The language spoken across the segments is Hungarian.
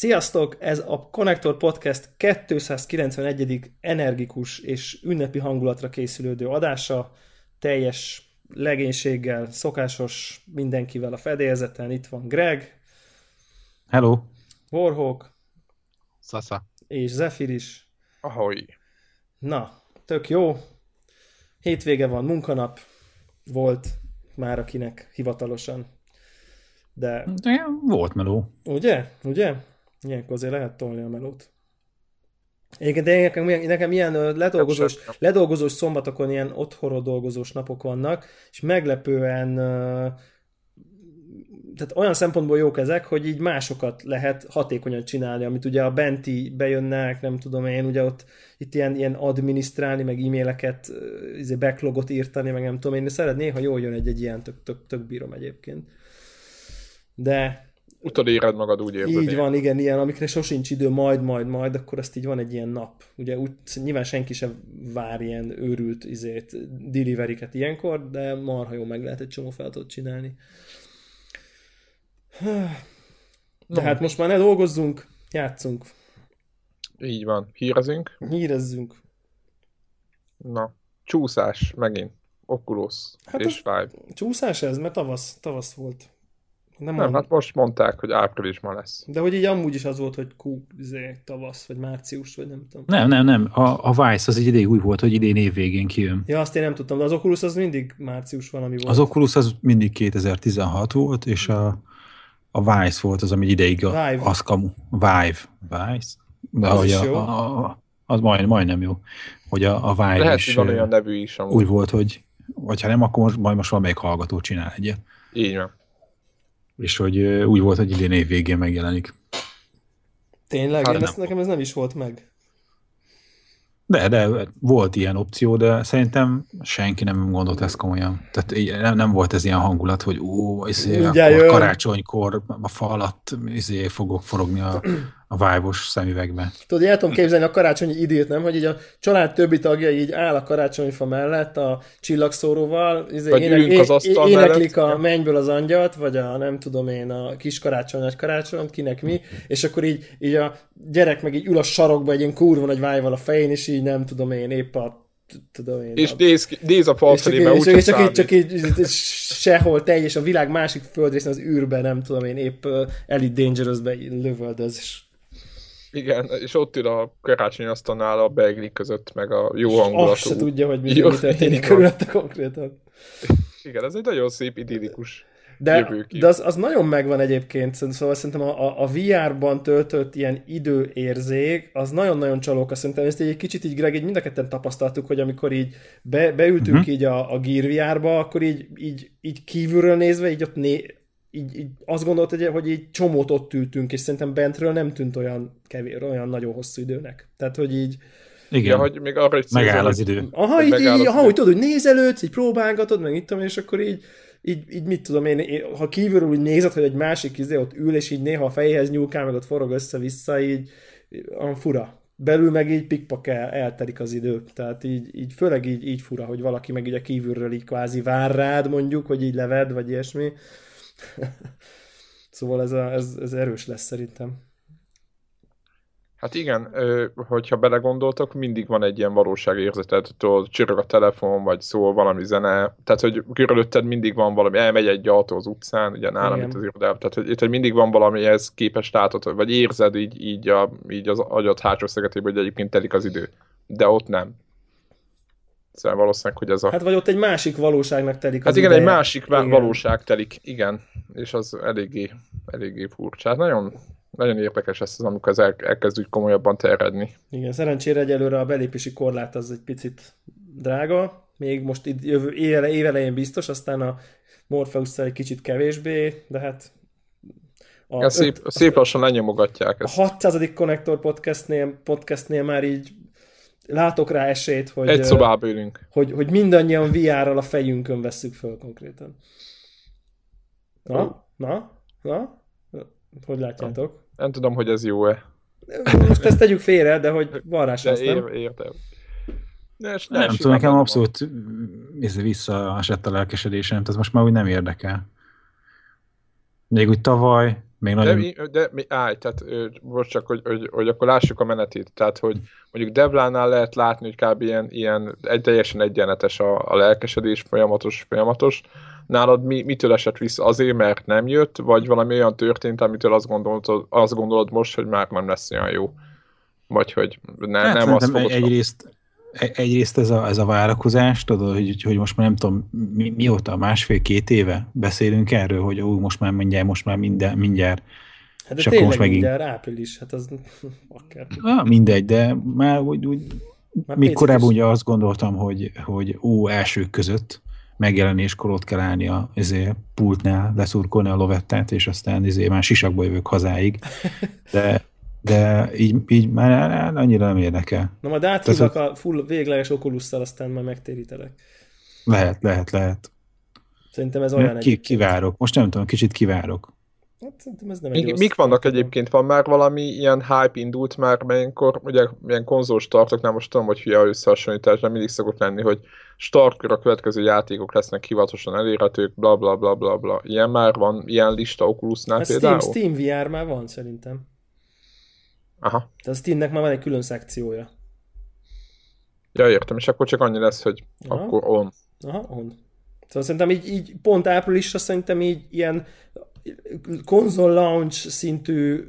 Sziasztok! Ez a Connector Podcast 291. energikus és ünnepi hangulatra készülődő adása, teljes legénységgel, szokásos mindenkivel a fedélzeten. Itt van Greg. Hello. Warhawk. Sasa. És Zephyr is. Ahoy. Na, tök jó. Hétvége van, munkanap volt már akinek hivatalosan. De... De volt meló. Ugye? Ugye? Ilyenkor azért lehet tolni a melót. Egyébként de nekem, nekem ilyen ledolgozós, ledolgozós szombatokon ilyen otthonról dolgozós napok vannak, és meglepően tehát olyan szempontból jók ezek, hogy így másokat lehet hatékonyan csinálni, amit ugye a benti bejönnek, nem tudom én, ugye ott itt ilyen, ilyen adminisztrálni, meg e-maileket, izé backlogot írtani, meg nem tudom én, de szeret néha jól jön egy-egy ilyen, tök, tök, tök bírom egyébként. De éred magad, úgy érzed. Így van, igen, ilyen, amikre sosincs idő, majd, majd, majd, akkor azt így van egy ilyen nap. Ugye úgy, nyilván senki sem vár ilyen őrült izét, deliveriket ilyenkor, de marha jó meg lehet egy csomó feladatot csinálni. De hát most már ne dolgozzunk, játszunk. Így van. Hírezünk? Hírezzünk. Na, csúszás megint. Oculus hát és Vive. Csúszás ez, mert tavasz, tavasz volt. Nem, nem hát most mondták, hogy áprilisban lesz. De hogy így amúgy is az volt, hogy izé, tavasz, vagy március, vagy nem tudom. Nem, nem, nem. A, a Vice az egy ideig úgy volt, hogy idén évvégén kijön. Ja, azt én nem tudtam, de az Oculus az mindig március valami volt. Az Oculus az mindig 2016 volt, és a, a Vice volt az, ami ideig a, Vive. az kamu. Vive. Vice? De az hogy a, jó. A, a, az majd, majdnem jó. Hogy a, a Vive Lehet, is, van olyan nevű is amúgy. úgy volt, hogy vagy ha nem, akkor most, majd most valamelyik hallgató csinál egyet. Így van és hogy úgy volt, hogy idén év végén megjelenik. Tényleg? Hát Én ezt, nekem ez nem is volt meg. De, de volt ilyen opció, de szerintem senki nem gondolt ezt komolyan. Tehát nem, nem volt ez ilyen hangulat, hogy ó, izé, akkor karácsonykor a fa alatt izé, fogok forogni a, a vájvos szemüvegbe. Tudod, el tudom képzelni a karácsonyi időt, nem? Hogy így a család többi tagja így áll a karácsonyfa mellett a csillagszóróval, izé, vagy ének, az asztal éneklik mellett. a mennyből az angyalt, vagy a nem tudom én, a kis karácsony, nagy karácsony, kinek mi, és akkor így, így a gyerek meg így ül a sarokba egy ilyen kurva nagy vájval a fején, és így nem tudom én, épp a tudom én. És néz, néz a fal felé, mert úgy csak, így, csak így, sehol teljes a világ másik földrészen az űrben, nem tudom én, épp Elite Dangerous-be lövöldöz, és igen, és ott ül a karácsony asztalnál a beigli között, meg a jó hangulatú. Azt se tudja, hogy mi, jó, mi történik körülötte konkrétan. Igen, ez egy nagyon szép idillikus de, de az, az nagyon megvan egyébként, szóval szerintem a, a, a VR-ban töltött ilyen időérzék, az nagyon-nagyon csalóka. Szerintem ezt egy kicsit így, Greg, így mind a ketten tapasztaltuk, hogy amikor így be, beültünk uh-huh. így a, a Gear VR-ba, akkor így, így, így kívülről nézve, így ott né, így, így azt gondolt, hogy, hogy így csomót ott ültünk, és szerintem bentről nem tűnt olyan kevér, olyan nagyon hosszú időnek. Tehát, hogy így... Igen, ja, hogy még arra megáll az idő. Aha, így, így, aha, hogy tudod, hogy nézelődsz, így próbálgatod, meg itt tudom, és akkor így, így, így mit tudom én, én, ha kívülről úgy nézed, hogy egy másik izé ott ül, és így néha a fejhez nyúlkál, meg ott forog össze-vissza, így olyan fura. Belül meg így pikpak el, eltelik az idő. Tehát így, így főleg így, így fura, hogy valaki meg így a kívülről így kvázi vár rád mondjuk, hogy így leved, vagy ilyesmi. szóval ez, a, ez, ez erős lesz szerintem. Hát igen, hogyha belegondoltak, mindig van egy ilyen valóságérzeted, tudod, csörög a telefon, vagy szól valami zene, tehát hogy körülötted mindig van valami, elmegy egy autó az utcán, ugye nálam itt az irodában, tehát hogy, hogy mindig van valami ez képes látod, vagy érzed így, így, a, így az agyat hátsó szegetében, hogy egyébként telik az idő, de ott nem. Szóval valószínűleg, hogy ez a... Hát vagy ott egy másik valóságnak telik Hát igen, ideje. egy másik igen. valóság telik, igen, és az eléggé, eléggé furcsa. Hát nagyon, nagyon érdekes ez, amikor ez el, elkezd úgy komolyabban terjedni. Igen, szerencsére egyelőre a belépési korlát az egy picit drága, még most itt jövő éve, évelején biztos, aztán a morpheus egy kicsit kevésbé, de hát a ja, szép, öt, szép lassan lenyomogatják ezt. A 600. Connector podcastnél, podcastnél már így látok rá esélyt, hogy, Egy szobába ülünk. Hogy, hogy mindannyian VR-ral a fejünkön vesszük föl konkrétan. Na? Na? Na? Hogy látjátok? Nem, nem tudom, hogy ez jó-e. Most ezt tegyük félre, de hogy van rá sem, nem? Értem. Ne, nem tudom, nekem abszolút visszaesett a lelkesedésem, tehát most már úgy nem érdekel. Még úgy tavaly, Még nagyon... De, de mi, állj, tehát most csak, hogy, hogy, hogy, akkor lássuk a menetét. Tehát, hogy mondjuk Devlánál lehet látni, hogy kb. ilyen, ilyen egy, teljesen egyenletes a, a lelkesedés, folyamatos, folyamatos. Nálad mi, mitől esett vissza? Azért, mert nem jött, vagy valami olyan történt, amitől azt gondolod, azt gondolod most, hogy már nem lesz olyan jó? Vagy hogy ne, hát, nem azt fogod... Egyrészt, egyrészt ez a, ez a várakozás, tudod, hogy, hogy most már nem tudom, mi, mióta, másfél-két éve beszélünk erről, hogy ó, most már mindjárt, most már minden, mindjárt. Hát de tényleg most megint... mindjárt április, hát az akár. Ah, mindegy, de már úgy, úgy már még korábban ugye azt gondoltam, hogy, hogy ó, elsők között megjelenéskor ott kell állni a izé, pultnál, leszurkolni a lovettát, és aztán izé, már sisakba jövök hazáig. De de így, így már annyira nem érdekel. Na majd áthívok a full végleges oculus aztán már megtérítelek. Lehet, lehet, lehet. Szerintem ez olyan Ki, Kivárok. Most nem tudom, kicsit kivárok. Hát szerintem ez nem egy Mik, mik vannak egyébként? Van már valami ilyen hype indult már, melyenkor, ugye ilyen konzolos startoknál most tudom, hogy hülye összehasonlítás, de mindig szokott lenni, hogy startkor a következő játékok lesznek hivatosan elérhetők, bla bla bla bla bla. Ilyen már van, ilyen lista Oculusnál hát például? Steam, Steam VR már van szerintem. Aha. Tehát a Steamnek már van egy külön szekciója. Ja, értem, és akkor csak annyi lesz, hogy Aha. akkor on. Aha, on. Szóval szerintem így, így pont áprilisra szerintem így ilyen konzol launch szintű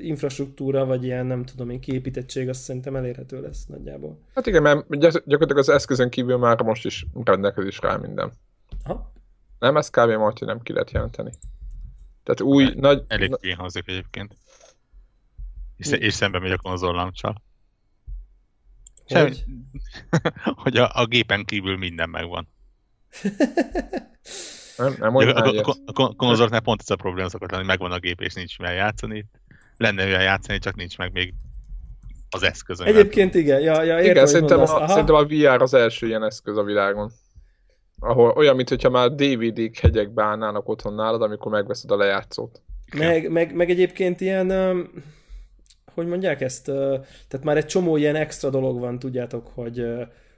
infrastruktúra, vagy ilyen, nem tudom én, kiépítettség, azt szerintem elérhető lesz nagyjából. Hát igen, mert gyakorlatilag az eszközön kívül már most is rendelkezés rá minden. Aha. Nem, ez kb. majd, nem ki lehet jelenteni. Tehát új, El, nagy... Elég hangzik egyébként. És, és szembe megy a konzollauncsal. Hogy? hogy a, a gépen kívül minden megvan. nem, nem a, a, a, a konzoloknál pont ez a probléma szokott lenni, hogy megvan a gép, és nincs mivel játszani. Lenne olyan játszani, csak nincs meg még az eszköz. Egyébként igen, ja, ja, értem, igen szerintem, a, szerintem a VR az első ilyen eszköz a világon. Ahol olyan, mintha már DVD-k hegyekbe állnának otthon nálad, amikor megveszed a lejátszót. Meg, meg, meg egyébként ilyen um hogy mondják ezt, tehát már egy csomó ilyen extra dolog van, tudjátok, hogy,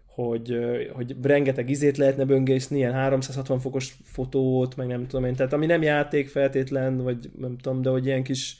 hogy, hogy rengeteg izét lehetne böngészni, ilyen 360 fokos fotót, meg nem tudom én, tehát ami nem játék feltétlen, vagy nem tudom, de hogy ilyen kis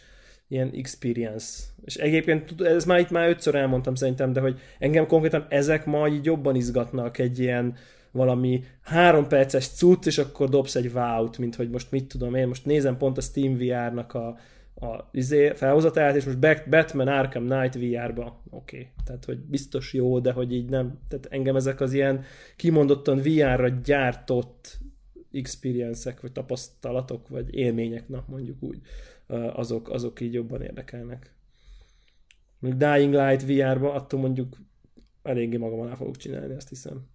ilyen experience. És egyébként ez már itt már ötször elmondtam szerintem, de hogy engem konkrétan ezek ma így jobban izgatnak egy ilyen valami három perces cucc, és akkor dobsz egy wow mint hogy most mit tudom én, most nézem pont a Steam VR-nak a, a izé, felhozatát, és most Batman Arkham Knight VR-ba, oké. Okay. Tehát, hogy biztos jó, de hogy így nem. Tehát engem ezek az ilyen kimondottan VR-ra gyártott experience vagy tapasztalatok, vagy élmények, na mondjuk úgy, azok, azok így jobban érdekelnek. Mondjuk Dying Light VR-ba, attól mondjuk eléggé magam alá fogok csinálni, azt hiszem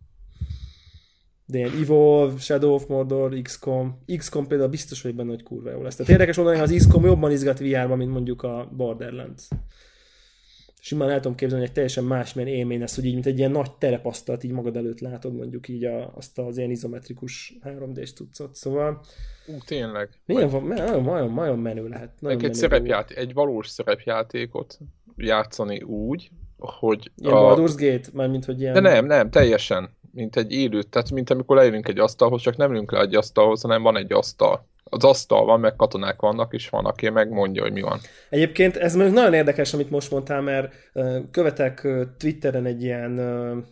de ilyen Evolve, Shadow of Mordor, XCOM. XCOM például biztos, hogy benne, hogy kurva jó lesz. Tehát érdekes mondani, hogy az XCOM jobban izgat VR-ba, mint mondjuk a Borderlands. Simán el tudom képzelni, hogy egy teljesen másmilyen élmény lesz, hogy így, mint egy ilyen nagy terepasztalt így magad előtt látod mondjuk így a, azt az ilyen izometrikus 3D-s tucot. Szóval... Ú, tényleg. Milyen van, nagyon, nagyon, nagyon menő lehet. Nagyon egy, szerepjáték, egy valós szerepjátékot játszani úgy, hogy... Ilyen a... Baldur's Gate? Mármint, hogy ilyen... De nem, nem, teljesen mint egy élő, tehát mint amikor leülünk egy asztalhoz, csak nem ülünk le egy asztalhoz, hanem van egy asztal. Az asztal van, meg katonák vannak, és van, aki megmondja, hogy mi van. Egyébként ez nagyon érdekes, amit most mondtál, mert követek Twitteren egy ilyen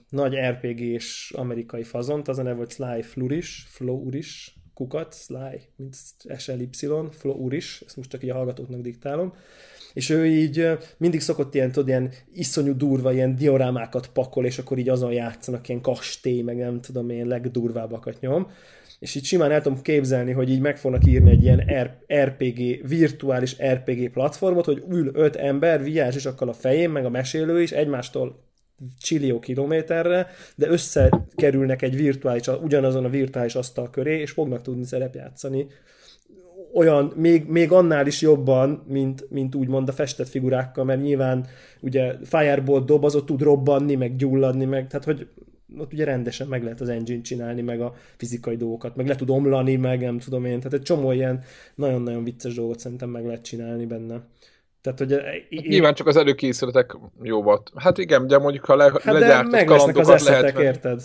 nagy RPG-s amerikai fazont, az a neve, hogy Sly Flourish, Flourish, kukat, Sly, mint SLY, Flourish, ezt most csak így a hallgatóknak diktálom, és ő így mindig szokott ilyen, tudod, ilyen iszonyú durva ilyen diorámákat pakol, és akkor így azon játszanak, ilyen kastély, meg nem tudom én, legdurvábbakat nyom. És így simán el tudom képzelni, hogy így meg fognak írni egy ilyen RPG, virtuális RPG platformot, hogy ül öt ember vigyásisakkal a fején, meg a mesélő is egymástól csillió kilométerre, de összekerülnek egy virtuális, ugyanazon a virtuális asztal köré, és fognak tudni szerepjátszani olyan, még, még annál is jobban, mint, mint úgymond a festett figurákkal, mert nyilván ugye Fireball dob, az ott tud robbanni, meg gyulladni, meg, tehát hogy ott ugye rendesen meg lehet az engine csinálni, meg a fizikai dolgokat, meg le tud omlani, meg nem tudom én, tehát egy csomó ilyen nagyon-nagyon vicces dolgot szerintem meg lehet csinálni benne. Tehát, hogy... Hát nyilván csak az előkészületek jó volt. Hát igen, ugye mondjuk, ha le, hát legyártott kalandokat az eszetek, lehet... érted?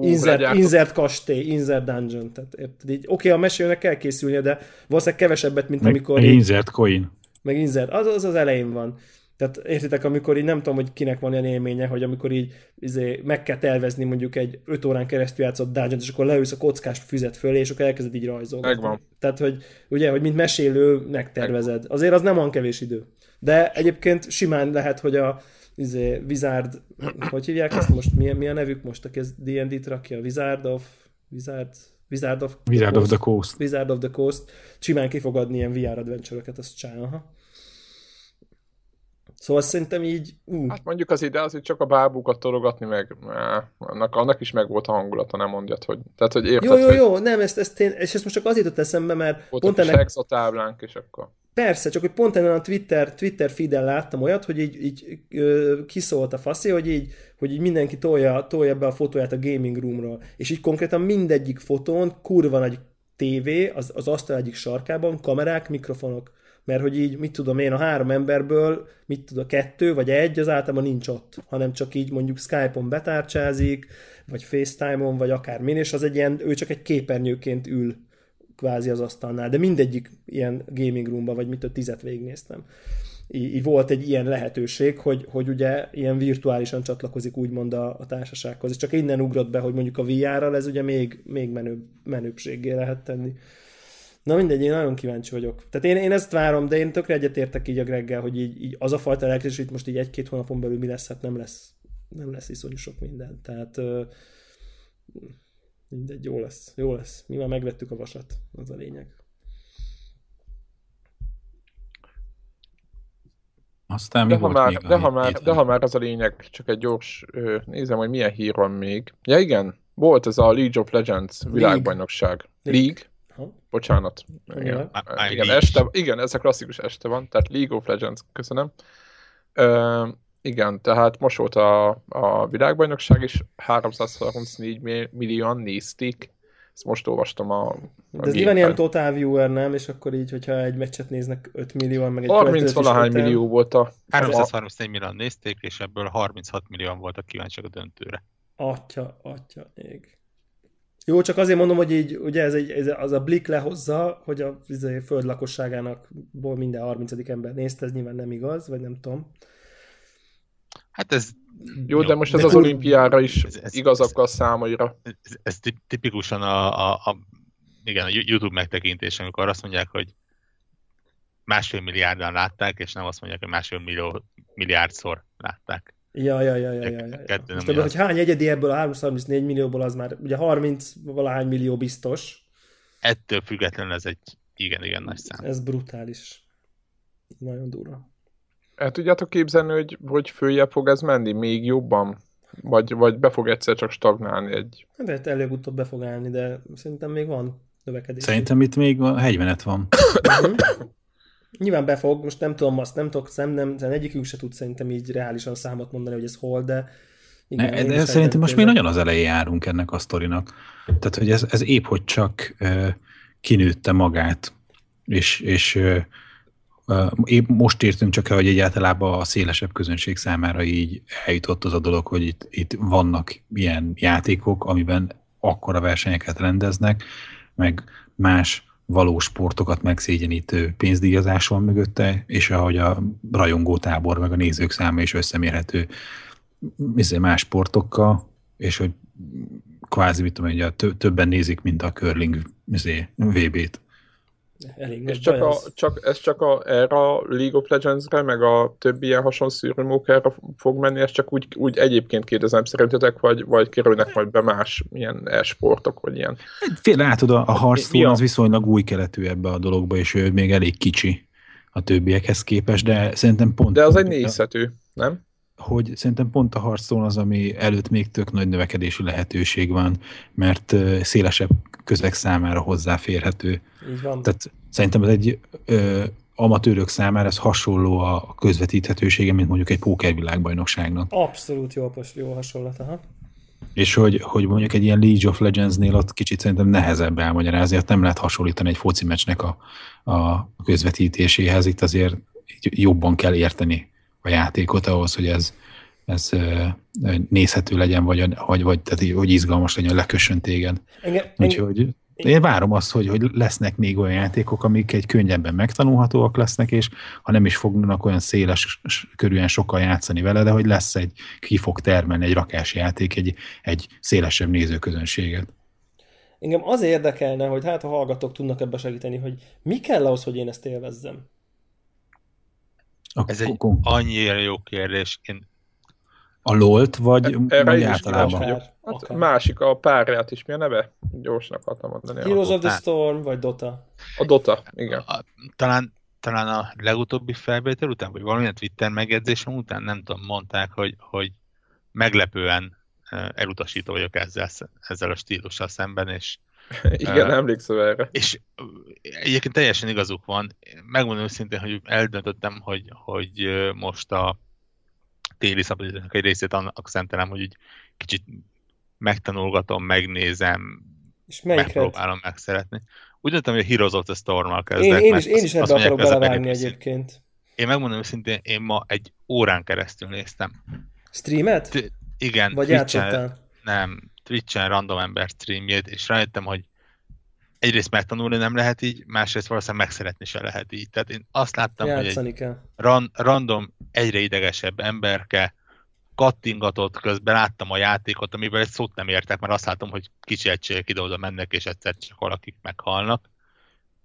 Insert, insert kastély, insert dungeon. Tehát, érted, így, oké, a mesélőnek kell készülnie, de valószínűleg kevesebbet, mint meg, amikor... Meg így, insert coin. Meg insert, az, az az elején van. Tehát értitek, amikor így nem tudom, hogy kinek van ilyen élménye, hogy amikor így izé, meg kell tervezni mondjuk egy 5 órán keresztül játszott dungeon és akkor leülsz a kockás füzet fölé, és akkor elkezded így rajzolni. Megvan. Tehát, hogy ugye, hogy mint mesélő megtervezed. Azért az nem van kevés idő. De egyébként simán lehet, hogy a izé, Wizard, hogy hívják ezt most? Mi, mi a nevük most, aki ez D&D-t rakja? Wizard of... Wizard, Wizard of, Wizard the of the Coast. Wizard of the Coast. Simán ki fog adni ilyen VR adventure-öket, azt csinál. Szóval szerintem így... Uh. Hát mondjuk az ide az, hogy csak a bábukat tologatni meg, eh, annak, annak is meg volt a hangulata, nem mondjad, hogy... Tehát, hogy érted, jó, jó, jó, nem, ezt, ezt én, és ezt most csak azért jutott eszembe, mert volt pont ennek... a táblánk, és akkor... Persze, csak hogy pont ennen a Twitter, Twitter feeden láttam olyat, hogy így, így ö, kiszólt a faszi, hogy így, hogy így mindenki tolja, tolja be a fotóját a gaming roomról, és így konkrétan mindegyik fotón kurva nagy tévé az, az asztal egyik sarkában, kamerák, mikrofonok mert hogy így, mit tudom én, a három emberből, mit tudom, kettő vagy egy, az általában nincs ott, hanem csak így mondjuk Skype-on betárcsázik, vagy FaceTime-on, vagy akár min, és az egy ilyen, ő csak egy képernyőként ül kvázi az asztalnál, de mindegyik ilyen gaming roomba, vagy mit a tizet végignéztem. Így volt egy ilyen lehetőség, hogy, hogy ugye ilyen virtuálisan csatlakozik úgymond a, a társasághoz, és csak innen ugrott be, hogy mondjuk a VR-ral ez ugye még, még menőbb, menőbbségé lehet tenni. Na mindegy, én nagyon kíváncsi vagyok. Tehát én, én ezt várom, de én tökre egyetértek így a Greggel, hogy így, így az a fajta lelkés, itt most így egy-két hónapon belül mi lesz, hát nem lesz, nem lesz iszonyú sok minden. Tehát mindegy, jó lesz, jó lesz. Mi már megvettük a vasat, az a lényeg. Aztán de, ha már, de, ha már, de ha már az a lényeg, csak egy gyors, nézem, hogy milyen hír van még. Ja igen, volt ez a League of Legends világbajnokság. League. League. Ha? Bocsánat. Igen. I, igen, este, igen, ez a klasszikus este van, tehát League of Legends, köszönöm. Uh, igen, tehát most volt a, a világbajnokság is, 334 millióan nézték. Ezt most olvastam a, a De ez nyilván ilyen total viewer, nem? És akkor így, hogyha egy meccset néznek 5 millióan, meg egy 30 valahány millió volt a... 334 millióan nézték, és ebből 36 millióan voltak kíváncsiak a döntőre. Atya, atya, ég. Jó, csak azért mondom, hogy így, ugye ez, egy, ez az a blik lehozza, hogy a izé, föld lakosságának ból minden 30. ember nézte, ez nyilván nem igaz, vagy nem tudom. Hát ez... Jó, de most ez de az olimpiára is ez, ez, igaz akkor a számaira. Ez, ez tipikusan a, a, a, igen, a YouTube megtekintés, amikor azt mondják, hogy másfél milliárdan látták, és nem azt mondják, hogy másfél millió, milliárdszor látták. Ja, ja, ja, ja, ja, ja. Most tudod, hogy hány egyedi ebből a 334 millióból, az már ugye 30 valahány millió biztos. Ettől függetlenül ez egy igen, igen nagy szám. Ez brutális. Nagyon durva. El tudjátok képzelni, hogy, hogy följebb fog ez menni még jobban? Vagy, vagy be fog egyszer csak stagnálni egy... De hát előbb-utóbb be fog állni, de szerintem még van növekedés. Szerintem itt még a hegymenet van. Mhm. Nyilván befog, most nem tudom, azt nem tudok, szem, nem, egyikük se tud szerintem így reálisan számot mondani, hogy ez hol, de igen, ne, de szerintem most még nagyon az elején járunk ennek a sztorinak. Tehát, hogy ez, ez épp hogy csak uh, kinőtte magát, és, és uh, épp most értünk csak el, hogy egyáltalában a szélesebb közönség számára így eljutott az a dolog, hogy itt, itt vannak ilyen játékok, amiben akkora versenyeket rendeznek, meg más valós sportokat megszégyenítő pénzdíjazás van mögötte, és ahogy a rajongó tábor meg a nézők száma is összemérhető izé, más sportokkal, és hogy kvázi, mit tudom, hogy többen nézik, mint a curling izé, VB-t. Elég és csak, a, csak, ez csak a, erre a League of Legends-re, meg a többi ilyen hasonló szűrőmókára fog menni, ez csak úgy, úgy egyébként kérdezem szerintetek, vagy, vagy kerülnek majd be más ilyen e-sportok, vagy ilyen. Fél látod, a, a Hearthstone az viszonylag új keletű ebbe a dologba, és ő még elég kicsi a többiekhez képest, de szerintem pont... De az egy nézhető, nem? Hogy szerintem pont a Hearthstone az, ami előtt még tök nagy növekedési lehetőség van, mert szélesebb közeg számára hozzáférhető. Így van. Tehát szerintem ez egy ö, amatőrök számára ez hasonló a közvetíthetősége, mint mondjuk egy pókervilágbajnokságnak. Abszolút jó, jó hasonlat, aha. És hogy, hogy mondjuk egy ilyen League of Legends-nél ott kicsit szerintem nehezebb elmagyarázni, azért nem lehet hasonlítani egy foci meccsnek a, a közvetítéséhez, itt azért jobban kell érteni a játékot ahhoz, hogy ez ez nézhető legyen, vagy, vagy, vagy tehát, hogy izgalmas legyen, lekössön téged. Engem, Úgyhogy engem, én várom azt, hogy, hogy lesznek még olyan játékok, amik egy könnyebben megtanulhatóak lesznek, és ha nem is fognak olyan széles körülön sokkal játszani vele, de hogy lesz egy, ki fog termelni egy rakásjáték, egy, egy szélesebb nézőközönséget. Engem az érdekelne, hogy hát a hallgatók tudnak ebbe segíteni, hogy mi kell ahhoz, hogy én ezt élvezzem. Ez egy annyira jó kérdés. Én a LOL-t, vagy, Erre vagy általában? Hát akár. másik, a párját is, mi a neve? Gyorsan akartam mondani. Heroes of the Storm, vagy Dota? A Dota, igen. A, talán, talán a legutóbbi felvétel után, vagy valamilyen Twitter megjegyzésem után, nem tudom, mondták, hogy, hogy meglepően elutasító vagyok ezzel, ezzel a stílussal szemben, és igen, uh, emlékszem erre. És egyébként teljesen igazuk van. Megmondom őszintén, hogy eldöntöttem, hogy, hogy most a téli szabadidőnek egy részét annak szentelem, hogy így kicsit megtanulgatom, megnézem, és megpróbálom megszeretni. Úgy döntem, hogy a Heroes of the Storm-mal kezdek. Én, én is, én is ebbe akarok belevágni egyébként. Én megmondom őszintén, én ma egy órán keresztül néztem. Streamet? T- igen. Vagy játszottál? Nem, Twitch-en random ember streamjét, és rájöttem, hogy egyrészt megtanulni nem lehet így, másrészt valószínűleg megszeretni se lehet így. Tehát én azt láttam, Játszani hogy egy kell. Ran, random, egyre idegesebb emberke kattingatott közben láttam a játékot, amivel egy szót nem értek, mert azt látom, hogy kicsi egységek ide-oda mennek, és egyszer csak valakik meghalnak.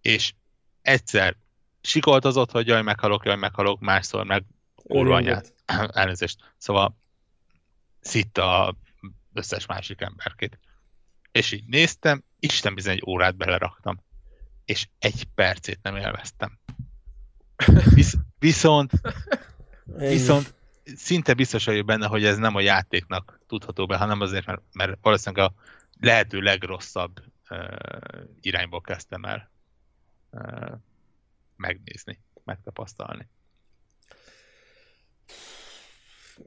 És egyszer sikoltozott, hogy jaj, meghalok, jaj, meghalok, másszor meg kurva anyát. Elnézést. Szóval szitta a összes másik emberkét. És így néztem, Isten bizony egy órát beleraktam. És egy percét nem élveztem. Visz, viszont, viszont szinte biztos vagyok benne, hogy ez nem a játéknak tudható be, hanem azért, mert, mert valószínűleg a lehető legrosszabb uh, irányból kezdtem el uh, megnézni, megtapasztalni.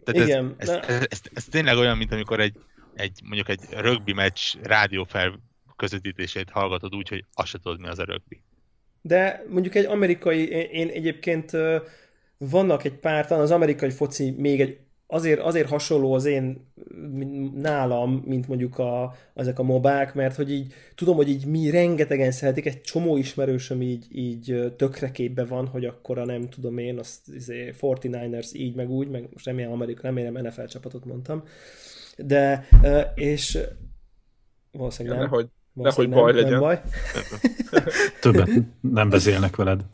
Tehát Igen, ez, ez, ez, ez, ez tényleg olyan, mint amikor egy, egy mondjuk egy rögbi meccs rádiófel közvetítését hallgatod úgy, hogy azt se tudod, mi az a rögbi. De mondjuk egy amerikai, én, én egyébként vannak egy pár, talán az amerikai foci még egy azért, azért hasonló az én nálam, mint mondjuk a, ezek a mobák, mert hogy így tudom, hogy így mi rengetegen szeretik, egy csomó ismerősöm így, így tökre képbe van, hogy akkora nem tudom én, azt izé, 49ers így, meg úgy, meg most remélem Amerika, remélem NFL csapatot mondtam, de és valószínűleg nem. Nehogy, nehogy baj nem, legyen. Nem baj. Többet nem beszélnek veled.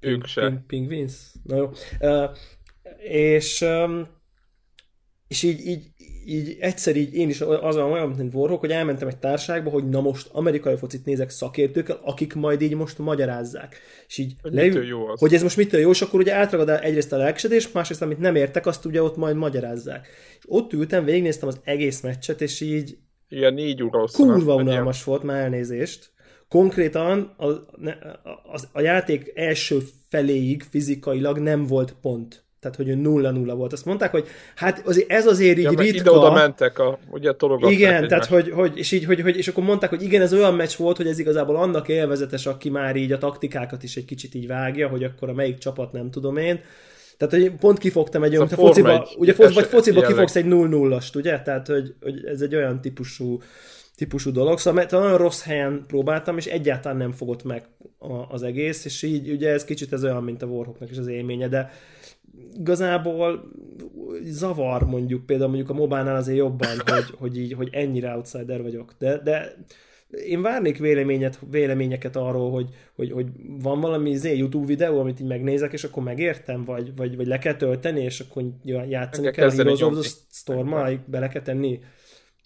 Ők se. Ping, pingvins? Na jó. Uh, és, um, és így, így, így egyszer így én is azon olyan, mint Warhawk, hogy elmentem egy társágba, hogy na most amerikai focit nézek szakértőkkel, akik majd így most magyarázzák. És így hogy, leül, jó az. hogy ez most mitől jó, és akkor ugye átragad egyrészt a lelkesedés, másrészt amit nem értek, azt ugye ott majd magyarázzá. És ott ültem, végignéztem az egész meccset, és így ilyen négy óra Kurva unalmas volt, már elnézést. Konkrétan a, a, a játék első feléig fizikailag nem volt pont. Tehát, hogy nulla-nulla volt. Azt mondták, hogy hát azért ez azért így ja, ritka. Ide-oda mentek, a, ugye Igen, tehát, hogy, hogy, és, így, hogy, hogy, és akkor mondták, hogy igen, ez olyan meccs volt, hogy ez igazából annak élvezetes, aki már így a taktikákat is egy kicsit így vágja, hogy akkor a melyik csapat nem tudom én. Tehát, hogy pont kifogtam egy olyan, a fociba, egy, ugye foci, vagy fociba jelleg. kifogsz egy 0-0-ast, ugye? Tehát, hogy, hogy ez egy olyan típusú típusú dolog, szóval mert nagyon rossz helyen próbáltam, és egyáltalán nem fogott meg az egész, és így ugye ez kicsit ez olyan, mint a Warhawknak is az élménye, de igazából zavar mondjuk például mondjuk a mobánál azért jobban, hogy, hogy, így, hogy ennyire outsider vagyok, de, de én várnék véleményet, véleményeket arról, hogy, hogy, hogy van valami zé YouTube videó, amit így megnézek, és akkor megértem, vagy, vagy, vagy le kell tölteni, és akkor játszani kell, kell a Heroes of the storm bele kell tenni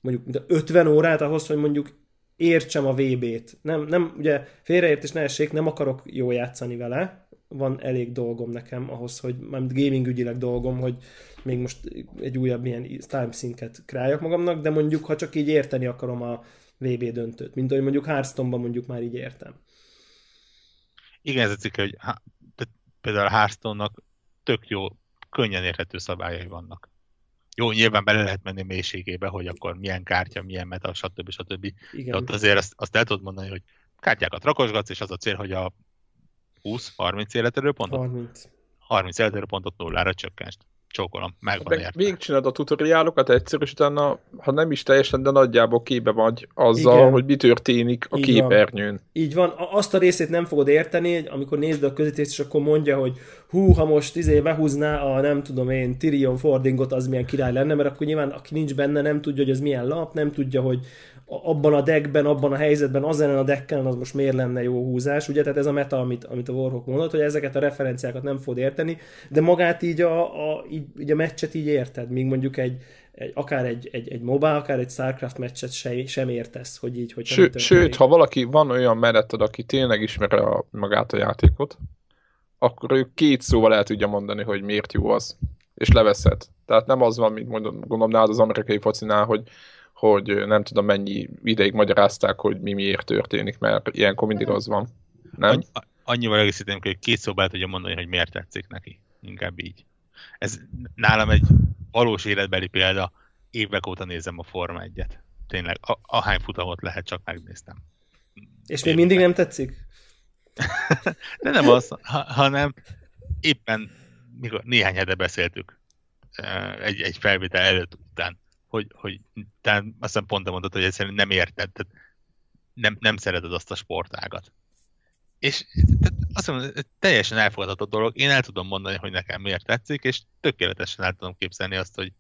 mondjuk 50 órát ahhoz, hogy mondjuk értsem a VB-t. Nem, nem, ugye félreértés ne essék, nem akarok jó játszani vele, van elég dolgom nekem ahhoz, hogy már gaming ügyileg dolgom, hogy még most egy újabb ilyen time szinket králjak magamnak, de mondjuk, ha csak így érteni akarom a VB döntőt, mint ahogy mondjuk Hearthstone-ban mondjuk már így értem. Igen, ez a cikk, hogy például a Hearthstone-nak tök jó, könnyen érthető szabályai vannak. Jó, nyilván bele lehet menni mélységébe, hogy akkor milyen kártya, milyen meta, stb. stb. Igen. De ott azért azt, azt el tudod mondani, hogy kártyákat rakosgatsz, és az a cél, hogy a 20-30 életerőpontot? 30. 30 életerőpontot nullára csökkent. csókolom, megvan érte. Végigcsinálod a tutoriálokat egyszer, és utána, ha nem is teljesen, de nagyjából képbe vagy azzal, Igen. hogy mi történik a Így képernyőn. Van. Így van, azt a részét nem fogod érteni, amikor nézd a közítést, és akkor mondja, hogy hú, ha most izé behúzná a nem tudom én Tyrion Fordingot, az milyen király lenne, mert akkor nyilván aki nincs benne, nem tudja, hogy ez milyen lap, nem tudja, hogy abban a deckben, abban a helyzetben, az a decken, az most miért lenne jó húzás, ugye? Tehát ez a meta, amit, amit a Warhawk mondott, hogy ezeket a referenciákat nem fogod érteni, de magát így a, a, így, így a meccset így érted, míg mondjuk egy, egy, akár egy, egy, egy mobile, akár egy Starcraft meccset se, sem értesz, hogy így, hogy Ső, Sőt, ha valaki van olyan melletted, aki tényleg ismeri a, magát a játékot, akkor ő két szóval el tudja mondani, hogy miért jó az, és leveszed. Tehát nem az van, mint mondom, gondolom nálad az amerikai focinál, hogy hogy nem tudom mennyi ideig magyarázták, hogy mi miért történik, mert ilyenkor mindig az van. Nem? Annyi, annyival egészítem, hogy két szóba tudja mondani, hogy miért tetszik neki. Inkább így. Ez nálam egy valós életbeli példa. Évek óta nézem a Forma 1-et. Tényleg, a, ahány futamot lehet, csak megnéztem. És még mindig nem tetszik? De nem az, ha, hanem éppen mikor néhány hete beszéltük egy, egy felvétel előtt után, hogy, hogy te azt hiszem pont mondod, hogy egyszerűen nem érted, tehát nem, nem szereted azt a sportágat. És tehát azt mondom, teljesen elfogadható dolog. Én el tudom mondani, hogy nekem miért tetszik, és tökéletesen el tudom képzelni azt, hogy,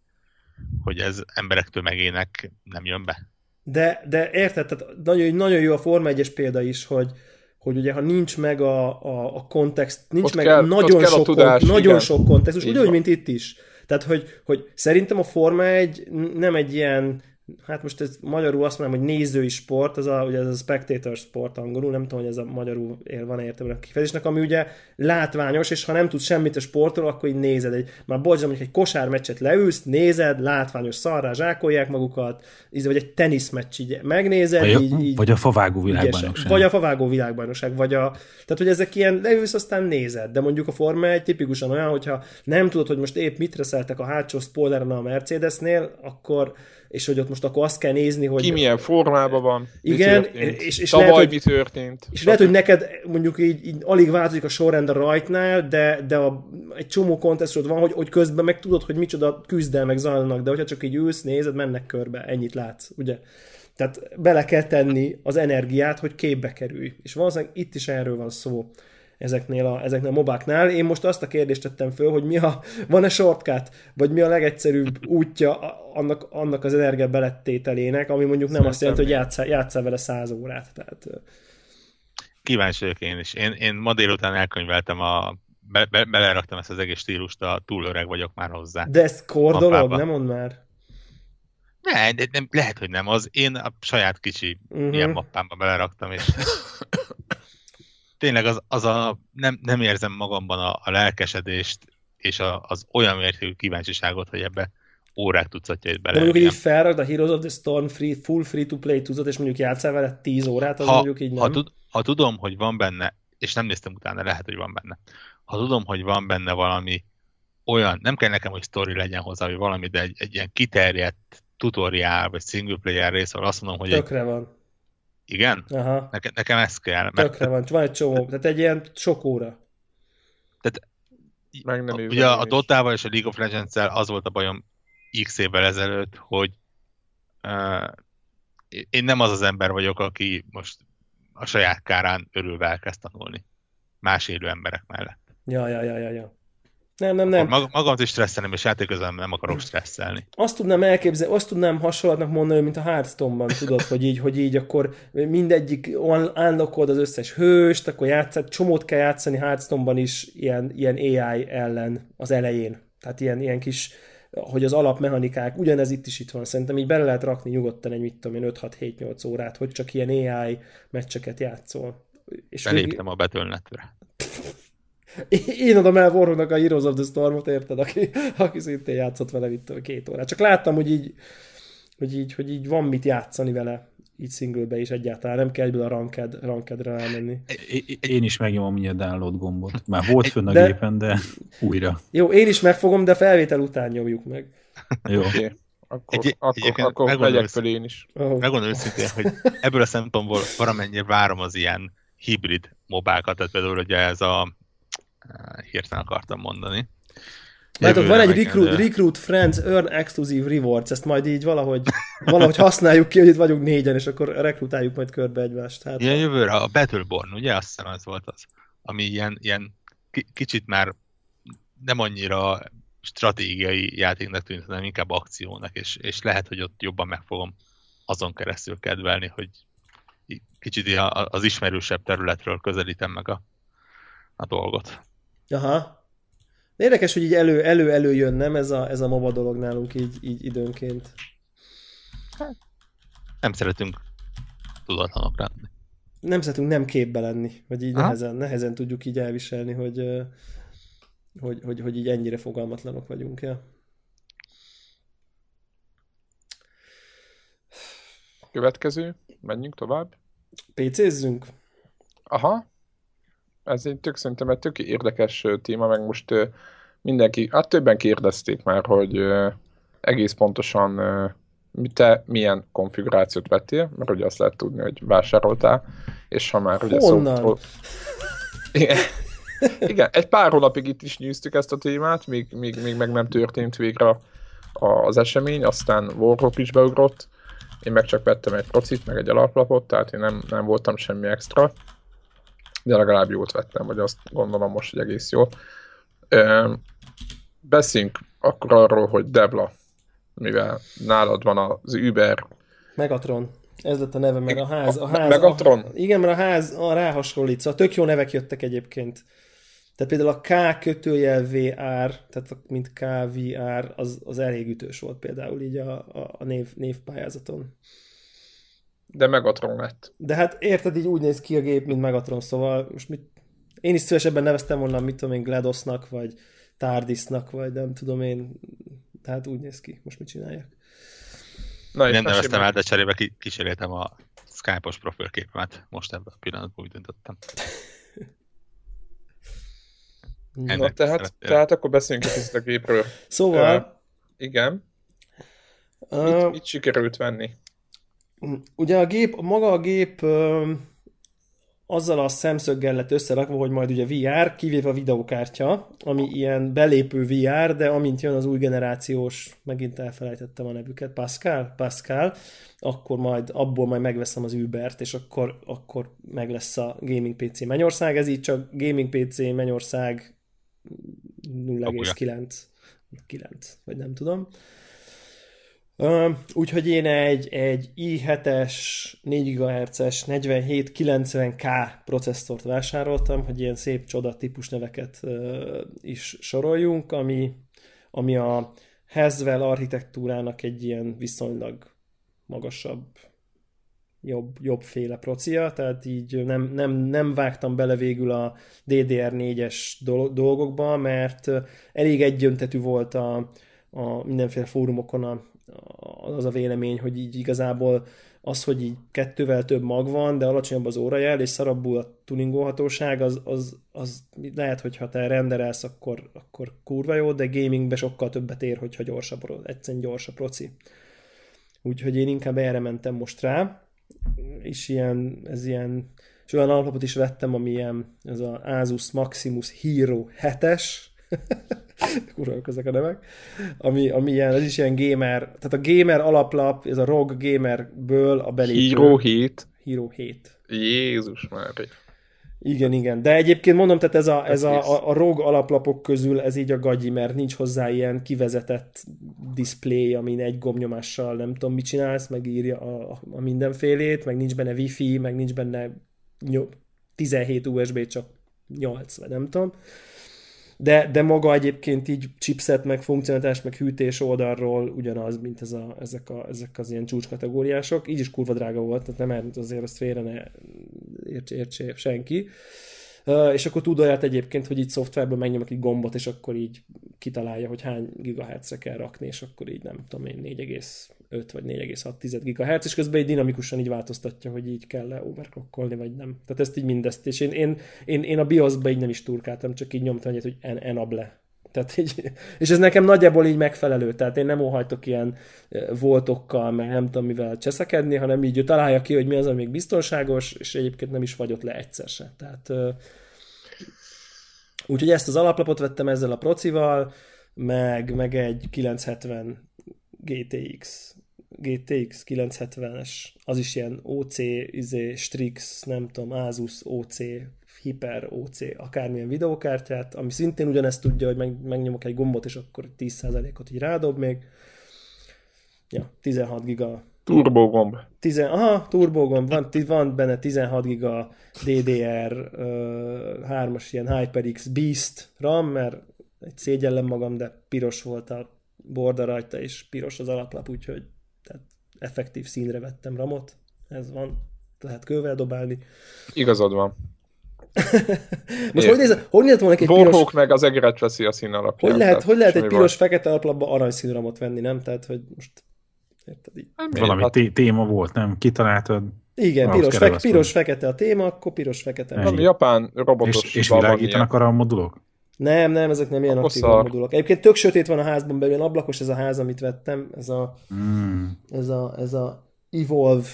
hogy ez emberek tömegének nem jön be. De, de érted, tehát nagyon, nagyon jó a Forma 1 példa is, hogy, hogy ugye ha nincs meg a, a, a kontext, nincs ott meg kell, nagyon, sok, tudás, kont, nagyon sok kontextus, ugyanúgy, mint itt is. Tehát, hogy, hogy szerintem a Forma egy nem egy ilyen hát most ez magyarul azt mondom, hogy nézői sport, az a, ugye ez a spectator sport angolul, nem tudom, hogy ez a magyarul ér, van értelme a kifejezésnek, ami ugye látványos, és ha nem tudsz semmit a sportról, akkor így nézed. Egy, már bocsánat, hogy egy kosármeccset leülsz, nézed, látványos szarrá zsákolják magukat, íz, vagy egy teniszmeccs így megnézed. Vagy a, így, így, vagy a favágó világbajnokság. Vagy a favágó világbajnokság, vagy a, tehát hogy ezek ilyen leülsz, aztán nézed, de mondjuk a Forma egy tipikusan olyan, hogyha nem tudod, hogy most épp mit reszeltek a hátsó spoileren a Mercedesnél, akkor és hogy ott most akkor azt kell nézni, hogy... Ki milyen formában van, igen, és, és Tavaly lehet, hogy, mi történt. És lehet, hogy neked mondjuk így, így alig változik a sorrend a rajtnál, de, de a, egy csomó kontextusod van, hogy, hogy közben meg tudod, hogy micsoda küzdelmek zajlanak, de hogyha csak így ülsz, nézed, mennek körbe, ennyit látsz, ugye? Tehát bele kell tenni az energiát, hogy képbe kerülj. És valószínűleg itt is erről van szó ezeknél a, ezeknél a mobáknál. Én most azt a kérdést tettem föl, hogy mi a, van-e shortcut, vagy mi a legegyszerűbb útja annak, annak az energia belettételének, ami mondjuk nem Szerintem azt jelenti, hogy játszál, játszál vele száz órát. Tehát, Kíváncsi vagyok én is. Én, én ma délután elkönyveltem a be, be, beleraktam ezt az egész stílust, a túl öreg vagyok már hozzá. De ez kor dolog, nem mond már. Ne, de nem, lehet, hogy nem az. Én a saját kicsi uh-huh. ilyen mappámba beleraktam, és tényleg az, az a, nem, nem érzem magamban a, a lelkesedést és a, az olyan mértékű kíváncsiságot, hogy ebbe órák tucatjait bele. mondjuk így felragd a Heroes of the Storm free, full free-to-play tucat, és mondjuk játszál vele 10 órát, az ha, mondjuk így nem. Ha, tud, ha tudom, hogy van benne, és nem néztem utána, lehet, hogy van benne. Ha tudom, hogy van benne valami olyan, nem kell nekem, hogy story legyen hozzá, vagy valami, de egy, egy ilyen kiterjedt tutoriál, vagy single player rész, ahol azt mondom, hogy Tökre egy, van. Igen? Aha. Neke, nekem ez kell. Mert... Tökre van, van egy csomó, tehát egy ilyen sok óra. Tehát, Meg nem ugye a Dotával és a League of legends az volt a bajom x évvel ezelőtt, hogy uh, én nem az az ember vagyok, aki most a saját kárán örülve elkezd tanulni más élő emberek mellett. Ja, ja, ja, ja, ja. Nem, nem, nem. Mag- magamat is stresszelni, és játékozom nem akarok stresszelni. Azt tudnám elképzelni, azt tudnám hasonlatnak mondani, mint a Hearthstone-ban, tudod, hogy így, hogy így akkor mindegyik unlockod az összes hőst, akkor játszat, csomót kell játszani Hearthstone-ban is ilyen, ilyen AI ellen az elején. Tehát ilyen, ilyen kis hogy az alapmechanikák, ugyanez itt is itt van, szerintem így bele lehet rakni nyugodtan egy, mit tudom én, 5-6-7-8 órát, hogy csak ilyen AI meccseket játszol. És Beléptem még... a betölnetre. Én adom el Warhawknak a Heroes of the Stormot, érted, aki, aki szintén játszott vele itt két órát. Csak láttam, hogy így, hogy így, hogy így van mit játszani vele így singlebe is egyáltalán, nem kell egyből a ranked, rankedre rámenni. Én is megnyomom mindjárt download gombot. Már volt fönn a de, gépen, de újra. Jó, én is megfogom, de felvétel után nyomjuk meg. Jó. Okay. Akkor, egy, akkor, akkor megyek fel én is. Oh. Megmondom őszintén, hogy ebből a szempontból valamennyire várom az ilyen hibrid mobákat, tehát például ugye ez a hirtelen akartam mondani. Látok, van egy recruit, de... recruit Friends Earn Exclusive Rewards, ezt majd így valahogy, valahogy használjuk ki, hogy itt vagyunk négyen, és akkor rekrutáljuk majd körbe egymást. Hát, ilyen jövőre a Battleborn, ugye? Azt hiszem az volt az, ami ilyen, ilyen kicsit már nem annyira stratégiai játéknak tűnt, hanem inkább akciónak, és, és lehet, hogy ott jobban meg fogom azon keresztül kedvelni, hogy kicsit az ismerősebb területről közelítem meg a, a dolgot. Aha. Érdekes, hogy így elő, elő, elő jön, nem ez a, ez a MOBA dolog nálunk így, így időnként. Hát, nem szeretünk tudatlanok lenni. Nem szeretünk nem képbe lenni, vagy így nehezen, nehezen tudjuk így elviselni, hogy, hogy, hogy, hogy így ennyire fogalmatlanok vagyunk. Ja. Következő, menjünk tovább. PC-zzünk? Aha. Ez egy tök szerintem egy tök érdekes téma, meg most mindenki, hát többen kérdezték már, hogy egész pontosan te milyen konfigurációt vettél, mert ugye azt lehet tudni, hogy vásároltál, és ha már ugye Honnan? Igen. Igen, egy pár hónapig itt is nyűztük ezt a témát, még, még, még meg nem történt végre az esemény, aztán Warhawk is beugrott, én meg csak vettem egy procit, meg egy alaplapot, tehát én nem, nem voltam semmi extra, de legalább jót vettem, vagy azt gondolom most, hogy egész jó. Beszéljünk akkor arról, hogy Devla, mivel nálad van az Uber. Megatron. Ez lett a neve, mert a ház... A ház Megatron? A, igen, mert a ház a ráhasonlít, szóval tök jó nevek jöttek egyébként. Tehát például a K kötőjel VR, tehát mint KVR, az, az elég ütős volt például így a, a, a név, névpályázaton. De Megatron lett. De hát érted, így úgy néz ki a gép, mint Megatron, szóval most mit... Én is szívesebben neveztem volna, mit tudom én, Gladosnak, vagy Tardisnak, vagy nem tudom én, tehát úgy néz ki. Most mit csináljak? Na, nem neveztem el, de cserébe kísérletem a Skype-os profilképemet. Most ebben a pillanatban úgy döntöttem. Na, tehát, tehát akkor beszéljünk egy a gépről. Szóval... Uh, igen. Uh, mit, mit sikerült venni? Ugye a gép, maga a gép uh, azzal a szemszöggel lett összerakva, hogy majd ugye VR, kivéve a videokártya, ami ilyen belépő VR, de amint jön az új generációs, megint elfelejtettem a nevüket, Pascal, Pascal, akkor majd abból majd megveszem az Ubert, és akkor, akkor meg lesz a Gaming PC Mennyország, ez így csak Gaming PC Mennyország 0,9 9, vagy nem tudom. Úgyhogy én egy, egy i7-es, 4 GHz-es, 4790K processzort vásároltam, hogy ilyen szép csoda típus neveket is soroljunk, ami, ami a Haswell architektúrának egy ilyen viszonylag magasabb jobb, jobb féle procia, tehát így nem, nem, nem vágtam bele végül a DDR4-es dolgokba, mert elég egyöntetű volt a, a mindenféle fórumokon a, az a vélemény, hogy így igazából az, hogy így kettővel több mag van, de alacsonyabb az órajel, és szarabbul a tuningolhatóság, az, az, az lehet, hogy ha te renderelsz, akkor, akkor kurva jó, de gamingbe sokkal többet ér, hogyha gyorsabb, egyszerűen gyorsabb proci. Úgyhogy én inkább erre mentem most rá, és ilyen, ez ilyen, és olyan alaplapot is vettem, ami ez az Asus Maximus Hero 7-es, kurva ezek a nevek, ami, ami ilyen, ez is ilyen gamer, tehát a gamer alaplap, ez a ROG gamerből a belépő. Hero 7. Hero 7. Jézus már. Igen, igen. De egyébként mondom, tehát ez a, ez a, a, a ROG alaplapok közül ez így a gagyi, mert nincs hozzá ilyen kivezetett display, amin egy gombnyomással nem tudom mit csinálsz, meg írja a, a mindenfélét, meg nincs benne wifi, meg nincs benne 17 USB, csak 8, vagy nem tudom de, de maga egyébként így chipset, meg funkcionalitás, meg hűtés oldalról ugyanaz, mint ez a, ezek, a, ezek az ilyen csúcskategóriások. Így is kurva drága volt, tehát nem mert azért azt félre ne értse, értse senki. Uh, és akkor tud olyat egyébként, hogy így szoftverből megnyomok egy gombot, és akkor így kitalálja, hogy hány gigahertzre kell rakni, és akkor így nem tudom én 4,5 vagy 4,6 GHz, és közben így dinamikusan így változtatja, hogy így kell-e overclockolni, vagy nem. Tehát ezt így mindezt, és én, én, én, én a BIOS-ba így nem is turkáltam, csak így nyomtam egyet, hogy en, enable. Tehát így, és ez nekem nagyjából így megfelelő, tehát én nem óhajtok ilyen voltokkal, meg nem tudom mivel cseszekedni, hanem így ő találja ki, hogy mi az, ami még biztonságos, és egyébként nem is fagyott le egyszer se. Tehát Úgyhogy ezt az alaplapot vettem ezzel a procival, meg, meg egy 970 GTX, GTX 970-es, az is ilyen OC, izé, Strix, nem tudom, Asus OC, Hyper OC, akármilyen videókártyát, ami szintén ugyanezt tudja, hogy meg, megnyomok egy gombot, és akkor 10%-ot így rádob még. Ja, 16 giga Turbogomb. Tizen, aha, turbogomb, van, van benne 16 giga DDR uh, 3-as ilyen HyperX Beast RAM, mert egy szégyellem magam, de piros volt a borda rajta, és piros az alaplap, úgyhogy tehát effektív színre vettem ramot. Ez van, lehet kővel dobálni. Igazad van. Most hogy, néz, hogy nézett volna egy piros... meg az egeret veszi a szín alapján. Hogy lehet, hogy lehet egy piros-fekete alaplapba aranyszínramot venni, nem? Tehát, hogy most Érted így? Hát, Valami hát... téma volt, nem? Kitaláltad? Igen, piros, fe- piros, fekete a téma, akkor piros, fekete. Valami japán robotos. És, és világítanak arra a modulok? Nem, nem, ezek nem ilyen aktív modulok. Egyébként tök sötét van a házban belül, ablakos ez a ház, amit vettem, ez a, mm. ez a, ez a Evolve,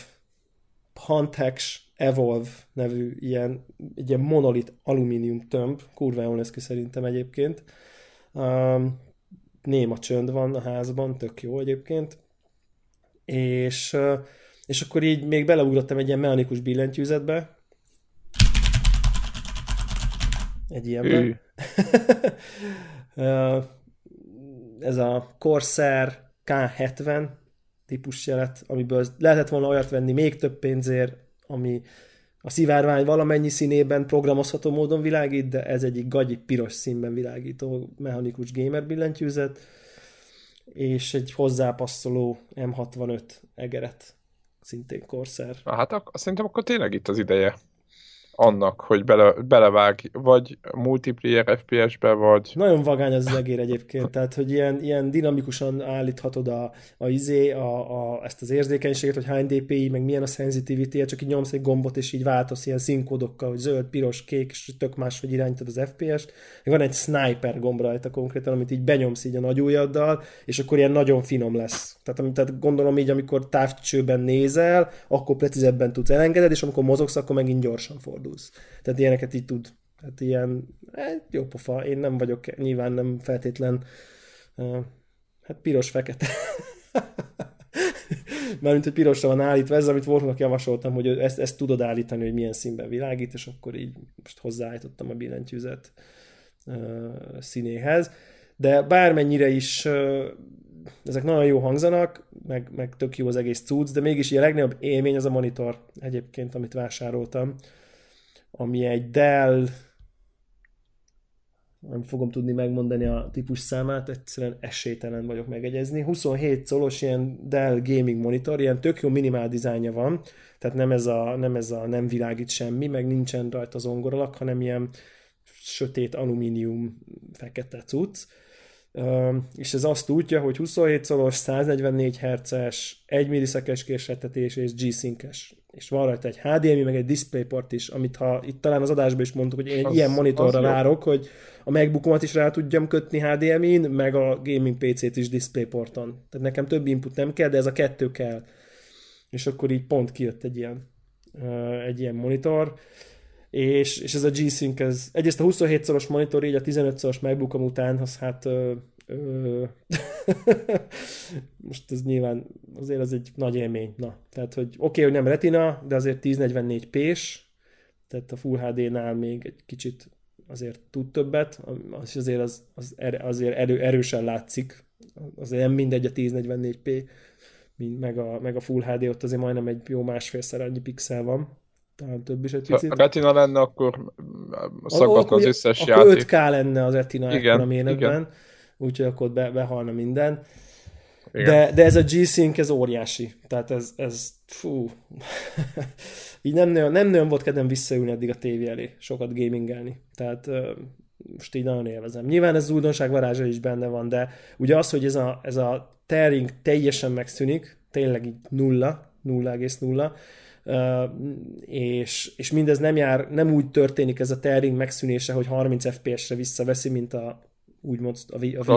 Hantex Evolve nevű ilyen, egy ilyen monolit alumínium tömb, kurva jól néz ki szerintem egyébként. Um, néma csönd van a házban, tök jó egyébként és, és akkor így még beleugrottam egy ilyen mechanikus billentyűzetbe, egy ilyenbe. Ez a Corsair K70 típus jelet, amiből lehetett volna olyat venni még több pénzért, ami a szivárvány valamennyi színében programozható módon világít, de ez egyik gagyi piros színben világító mechanikus gamer billentyűzet és egy hozzápasszoló M65 egeret, szintén korszer. Hát ak- szerintem akkor tényleg itt az ideje annak, hogy bele, belevág, vagy multiplayer FPS-be, vagy... Nagyon vagány az egér egyébként, tehát, hogy ilyen, ilyen dinamikusan állíthatod a, a izé, a, a, ezt az érzékenységet, hogy hány DPI, meg milyen a sensitivity csak így nyomsz egy gombot, és így változ ilyen színkódokkal, hogy zöld, piros, kék, és tök más, hogy irányítod az FPS-t. Van egy sniper gomb rajta konkrétan, amit így benyomsz így a nagy ujjaddal, és akkor ilyen nagyon finom lesz. Tehát, tehát gondolom így, amikor távcsőben nézel, akkor precízebben tudsz elengeded, és amikor mozogsz, akkor megint gyorsan fordul fordulsz. Tehát ilyeneket így tud. Tehát ilyen, hát jó pofa, én nem vagyok, nyilván nem feltétlen, uh, hát piros-fekete. Mármint, hogy pirosra van állítva, ez, amit Wolfnak javasoltam, hogy ezt, ezt tudod állítani, hogy milyen színben világít, és akkor így most hozzáállítottam a billentyűzet uh, színéhez. De bármennyire is uh, ezek nagyon jó hangzanak, meg, meg tök jó az egész cucc, de mégis a legnagyobb élmény az a monitor egyébként, amit vásároltam ami egy Dell, nem fogom tudni megmondani a típus számát, egyszerűen esélytelen vagyok megegyezni. 27 colos ilyen Dell gaming monitor, ilyen tök jó minimál dizájnja van, tehát nem ez a nem, ez a, nem világít semmi, meg nincsen rajta zongoralak, hanem ilyen sötét alumínium fekete cucc. És ez azt tudja, hogy 27 szolos, 144 Hz-es, 1 millisekes késletetés és G-Sync-es és van rajta egy HDMI, meg egy DisplayPort is, amit ha itt talán az adásban is mondtuk, hogy én az, ilyen monitorra várok, hogy a MacBookomat is rá tudjam kötni HDMI-n, meg a gaming PC-t is DisplayPorton. Tehát nekem több input nem kell, de ez a kettő kell. És akkor így pont kijött egy ilyen, egy ilyen monitor. És, és ez a G-Sync, ez egyrészt a 27 szoros monitor, így a 15 szoros MacBookom után, az hát most ez nyilván azért az egy nagy élmény. Na, tehát, hogy oké, okay, hogy nem retina, de azért 1044 p tehát a Full HD-nál még egy kicsit azért tud többet, és azért az, az er, azért erő, erősen látszik. Azért nem mindegy a 1044p, meg a, meg a Full HD, ott azért majdnem egy jó másfélszer annyi pixel van talán több is egy picit. Ha retina lenne, akkor szaggatna az összes akkor játék. 5K lenne az retina igen, a méretben úgyhogy akkor be, behalna minden. De, de ez a G-Sync, ez óriási. Tehát ez, ez fú, így nem nagyon, nem nagyon volt kedvem visszaülni eddig a tévé elé, sokat gamingelni. Tehát most így nagyon élvezem. Nyilván ez az újdonság varázsa is benne van, de ugye az, hogy ez a, ez a tearing teljesen megszűnik, tényleg így nulla, 0,0, Uh, és, és mindez nem jár, nem úgy történik ez a tearing megszűnése, hogy 30 FPS-re visszaveszi, mint a úgymond a, a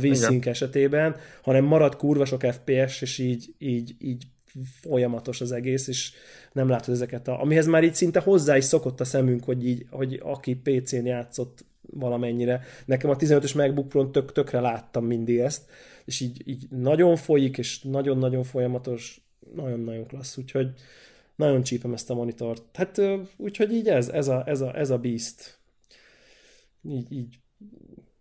V-Sync, a esetében, hanem marad kurva sok FPS, és így, így, így folyamatos az egész, és nem látod ezeket a... Amihez már így szinte hozzá is szokott a szemünk, hogy így, hogy aki PC-n játszott valamennyire. Nekem a 15-ös MacBook Pro-n tök, tökre láttam mindig ezt, és így, így nagyon folyik, és nagyon-nagyon folyamatos, nagyon-nagyon klassz, úgyhogy nagyon csípem ezt a monitort. Hát úgyhogy így ez, ez a, ez a, ez a Beast. Így, így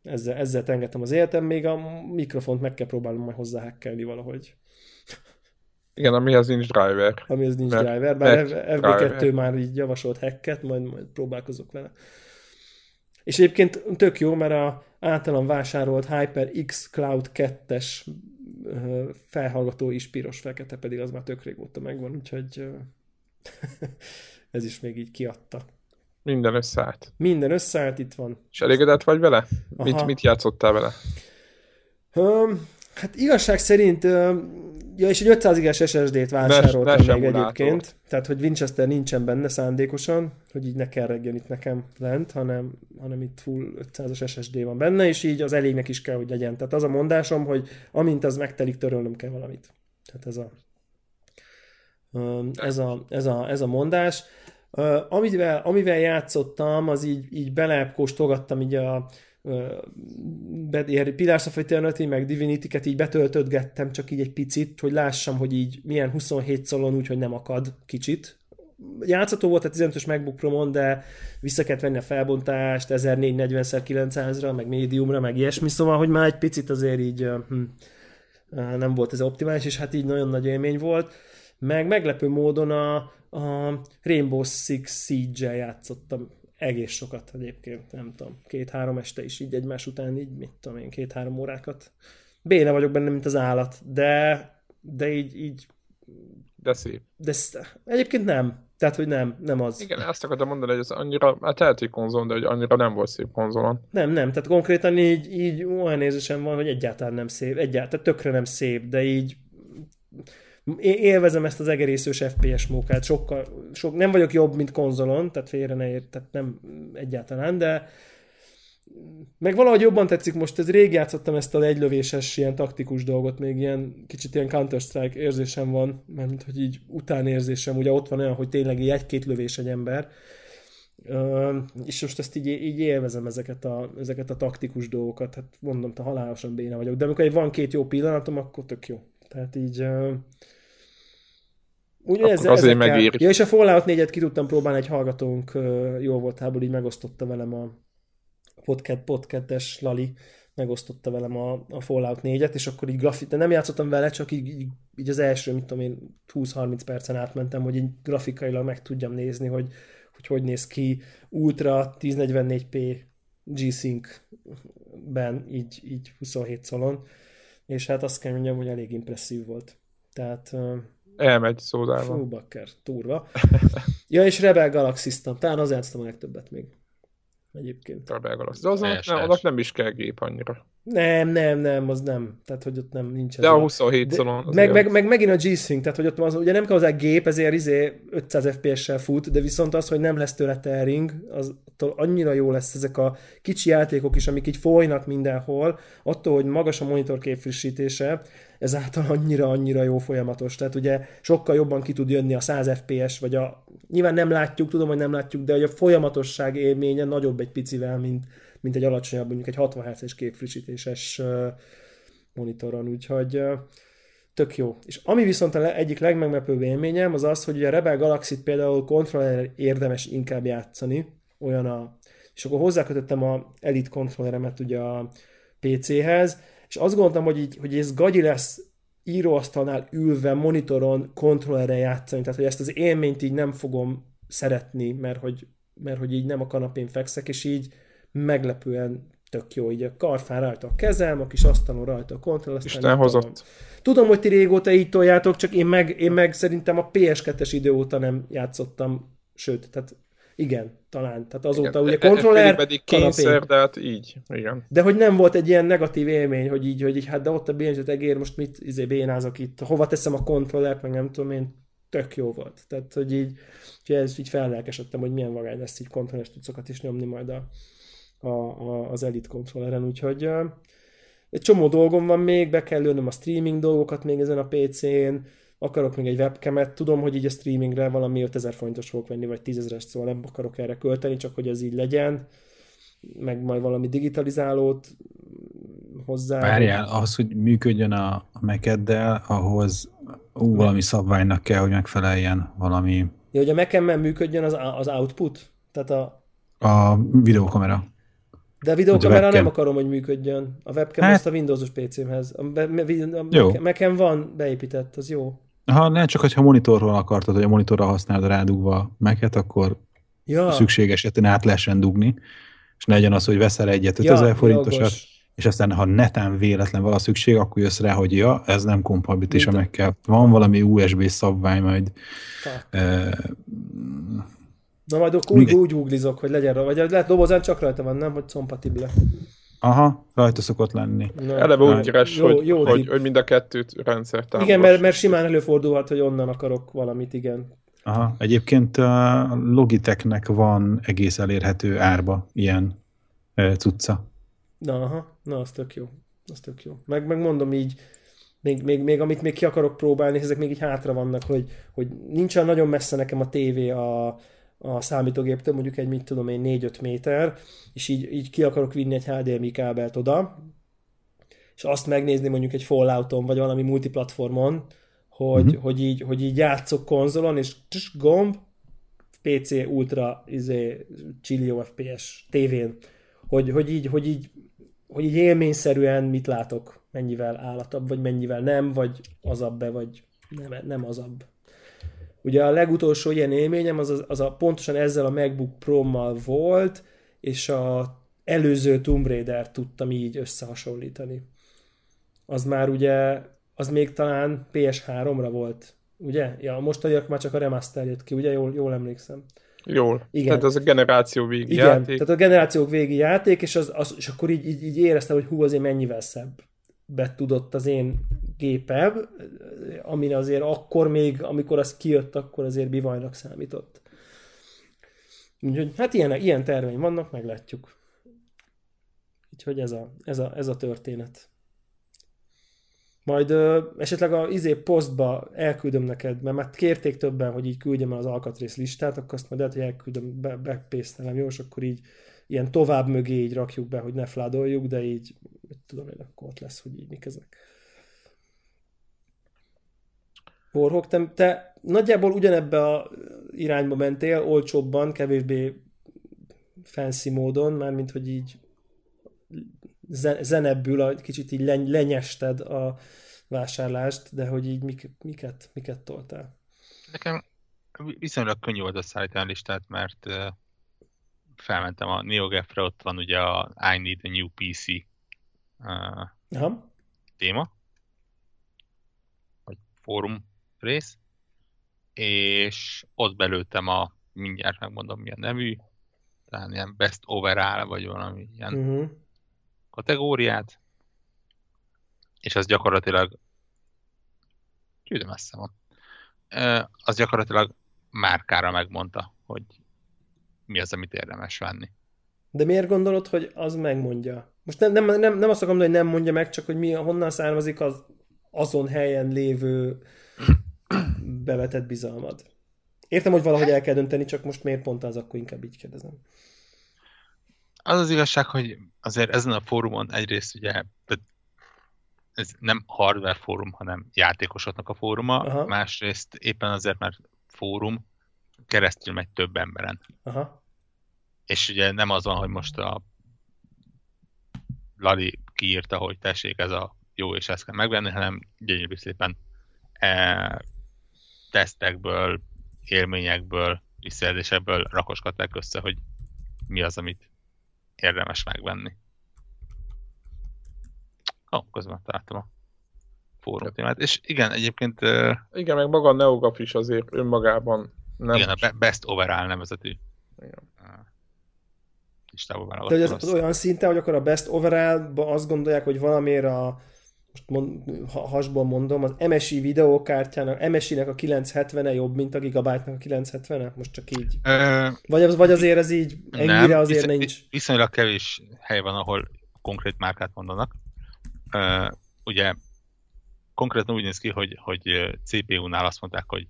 ezzel, ezzel tengetem az életem, még a mikrofont meg kell próbálnom majd hozzá hackelni valahogy. Igen, amihez nincs driver. Amihez nincs mert, driver, bár FB2 driver. már így javasolt hacket, majd, majd próbálkozok vele. És egyébként tök jó, mert a általam vásárolt HyperX Cloud 2-es felhallgató is piros-fekete, pedig az már tök régóta megvan, úgyhogy ez is még így kiadta. Minden összeállt. Minden összeállt, itt van. És elégedett vagy vele? Mit, mit játszottál vele? Um, hát igazság szerint, um, ja, és egy 500 es SSD-t vásároltam ne, még egyébként. Tehát, hogy Winchester nincsen benne szándékosan, hogy így ne kerregjen itt nekem lent, hanem, hanem itt full 500-as SSD van benne, és így az elégnek is kell, hogy legyen. Tehát az a mondásom, hogy amint az megtelik, törölnöm kell valamit. Tehát ez a, ez a, ez a, ez a mondás. Amivel, amivel játszottam, az így, így belepkóstolgattam így a uh, Pillars of meg Divinity-ket így betöltötgettem csak így egy picit, hogy lássam, hogy így milyen 27 szolon, úgyhogy nem akad kicsit. Játszható volt a 15-ös MacBook pro de vissza kellett venni a felbontást 1440x900-ra, meg médiumra, meg ilyesmi, szóval, hogy már egy picit azért így hm, nem volt ez optimális, és hát így nagyon nagy élmény volt. Meg meglepő módon a, a Rainbow Six Siege-el játszottam egész sokat egyébként, nem tudom, két-három este is így egymás után így, mit tudom én, két-három órákat. Béne vagyok benne, mint az állat, de, de így, így de szép. De egyébként nem. Tehát, hogy nem, nem az. Igen, azt akartam mondani, hogy ez annyira, hát lehet, hogy konzol, de hogy annyira nem volt szép konzolon. Nem, nem, tehát konkrétan így, így olyan érzésem van, hogy egyáltalán nem szép, egyáltalán tökre nem szép, de így élvezem ezt az egerészős FPS mókát, sokkal, sok, nem vagyok jobb, mint konzolon, tehát félre ne ért, tehát nem egyáltalán, de meg valahogy jobban tetszik most, ez rég játszottam ezt az egylövéses ilyen taktikus dolgot, még ilyen kicsit ilyen Counter-Strike érzésem van, mert hogy így utánérzésem, ugye ott van olyan, hogy tényleg egy-két lövés egy ember, Uh, és most ezt így, így élvezem ezeket a, ezeket a taktikus dolgokat, hát mondom, te halálosan béna vagyok, de amikor van két jó pillanatom, akkor tök jó. Tehát így uh, úgy, ezzel, azért megír. Ja, és a Fallout 4-et ki tudtam próbálni, egy hallgatónk jó voltából így megosztotta velem a podcast, podcastes Lali, megosztotta velem a, a Fallout 4-et, és akkor így grafit, de nem játszottam vele, csak így, így, így az első, mit tudom én, 20-30 percen átmentem, hogy így grafikailag meg tudjam nézni, hogy hogy, hogy néz ki Ultra 1044p G-Sync-ben, így, így 27 szalon, és hát azt kell mondjam, hogy elég impresszív volt. Tehát Elmegy szódával. Fú, bakker, turva. ja, és Rebel galaxy talán az játszottam a legtöbbet még. Egyébként. Rebel Galaxy. De az nem, annak nem is kell gép annyira. Nem, nem, nem, az nem. Tehát, hogy ott nem nincs ez. De a 27 szalon. Meg, meg, meg, megint a G-Sync, tehát, hogy ott az, ugye nem kell hozzá gép, ezért izé 500 FPS-sel fut, de viszont az, hogy nem lesz tőle tearing, az annyira jó lesz ezek a kicsi játékok is, amik így folynak mindenhol, attól, hogy magas a monitor képfrissítése, ezáltal annyira, annyira jó folyamatos. Tehát ugye sokkal jobban ki tud jönni a 100 FPS, vagy a, nyilván nem látjuk, tudom, hogy nem látjuk, de a folyamatosság élménye nagyobb egy picivel, mint, mint egy alacsonyabb, mondjuk egy 60 Hz-es képfrissítéses monitoron, úgyhogy tök jó. És ami viszont a egyik legmeglepőbb élményem, az az, hogy a Rebel Galaxy-t például kontroller érdemes inkább játszani, olyan a... És akkor hozzákötöttem a Elite kontrolleremet ugye a PC-hez, és azt gondoltam, hogy, így, hogy ez gagyi lesz íróasztalnál ülve, monitoron, kontrollerre játszani, tehát hogy ezt az élményt így nem fogom szeretni, mert hogy, mert hogy így nem a kanapén fekszek, és így meglepően tök jó, így a karfán rajta a kezem, a kis asztalon rajta a kontroll, aztán Isten hozott. Tudom, hogy ti régóta így toljátok, csak én meg, én meg szerintem a PS2-es idő óta nem játszottam, sőt, tehát igen, talán. Tehát azóta igen, ugye kontroller, pedig kényszer, de hát így, igen. De hogy nem volt egy ilyen negatív élmény, hogy így, hogy így hát de ott a bénzsőt egér, most mit izé bénázok itt, hova teszem a kontrollert, meg nem tudom én, tök jó volt. Tehát, hogy így, hogy ez így fellelkesedtem, hogy milyen vagány lesz így kontrolles tucokat is nyomni majd a, a, a, az Elite kontrolleren, úgyhogy uh, egy csomó dolgom van még, be kell lőnöm a streaming dolgokat még ezen a PC-n, akarok még egy webcamet, tudom, hogy így a streamingre valami 5000 forintos fogok venni, vagy 10 ezeres, szóval nem akarok erre költeni, csak hogy ez így legyen. meg majd valami digitalizálót hozzá. Várjál, az, hogy működjön a, a Mac-eddel, ahhoz ú, valami szabványnak kell, hogy megfeleljen valami... Ja, hogy a mac működjön az, az output? Tehát a... A videókamera. De a videókamera a nem akarom, hogy működjön. A webcam hát... azt a Windows-os PC-mhez. A, a, a van beépített, az jó. Ha nem csak, hogyha monitorról akartad, hogy a monitorra használod rádugva mac akkor ja. szükség esetén át lehessen dugni, és ne legyen az, hogy veszel egyet 5000 ja, forintosat, jogos és aztán ha netán véletlen vala szükség, akkor jössz rá, hogy ja, ez nem kompatibilis a kell. Van valami USB szabvány majd. E, Na majd akkor úgy, úgy googlizok, hogy legyen, vagy lehet dobozán csak rajta van, nem, hogy kompatibilis. Aha, rajta szokott lenni. Na, Eleve úgy keres, jó, hogy, jó, hogy, hogy, mind a kettőt rendszer támogat. Igen, mert, mert simán előfordulhat, hogy onnan akarok valamit, igen. Aha, egyébként a Logitechnek van egész elérhető árba ilyen cucca. Na, aha, na, az tök jó. Az tök jó. Meg, meg mondom így, még, még, még, amit még ki akarok próbálni, ezek még így hátra vannak, hogy, hogy nincsen nagyon messze nekem a tévé a, a számítógéptől, mondjuk egy, mit tudom én, 4-5 méter, és így, így ki akarok vinni egy HDMI kábelt oda, és azt megnézni mondjuk egy Fallouton, vagy valami multiplatformon, hogy, uh-huh. hogy, így, hogy így játszok konzolon, és tss, gomb, PC Ultra izé, Chilio FPS tévén, hogy, hogy, így, hogy így hogy így élményszerűen mit látok, mennyivel állatabb, vagy mennyivel nem, vagy azabb-e, vagy nem, nem azabb. Ugye a legutolsó ilyen élményem az, az, az a, pontosan ezzel a MacBook Pro-mal volt, és a előző Tomb Raider tudtam így összehasonlítani. Az már ugye, az még talán PS3-ra volt, ugye? Ja, a már csak a remaster jött ki, ugye? Jól, jól emlékszem. Jól. Igen. Tehát az a generáció végi Igen, játék. tehát a generáció végi játék, és, az, az, és akkor így, így, így éreztem, hogy hú, azért mennyivel szebb be tudott az én gépem, amire azért akkor még, amikor az kijött, akkor azért bivajnak számított. Úgyhogy hát ilyen, ilyen terveim vannak, meglátjuk. Úgyhogy ez a, ez a, ez a történet. Majd ö, esetleg a izé posztba elküldöm neked, mert már kérték többen, hogy így küldjem el az alkatrész listát, akkor azt majd lehet, hogy elküldöm, be, bepésztelem, jó, és akkor így ilyen tovább mögé így rakjuk be, hogy ne fládoljuk, de így, mit tudom én, akkor ott lesz, hogy így mik ezek. Warhawk, te, te nagyjából ugyanebbe a irányba mentél, olcsóbban, kevésbé fancy módon, mármint hogy így zenebbül, kicsit így lenyested a vásárlást, de hogy így mik, miket, miket toltál? Nekem viszonylag könnyű volt a listát, mert felmentem a NeoGAF-re, ott van ugye a I Need a New PC uh, Aha. téma, vagy fórum rész, és ott belőttem a, mindjárt megmondom mi a nevű, talán ilyen Best Overall, vagy valami ilyen uh-huh kategóriát, és az gyakorlatilag küldöm messze van. Az gyakorlatilag márkára megmondta, hogy mi az, amit érdemes venni. De miért gondolod, hogy az megmondja? Most nem, nem, nem, nem azt akarom, hogy nem mondja meg, csak hogy mi, honnan származik az azon helyen lévő bevetett bizalmad. Értem, hogy valahogy el kell dönteni, csak most miért pont az, akkor inkább így kérdezem. Az az igazság, hogy azért ezen a fórumon egyrészt ugye ez nem hardware fórum, hanem játékosoknak a fóruma, Aha. másrészt éppen azért, mert fórum keresztül megy több emberen. Aha. És ugye nem az van, hogy most a Lali kiírta, hogy tessék, ez a jó, és ezt kell megvenni, hanem gyönyörű szépen e, tesztekből, élményekből, visszajelzésekből rakosgatták össze, hogy mi az, amit érdemes megvenni. Ó, oh, közben találtam a fórum témát. És igen, egyébként... Igen, meg maga a NeoGAF is azért önmagában nem... Igen, a Best Overall nevezetű igen. Uh, De ez az olyan szinten, hogy akkor a Best Overall-ba azt gondolják, hogy valamiért a most mond, hasból mondom, az MSI videókártyának, MSI-nek a 970-e jobb, mint a Gigabyte-nak a 970-e? Most csak így. Ö, vagy, az, vagy azért ez így ennyire nem, azért visz, nincs? Viszonylag kevés hely van, ahol konkrét márkát mondanak. Ö, ugye konkrétan úgy néz ki, hogy, hogy CPU-nál azt mondták, hogy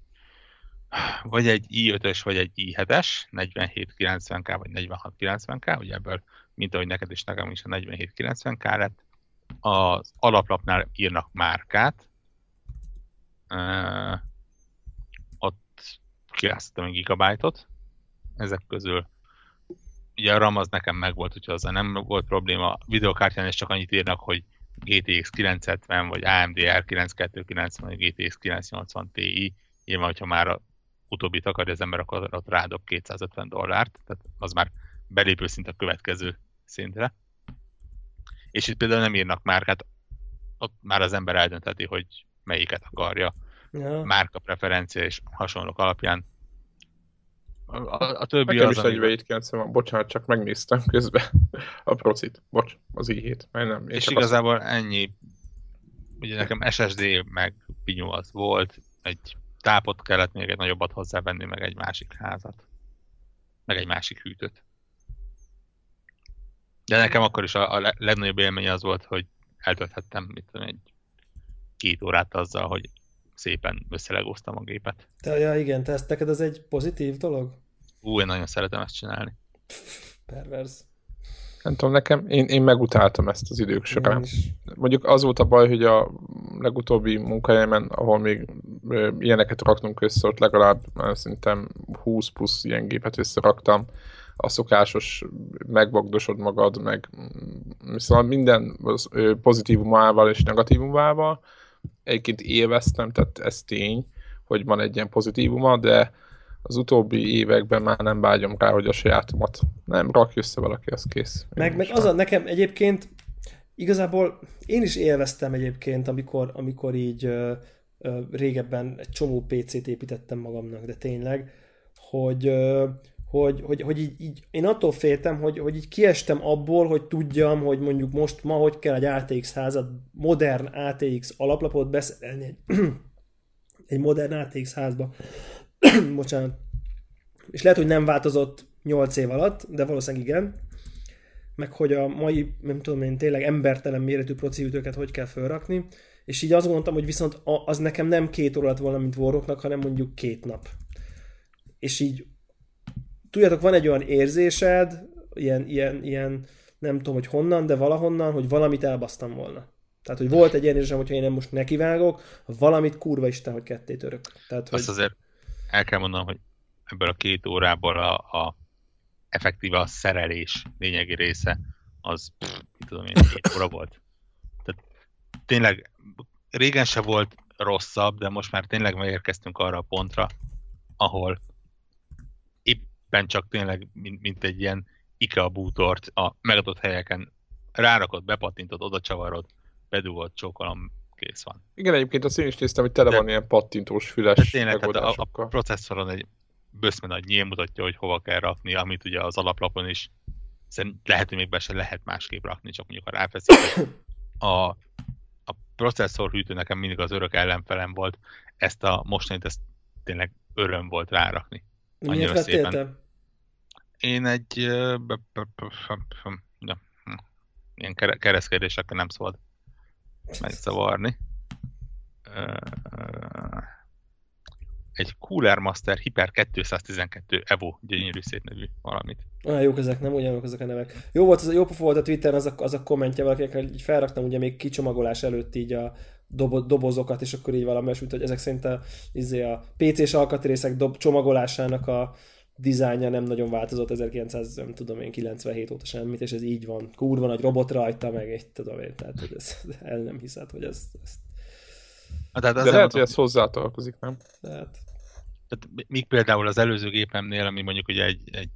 vagy egy i5-ös, vagy egy i7-es, 4790K, vagy 4690K, ugye ebből, mint ahogy neked is nekem is a 4790K lett, az alaplapnál írnak márkát, uh, ott kirásztottam egy gigabájtot, ezek közül ugye a RAM az nekem megvolt, úgyhogy az nem volt probléma. A videokártyán is csak annyit írnak, hogy GTX 970, vagy AMD R9290, vagy GTX 980 Ti. Nyilván, hogyha már a utóbbit akarja az ember, akkor ott rádob 250 dollárt, tehát az már belépő szint a következő szintre. És itt például nem írnak márkát, ott már az ember eldöntheti, hogy melyiket akarja. Ja. Márka preferencia és hasonlók alapján a, a többi Nekem az, is amiben... egy van, bocsánat, csak megnéztem közben a procit. Bocs, az i7. Nem, és igazából azt... ennyi. Ugye nekem SSD meg pinyó az volt, egy tápot kellett még egy nagyobbat hozzávenni, meg egy másik házat. Meg egy másik hűtőt. De nekem akkor is a, a legnagyobb élmény az volt, hogy eltölthettem mit tudom, egy két órát azzal, hogy szépen összelegóztam a gépet. Te, ja igen, te ezt neked ez egy pozitív dolog? Ú, én nagyon szeretem ezt csinálni. Perverz. Nem tudom, nekem, én, én megutáltam ezt az idők során. Mondjuk az volt a baj, hogy a legutóbbi munkahelyemen, ahol még ö, ilyeneket raktunk össze, ott legalább szerintem 20 plusz ilyen gépet összeraktam. A szokásos megvagdosod magad, meg szóval minden ö, pozitívumával és negatívumával, egyébként élveztem, tehát ez tény, hogy van egy ilyen pozitívuma, de az utóbbi években már nem vágyom rá, hogy a sajátomat nem rakj össze valaki, az kész. Meg, meg az a nekem egyébként igazából én is élveztem egyébként, amikor, amikor így ö, ö, régebben egy csomó PC-t építettem magamnak, de tényleg, hogy ö, hogy, hogy, hogy így, így, én attól féltem, hogy, hogy így kiestem abból, hogy tudjam, hogy mondjuk most ma hogy kell egy ATX házat, modern ATX alaplapot beszerelni egy, egy modern ATX házba. Bocsánat. És lehet, hogy nem változott 8 év alatt, de valószínűleg igen. Meg hogy a mai, nem tudom én, tényleg embertelen méretű prociütőket hogy kell felrakni. És így azt gondoltam, hogy viszont az nekem nem két óra lett volna, mint Warrocknak, hanem mondjuk két nap. És így tudjátok, van egy olyan érzésed, ilyen, ilyen, ilyen, nem tudom, hogy honnan, de valahonnan, hogy valamit elbasztam volna. Tehát, hogy volt egy ilyen érzésem, hogyha én nem most nekivágok, valamit kurva isten, hogy ketté török. Tehát, Azt hogy... azért el kell mondanom, hogy ebből a két órából a, a effektíve a szerelés lényegi része, az pff, tudom én, két óra volt. Tehát tényleg régen se volt rosszabb, de most már tényleg megérkeztünk arra a pontra, ahol éppen csak tényleg, mint, mint egy ilyen IKEA bútort a megadott helyeken rárakod, bepattintod, oda csavarod, bedugod, csókolom, kész van. Igen, egyébként azt én is néztem, hogy tele de, van ilyen pattintós füles de tényleg, tehát a, a processzoron egy bőszme nagy nyíl mutatja, hogy hova kell rakni, amit ugye az alaplapon is szerintem lehet, hogy még be se lehet másképp rakni, csak mondjuk a ráfeszítek. A, a processzor hűtő nekem mindig az örök ellenfelem volt, ezt a mostanit ezt tényleg öröm volt rárakni. Miért szépen. Én egy ilyen kereszkedésekkel nem szabad megzavarni. Egy Cooler Master Hyper 212 Evo gyönyörű szép nevű valamit. Ah, jók ezek, nem ugyanolyanok ezek a nevek. Jó volt, az jó volt a Twitteren az a, az a kommentje valakinek, így felraktam ugye még kicsomagolás előtt így a dobo, dobozokat, és akkor így valami mint hogy ezek szerint a, izé a PC-s alkatrészek dob, csomagolásának a dizájnja nem nagyon változott 1900, nem tudom én, 97 óta semmit, és ez így van. Kurva nagy robot rajta, meg egy, tudom én, tehát hogy ez, el nem hiszed, hogy ez... ez... Hát, tehát De lehet, hogy ez hozzátartozik, nem? Tehát... tehát míg például az előző gépemnél, ami mondjuk ugye egy, egy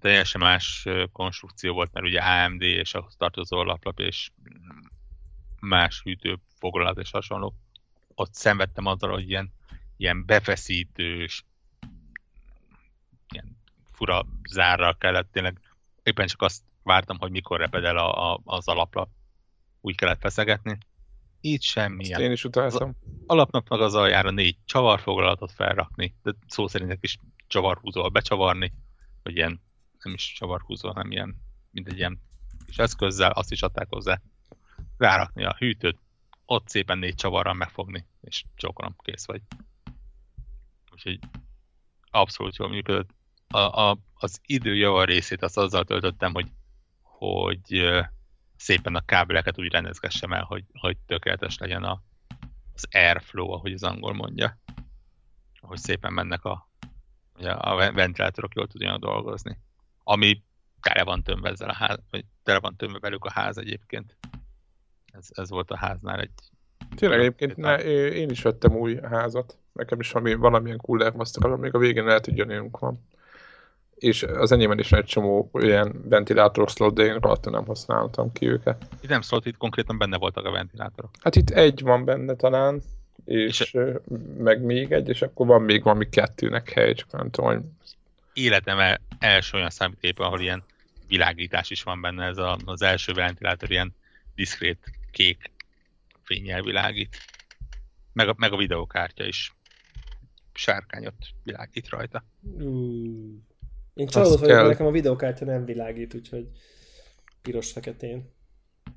teljesen más konstrukció volt, mert ugye AMD és ahhoz tartozó laplap és más hűtőfoglalat és hasonló, ott szenvedtem azzal, hogy ilyen, ilyen befeszítős, fura zárral kellett tényleg, éppen csak azt vártam, hogy mikor reped el a, a, az alaplap. Úgy kellett feszegetni. Így semmi. én is utáltam. Alapnak az aljára négy csavarfoglalatot felrakni, de szó szerint is csavarhúzóval becsavarni, vagy ilyen, nem is csavarhúzó, hanem ilyen, mint egy ilyen kis eszközzel, azt is adták hozzá rárakni a hűtőt, ott szépen négy csavarral megfogni, és csókolom, kész vagy. Úgyhogy abszolút jól működött. A, a, az idő java részét azt azzal töltöttem, hogy, hogy szépen a kábeleket úgy rendezgessem el, hogy, hogy tökéletes legyen a, az airflow, ahogy az angol mondja. Hogy szépen mennek a, a ventilátorok jól tudjanak dolgozni. Ami tele van tömve ezzel a ház, vagy tele van tömve velük a ház egyébként. Ez, ez volt a háznál egy... Tényleg egyébként ne, én is vettem új házat. Nekem is valami, valamilyen cooler master, még a végén lehet, hogy jönünk van. És az enyémben is egy csomó ilyen ventilátor slot, de én rajta nem használtam ki őket. Itt nem szólt, itt konkrétan benne voltak a ventilátorok. Hát itt egy van benne talán, és, és meg még egy, és akkor van még valami kettőnek hely, csak nem tudom, hogy... Életem el, első olyan számítógép, ahol ilyen világítás is van benne, ez a, az első ventilátor ilyen diszkrét kék fényjel világít. Meg a, meg a videókártya is sárkányot világít rajta. Mm. Én csalódott vagyok, kell... nekem a videókártya nem világít, úgyhogy piros-feketén.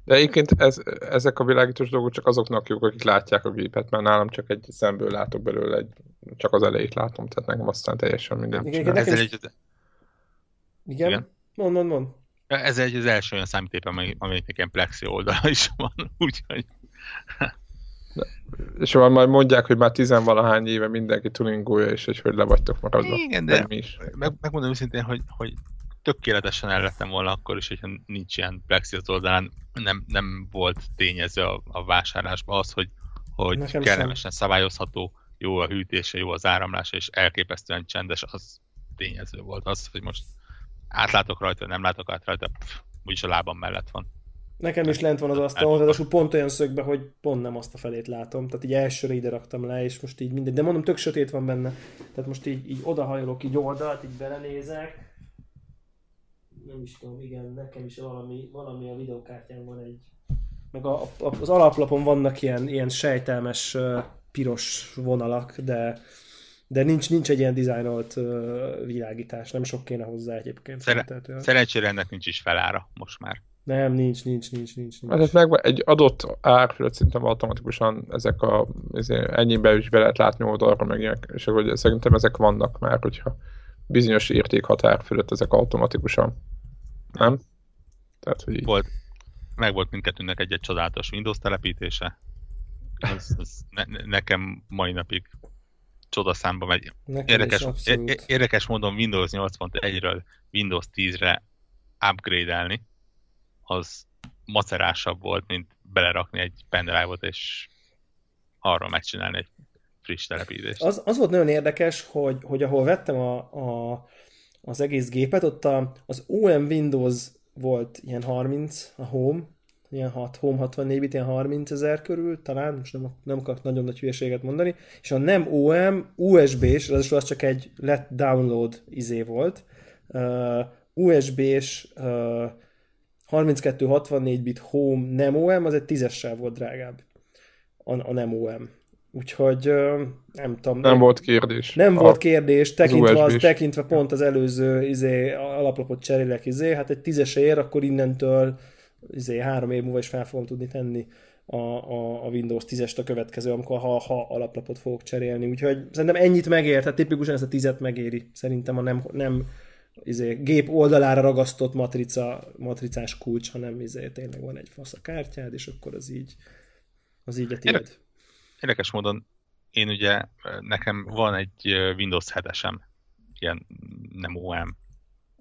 De egyébként ez, ezek a világítós dolgok csak azoknak jók, akik látják a gépet, mert nálam csak egy szemből látok belőle, egy, csak az elejét látom, tehát nekem aztán teljesen minden. Igen, igen, is... egy... igen? igen? Mond, mond, mond. Ez egy az első olyan számítép, amelyik nekem plexi oldala is van, úgyhogy... És van majd mondják, hogy már tizenvalahány éve mindenki tuningolja, és hogy hogy le vagytok maradva. Igen, de mi is. Meg, megmondom őszintén, hogy, hogy tökéletesen el lettem volna akkor is, hogyha nincs ilyen plexi az oldalán. Nem, nem volt tényező a, a vásárlásban az, hogy, hogy kellemesen sem. szabályozható, jó a hűtése, jó az áramlása, és elképesztően csendes, az tényező volt. Az, hogy most átlátok rajta, nem látok át rajta, pff, úgyis a lábam mellett van. Nekem is lent van az asztalon, ráadásul pont olyan szögbe, hogy pont nem azt a felét látom. Tehát így elsőre ide raktam le, és most így mindegy. De mondom, tök sötét van benne. Tehát most így, így odahajolok így oldalt, így belenézek. Nem is tudom, igen, nekem is valami, valami a videokártyán van egy... Meg a, a, az alaplapon vannak ilyen, ilyen sejtelmes piros vonalak, de de nincs, nincs egy ilyen dizájnolt uh, világítás, nem sok kéne hozzá egyébként. Szere- szerencsére ennek nincs is felára most már. Nem, nincs, nincs, nincs, nincs. nincs. Hát meg egy adott árfölött szerintem automatikusan ezek a, ennyiben is be lehet látni oldalra, meg ilyenek, és akkor szerintem ezek vannak már, hogyha bizonyos értékhatár fölött ezek automatikusan. Nem? Tehát, hogy így. Volt, meg volt mindkettőnek egy-egy csodálatos Windows telepítése. Ez, ez ne, nekem mai napig csodaszámba megy. érdekes, érdekes módon Windows 8.1-ről Windows 10-re upgrade-elni, az macerásabb volt, mint belerakni egy pendrive-ot, és arról megcsinálni egy friss telepítést. Az, az volt nagyon érdekes, hogy, hogy ahol vettem a, a, az egész gépet, ott a, az OM Windows volt ilyen 30, a Home, ilyen 6, Home 64 bit, ilyen 30 ezer körül, talán, most nem, nem akarok nagyon nagy hülyeséget mondani, és a nem OM, USB-s, az csak egy let download izé volt, uh, USB-s uh, 32-64 bit Home nem OM, az egy tízessel volt drágább a, a nem OM. Úgyhogy nem tudom. Nem, nem volt kérdés. Nem a, volt kérdés, tekintve, az, az tekintve pont az előző izé, alaplapot cserélek, izé, hát egy tízes ér, akkor innentől izé, három év múlva is fel fogom tudni tenni a, a, a Windows 10-est a következő, amikor ha, ha alaplapot fogok cserélni. Úgyhogy szerintem ennyit megér, tehát tipikusan ez a tizet megéri. Szerintem a nem, nem izé, gép oldalára ragasztott matrica, matricás kulcs, hanem izé, tényleg van egy fasz a kártyád, és akkor az így, az így a tiéd. Érdekes módon én ugye, nekem van egy Windows 7-esem, ilyen nem OM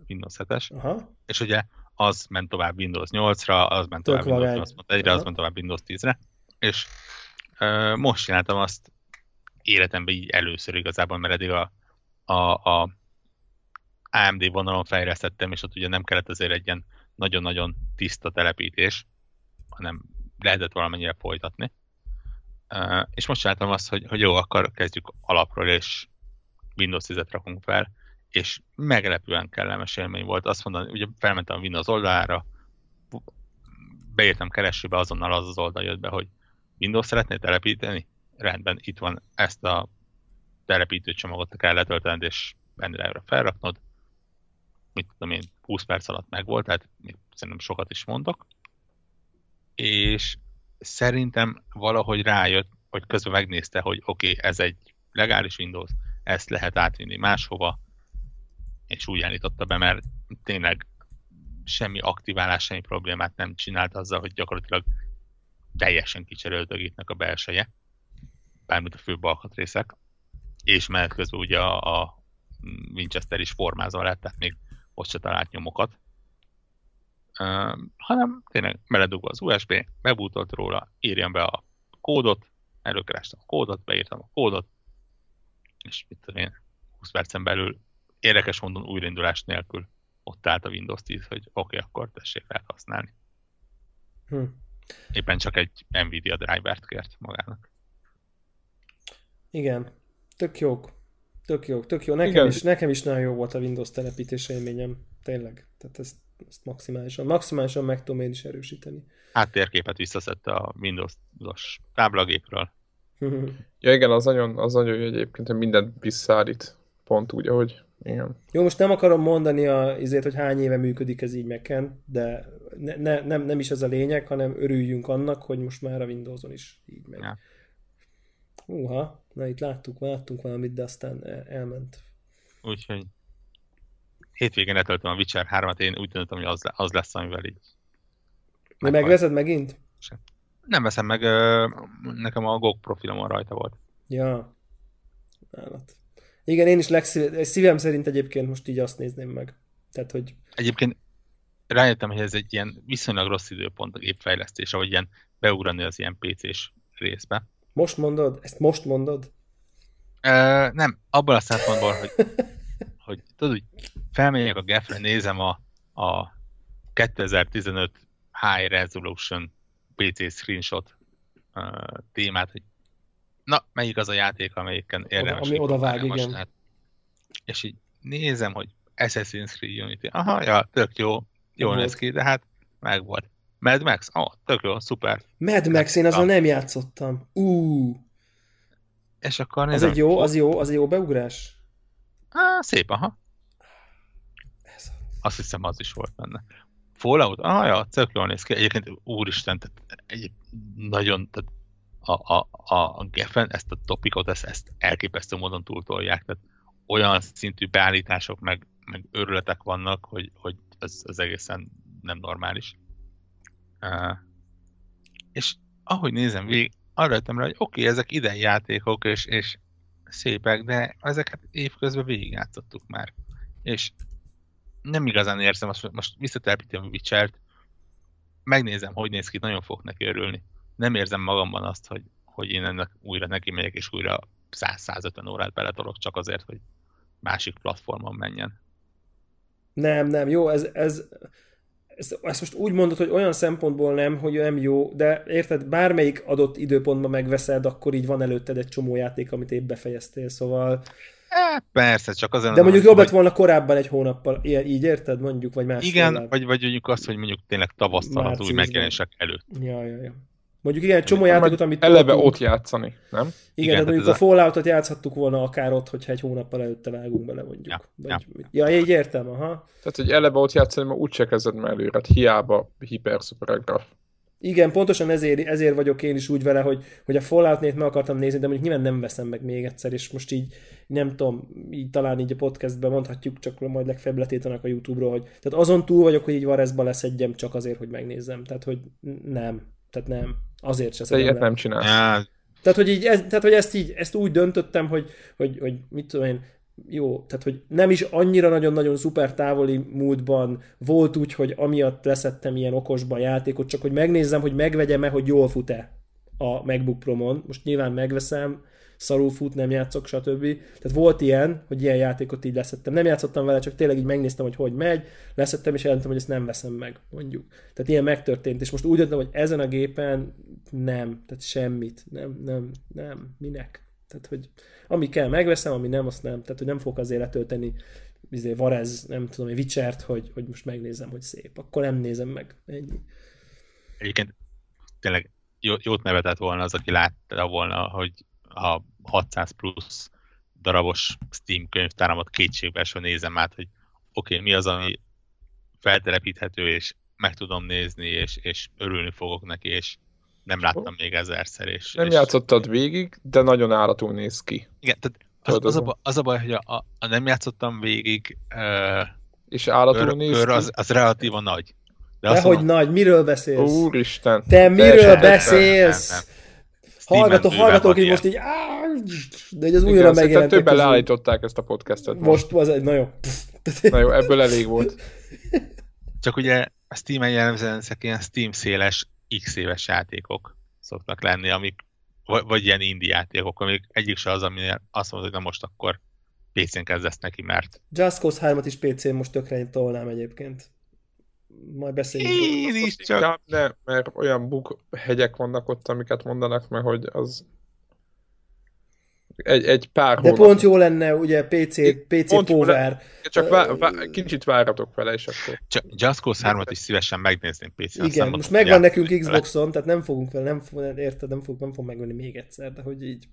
Windows 7-es, Aha. és ugye az ment tovább Windows 8-ra, az ment tovább Tök Windows 8-ra, az ment tovább Windows 10-re, és uh, most csináltam azt életemben így először igazából, mert eddig a, a, a AMD vonalon fejlesztettem, és ott ugye nem kellett azért egy ilyen nagyon-nagyon tiszta telepítés, hanem lehetett valamennyire folytatni. És most csináltam azt, hogy, hogy jó, akkor kezdjük alapról, és Windows 10-et rakunk fel, és meglepően kellemes élmény volt. Azt mondani, ugye felmentem a Windows oldalára, beírtam keresőbe, azonnal az az oldal jött be, hogy Windows szeretnél telepíteni? Rendben, itt van ezt a telepítő csomagot kell letöltened, és pendrive felraknod. Mit tudom én, 20 perc alatt megvolt, tehát szerintem sokat is mondok. És szerintem valahogy rájött, hogy közben megnézte, hogy oké, okay, ez egy legális Windows, ezt lehet átvinni máshova, és úgy állította be, mert tényleg semmi aktiválás, semmi problémát nem csinált azzal, hogy gyakorlatilag teljesen kicserült a gépnek a belseje, bármint a fő alkatrészek, és menet közben ugye a, a Winchester is formázva lett, tehát még ott se talált nyomokat. Uh, hanem tényleg beledugva az USB, bebútolt róla, írjam be a kódot, előkerestem a kódot, beírtam a kódot, és mit tudom én, 20 percen belül érdekes módon újraindulás nélkül ott állt a Windows 10, hogy oké, okay, akkor tessék felhasználni. Hm. Éppen csak egy Nvidia drivert kért magának. Igen, tök jók. Tök jó, tök jó. Nekem is, nekem is nagyon jó volt a Windows telepítés élményem. Tényleg. Tehát ezt, ezt maximálisan, maximálisan meg tudom én is erősíteni. térképet visszaszedte a Windows-os táblagépről. ja igen, az nagyon, az nagyon jó egyébként, hogy mindent visszaállít. Pont úgy, ahogy igen. Jó, most nem akarom mondani a, azért, hogy hány éve működik ez így meken, de ne, ne, nem, nem is ez a lényeg, hanem örüljünk annak, hogy most már a Windowson is így megy. Ja. Uha, na itt láttuk, láttunk valamit, de aztán elment. Úgyhogy hétvégén letöltöm a Witcher 3-at, én úgy döntöttem, hogy az, az lesz, amivel így... De megveszed megint? Nem veszem meg, nekem a GOG profilomon rajta volt. Ja, állat. Igen, én is legszív... szívem szerint egyébként most így azt nézném meg. Tehát, hogy... Egyébként rájöttem, hogy ez egy ilyen viszonylag rossz időpont a gépfejlesztés, ahogy ilyen beugrani az ilyen PC-s részbe. Most mondod? Ezt most mondod? Uh, nem, abban a szempontból, hogy, hogy tudod, hogy felmegyek a Gefre, nézem a, a 2015 High Resolution PC screenshot uh, témát, hogy na, melyik az a játék, amelyiken érdemes. Ami oda vág, igen. Hát, és így nézem, hogy Assassin's Creed Unity. Aha, ja, tök jó, jól néz ki, de hát meg volt. Mad Max? Oh, tök jó, szuper. Mad Max, én azon nem játszottam. Uh. És akkor nézem, az egy jó, az jó, az egy jó beugrás? Á, szép, aha. Ez Azt hiszem, az is volt benne. Fallout? Ah, ja, tök jól néz ki. Egyébként, úristen, tehát egy nagyon, tehát a, a, a, a Geffen ezt a topikot, ezt, ezt elképesztő módon túltolják, tehát olyan szintű beállítások, meg, meg örületek vannak, hogy, hogy ez, ez egészen nem normális. És ahogy nézem végig, arra jöttem rá, hogy oké, okay, ezek idei játékok, és, és szépek, de ezeket évközben végigjátszottuk már. És nem igazán érzem, azt most visszatelepítem a Witcher-t, megnézem, hogy néz ki, nagyon fogok neki örülni. Nem érzem magamban azt, hogy, hogy én ennek újra neki megyek, és újra 100-150 órát beletolok csak azért, hogy másik platformon menjen. Nem, nem, jó, ez, ez ezt, ezt most úgy mondod, hogy olyan szempontból nem, hogy nem jó, de érted, bármelyik adott időpontban megveszed, akkor így van előtted egy csomó játék, amit épp befejeztél, szóval... É, persze, csak azért... De mondjuk jobb lett volna korábban egy hónappal, ilyen, így érted, mondjuk, vagy más. Igen, vagy, vagy mondjuk azt, hogy mondjuk tényleg tavasztal az új megjelenések előtt. Ja, ja, ja. Mondjuk igen, egy csomó játékot, amit... Eleve tudtunk. ott játszani, nem? Igen, igen de mondjuk a Falloutot játszhattuk volna akár ott, hogyha egy hónappal előtte vágunk bele, mondjuk. Ja, Vagy, ja. ja így értem, aha. Tehát, hogy eleve ott játszani, mert úgyse kezded már előre, hát hiába hiper graf. Igen, pontosan ezért, ezért vagyok én is úgy vele, hogy, hogy a fallout meg akartam nézni, de mondjuk nyilván nem veszem meg még egyszer, és most így nem tudom, így talán így a podcastben mondhatjuk, csak majd legfeljebb letétanak a YouTube-ról, hogy tehát azon túl vagyok, hogy így Varezba leszedjem csak azért, hogy megnézzem. Tehát, hogy nem. Tehát nem. Azért se szeretem. nem csinálsz. Tehát, hogy, így, ez, tehát, hogy ezt, így, ezt úgy döntöttem, hogy, hogy, hogy mit tudom én, jó, tehát hogy nem is annyira nagyon-nagyon szuper távoli múltban volt úgy, hogy amiatt leszettem ilyen okosban játékot, csak hogy megnézzem, hogy megvegyem-e, hogy jól fut-e a MacBook Pro-mon. Most nyilván megveszem, szarul fut, nem játszok, stb. Tehát volt ilyen, hogy ilyen játékot így leszettem. Nem játszottam vele, csak tényleg így megnéztem, hogy hogy megy, leszettem, és jelentem, hogy ezt nem veszem meg, mondjuk. Tehát ilyen megtörtént, és most úgy döntöttem, hogy ezen a gépen nem, tehát semmit, nem, nem, nem, minek. Tehát, hogy ami kell, megveszem, ami nem, azt nem. Tehát, hogy nem fogok azért letölteni izé, Varez, nem tudom, egy Witchert, hogy, hogy most megnézem, hogy szép. Akkor nem nézem meg. Ennyi. Egyébként tényleg jót nevetett volna az, aki látta volna, hogy a 600 plusz darabos Steam könyvtáramat kétségbeesve nézem át, hogy oké, okay, mi az, ami feltelepíthető, és meg tudom nézni, és, és örülni fogok neki, és nem láttam még ezerszer. És, nem és... játszottad végig, de nagyon állatul néz ki. Igen, tehát az, az, a, az a baj, hogy a, a, a nem játszottam végig uh, és állatul néz kör az, az relatívan nagy. De Dehogy mondom, nagy, miről beszélsz? Úristen. Te miről beszélsz? Nem, nem. Hallgató, hallgatók így most így, de hogy az újra megjelent. Többen leállították ezt a podcastet. Most, most az egy, na jó. Na jó, ebből elég volt. Csak ugye a Steam-en jellemzően ezek ilyen Steam széles x éves játékok szoktak lenni, amik vagy, vagy ilyen indie játékok, amik egyik se az, aminél azt mondod, hogy na most akkor PC-n kezdesz neki, mert... Just Cause 3-at is PC-n most tökre tolnám egyébként. Majd beszéljünk. Én is csak... Ne, mert olyan bug hegyek vannak ott, amiket mondanak, mert hogy az egy, egy pár De hónap. pont jó lenne, ugye, PC, PC pont Power. Csak vá, vá, kicsit váratok vele, és akkor... Csak Just Cause 3-at is szívesen megnézném PC-en. Igen, most megvan nekünk Xboxon, tehát nem fogunk vele, nem, fog, érted, nem fog, nem fog megvenni még egyszer, de hogy így,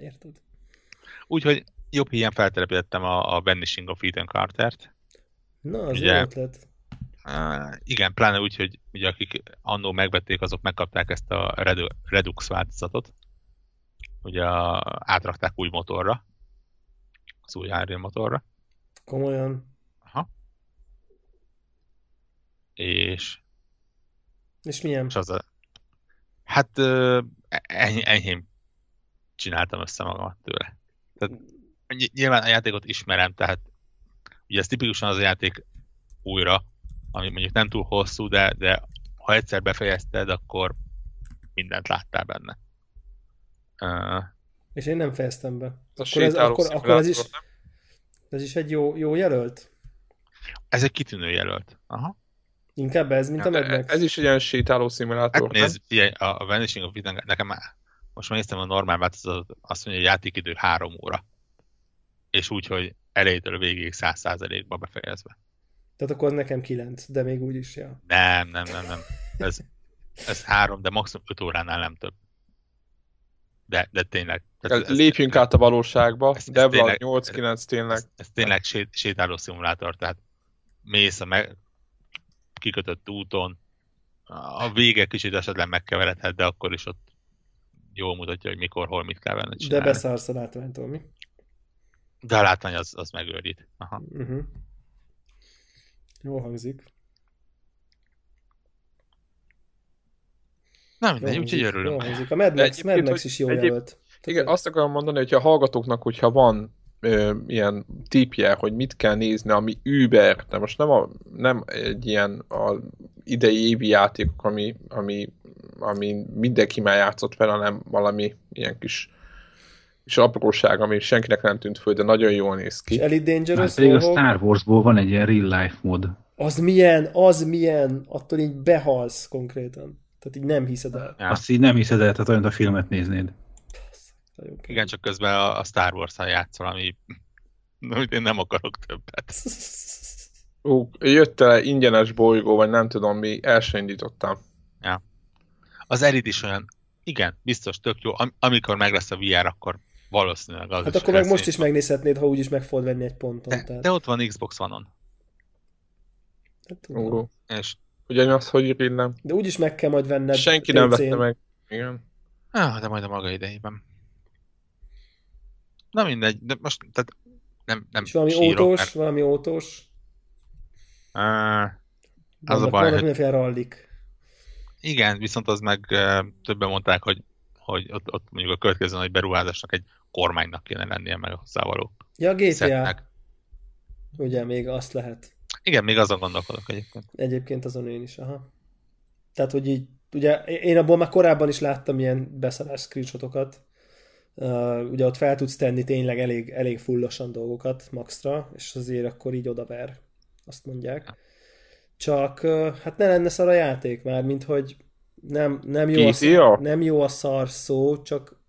érted? Úgyhogy jobb hiány feltelepítettem a, a Vanishing of Ethan Carter-t. Na, az ugye, ötlet. Uh, igen, pláne úgy, hogy ugye akik annó megvették, azok megkapták ezt a Redux változatot. Ugye a, átrakták új motorra. Az új Unreal motorra. Komolyan. Aha. És... És milyen? És az a... Hát uh, eny- enyhén csináltam össze magamat tőle. Tehát nyilván a játékot ismerem, tehát ugye ez tipikusan az a játék újra, ami mondjuk nem túl hosszú, de, de ha egyszer befejezted, akkor mindent láttál benne. Uh, és én nem fejeztem be. Akkor ez, akkor, akkor ez, is, ez is egy jó, jó jelölt? Ez egy kitűnő jelölt. Aha. Inkább ez, mint a Mad Max. Ez is egy olyan sétáló szimulátor. Hát nézd, ilyen, a Vanishing of Eden, nekem már most megnéztem a normál változatot, azt mondja, hogy játékidő három óra és úgy, hogy elejétől végig száz százalékba befejezve. Tehát akkor nekem kilenc, de még úgy is, ja. Nem, nem, nem, nem. Ez, ez három, de maximum öt óránál nem több. De, de tényleg. Tehát ez, Lépjünk ez, át a valóságba, ez, ez Devla 8-9 tényleg. Ez, ez tényleg sét, sétáló szimulátor, tehát mész a meg, kikötött úton, a vége kicsit esetleg megkeveredhet, de akkor is ott jól mutatja, hogy mikor, hol, mit kell venni csinálni. De beszállsz a látványtól, mi? De a látvány az, az megőrít. Aha. Uh-huh. Jó hangzik. Nem mindegy, úgyhogy örülünk. A Mad Max, Mad Max is jó egyéb, jelölt. Igen, azt akarom mondani, hogy a hallgatóknak, hogyha van ö, ilyen tipje, hogy mit kell nézni, ami Uber, de most nem, a, nem egy ilyen a idei évi játékok, ami, ami, ami mindenki már játszott vele, hanem valami ilyen kis és apróság, ami senkinek nem tűnt föl, de nagyon jól néz ki. És Elite Dangerous hát, a Star Warsból van egy ilyen real life mod. Az milyen, az milyen, attól így behalsz konkrétan. Tehát így nem hiszed el. Ja. Azt így nem hiszed el, tehát olyan a filmet néznéd. Igen, csak közben a, a Star Wars-szal játszol, ami amit én nem akarok többet. Ó, jött el ingyenes bolygó, vagy nem tudom mi, el sem indítottam. Ja. Az Erit is olyan, igen, biztos tök jó. Am- amikor meg lesz a VR, akkor Valószínűleg az Hát akkor meg most is megnézhetnéd, ha úgyis meg fogod venni egy ponton. De, tehát. de ott van Xbox One-on. Hát, Ó, és ugyanaz, hogy írillem. De úgyis meg kell majd venned Senki nem vette meg. Igen. Ah, de majd a maga idejében. Na mindegy, de most tehát nem, nem És valami sírok, ótós, mert... valami ótós. Uh, az a baj, hogy... mindenféle rallik. Igen, viszont az meg uh, többen mondták, hogy, hogy ott, ott mondjuk a következő nagy beruházásnak egy kormánynak kéne lennie meg hozzávaló. Ja, GTA. Szetnek. Ugye, még azt lehet. Igen, még azon gondolkodok egyébként. Egyébként azon én is, aha. Tehát, hogy így, ugye én abból már korábban is láttam ilyen beszállás screenshotokat, Uh, ugye ott fel tudsz tenni tényleg elég, elég fullosan dolgokat maxra, és azért akkor így odaver, azt mondják. Csak uh, hát ne lenne szar a játék már, mint hogy nem, nem, jó, a szar, nem jó a szar szó, csak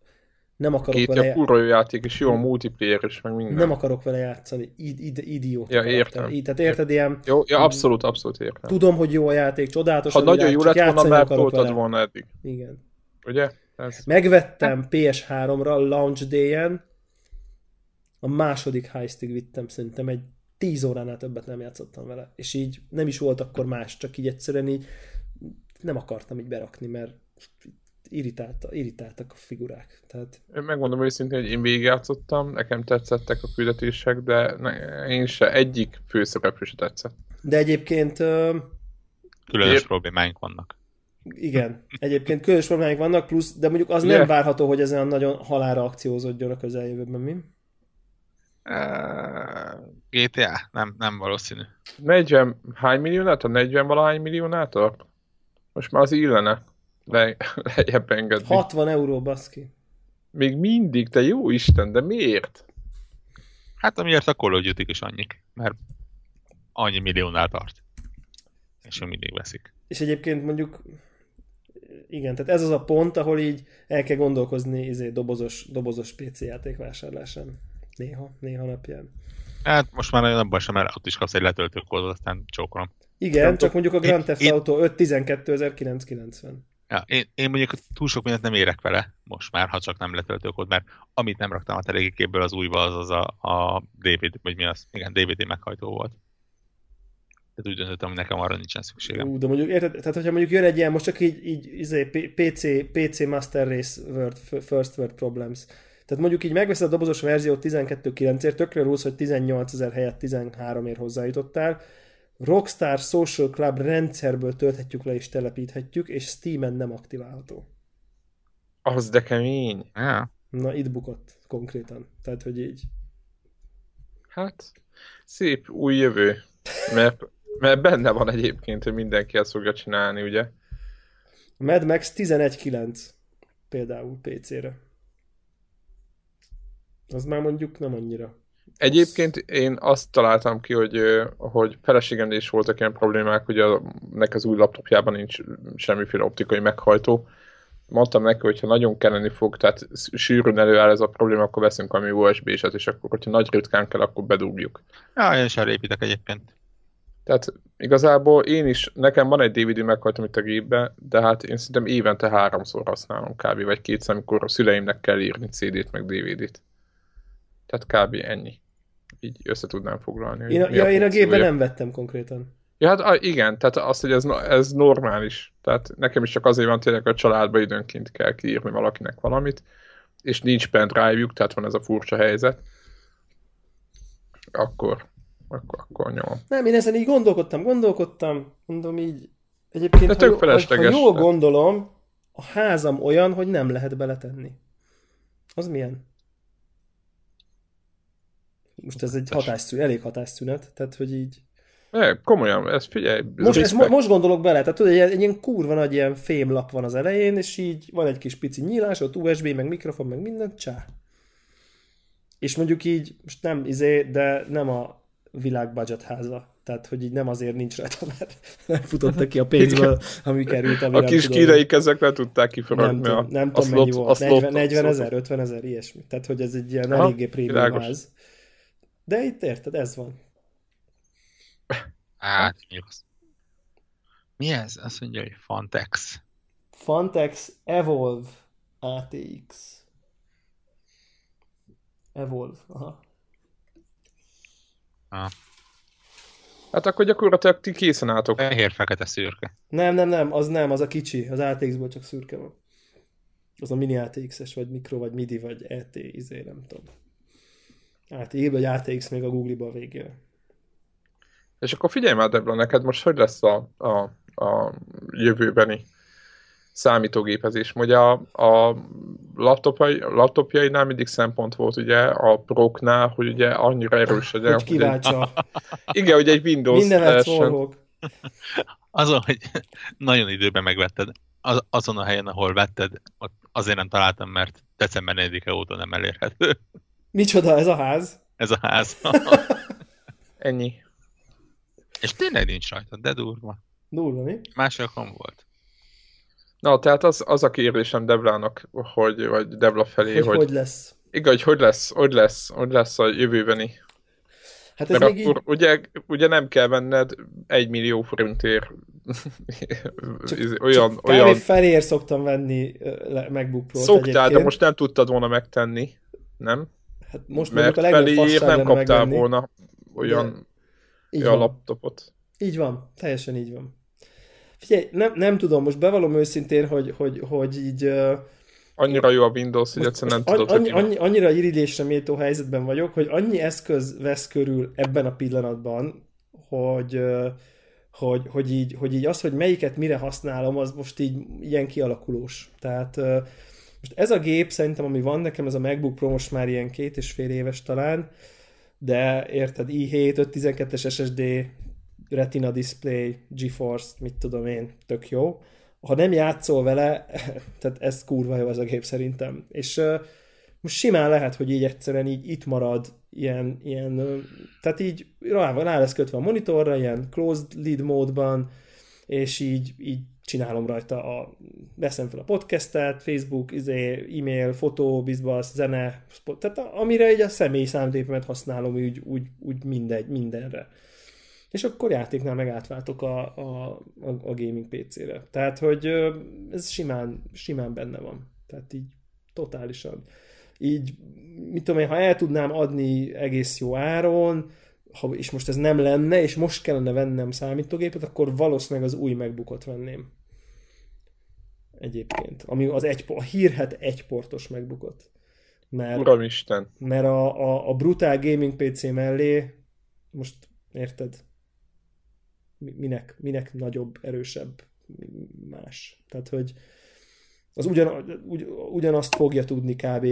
nem akarok Két vele... Két jó játék, és jó a multiplayer is, meg minden. Nem akarok vele játszani, id, id, idióta. Ja, értem. Így, tehát érted, ilyen... Jó, ja, abszolút, abszolút értem. Tudom, hogy jó a játék, csodálatos Ha nagyon jó lett volna, már toltad volna eddig. Igen. Ugye? Ez... Megvettem PS3-ra launch day-en, a második heistig vittem, szerintem egy 10 óránál többet nem játszottam vele. És így nem is volt akkor más, csak így egyszerűen így nem akartam így berakni, mert irritálta, irritáltak a figurák. Tehát... Én megmondom őszintén, hogy én végigjátszottam, nekem tetszettek a küldetések, de ne, én se egyik főszereplő se tetszett. De egyébként... Uh... Különös problémáink vannak. Igen, egyébként különös problémáink vannak, plusz, de mondjuk az yeah. nem várható, hogy ezen nagyon halára akciózódjon a közeljövőben, mi? GTA? Nem, nem valószínű. 40, hány milliónát? A 40 valahány milliónát? Most már az illene le, lejjebb engedni. 60 euró, baszki. Még mindig, te jó Isten, de miért? Hát amiért a Call of Duty is annyik, mert annyi milliónál tart. És még mindig veszik. És egyébként mondjuk igen, tehát ez az a pont, ahol így el kell gondolkozni izé, dobozos, dobozos PC játék vásárlásán. Néha, néha napján. Hát most már nagyon abban sem, mert ott is kapsz egy letöltőkódot, aztán csókolom. Igen, Nem csak mondjuk a Grand Theft Auto 5 12.990. Ja, én, én mondjuk túl sok mindent nem érek vele most már, ha csak nem letöltőkód, mert amit nem raktam a teréképből az újba, az az a, a DVD, vagy mi az? Igen, DVD meghajtó volt. Tehát úgy döntöttem, hogy nekem arra nincsen szükségem. Ú, de mondjuk érted, tehát hogyha mondjuk jön egy ilyen, most csak így, így izé, PC, PC Master Race Word, First Word Problems. Tehát mondjuk így megveszed a dobozos verziót 12.9-ért, tökre rúsz, hogy 18 ezer helyett 13 ért hozzájutottál. Rockstar Social Club rendszerből tölthetjük le és telepíthetjük, és Steam-en nem aktiválható. Az de kemény. Ja. Na, itt bukott konkrétan. Tehát, hogy így. Hát, szép új jövő. Mert mert benne van egyébként, hogy mindenki ezt fogja csinálni, ugye? A Mad Max 11.9 például PC-re. Az már mondjuk nem annyira. Egyébként én azt találtam ki, hogy, hogy feleségemnél is voltak ilyen problémák, hogy a, nek az új laptopjában nincs semmiféle optikai meghajtó. Mondtam neki, hogy ha nagyon kelleni fog, tehát sűrűn előáll ez a probléma, akkor veszünk valami USB-set, és akkor, hogyha nagy ritkán kell, akkor bedugjuk. Ja, én is elépítek egyébként. Tehát igazából én is, nekem van egy DVD meghajtom itt a gépbe, de hát én szerintem évente háromszor használom kb. vagy kétszer, amikor a szüleimnek kell írni CD-t meg DVD-t. Tehát kb. ennyi. Így össze tudnám foglalni. Én, a, ja, én a gépben nem vettem konkrétan. Ja, hát igen, tehát az, hogy ez, ez normális. Tehát nekem is csak azért van tényleg, hogy a családba időnként kell kiírni valakinek valamit, és nincs pendrive-juk, tehát van ez a furcsa helyzet. Akkor, akkor, akkor nyom. Nem, én ezen így gondolkodtam, gondolkodtam, mondom így, egyébként, De ha, ha, ha jól gondolom, a házam olyan, hogy nem lehet beletenni. Az milyen? Most ez egy hatásszünet, elég hatásszünet, tehát hogy így... Ne, komolyan, ez figyelj. Ez most, ezt, most gondolok bele, tehát tudod, egy, egy ilyen kurva nagy ilyen fémlap van az elején, és így van egy kis pici nyílás, ott USB, meg mikrofon, meg minden, csá. És mondjuk így, most nem izé, de nem a világ budget háza. Tehát, hogy így nem azért nincs rajta, mert nem futottak ki a pénzből, ami került. Ami a kis kínai kezek le tudták kiforogni nem, a, nem tudom, mennyi volt. 40, 40 ezer, 50 ezer, ilyesmi. Tehát, hogy ez egy ilyen eléggé prémium ház. De itt érted, ez van. Hát, mi az? Mi ez? Azt mondja, hogy Fantex. Fantex Evolve ATX. Evolve, aha. Ah. Hát akkor gyakorlatilag ti készen álltok. Fehér, fekete, szürke. Nem, nem, nem, az nem, az a kicsi, az ATX-ból csak szürke van. Az a mini ATX-es, vagy mikro, vagy MIDI, vagy ET, izé, nem tudom. ATX, vagy ATX még a Google-ba a végére. És akkor figyelj már, Debla, neked most hogy lesz a, a, a jövőbeni számítógépezés. Ugye a, a laptopjai, laptopjainál mindig szempont volt ugye a proknál, hogy ugye annyira erős legyen. Hogy kiváltsa. Egy, igen, hogy egy Windows Mindenet Azon, hogy nagyon időben megvetted, az, azon a helyen, ahol vetted, ott azért nem találtam, mert december 4-e óta nem elérhető. Micsoda, ez a ház? Ez a ház. Ennyi. És tényleg nincs rajta, de durva. Durva, mi? Másokon volt. Na, tehát az, az a kérdésem Devlának, hogy, vagy Devla felé, hogy, hogy, hogy lesz. Igen, hogy hogy lesz, hogy lesz, hogy lesz a jövőbeni. Hát ez Mert még akkor így... ugye, ugye nem kell venned egy millió forintért csak, olyan, csak olyan... felér szoktam venni MacBook Pro-t Szoktál, egyébként. de most nem tudtad volna megtenni, nem? Hát most Mert a feléért nem kaptál megvenni. volna olyan, olyan laptopot. Így van, teljesen így van. Figyelj, nem, nem tudom, most bevallom őszintén, hogy, hogy, hogy így... Annyira jó a Windows, hogy egyszerűen nem tudod, annyi, hogy annyi, Annyira irigylésre méltó helyzetben vagyok, hogy annyi eszköz vesz körül ebben a pillanatban, hogy, hogy, hogy, így, hogy így az, hogy melyiket mire használom, az most így ilyen kialakulós. Tehát most ez a gép szerintem, ami van nekem, ez a MacBook Pro most már ilyen két és fél éves talán, de érted, i7, 512-es SSD, Retina display, GeForce, mit tudom én, tök jó. Ha nem játszol vele, tehát ez kurva jó ez a gép szerintem. És uh, most simán lehet, hogy így egyszerűen így itt marad ilyen, ilyen tehát így rá, rá lesz kötve a monitorra, ilyen closed lead módban, és így, így csinálom rajta a, veszem fel a podcastet, Facebook, izé, e-mail, fotó, bizbasz, zene, spot, tehát amire egy a személy számítépemet használom úgy, úgy, úgy mindegy, mindenre. És akkor játéknál meg átváltok a, a, a, a gaming PC-re. Tehát, hogy ez simán, simán benne van. Tehát így totálisan. Így, mit tudom én, ha el tudnám adni egész jó áron, ha, és most ez nem lenne, és most kellene vennem számítógépet, akkor valószínűleg az új megbukot venném. Egyébként. Ami az egy, a hírhet egyportos megbukott. Mert, Uramisten. Mert a, a, a brutál gaming PC mellé, most érted, minek, minek nagyobb, erősebb, más. Tehát, hogy az ugyan, ugy, ugyanazt fogja tudni kb.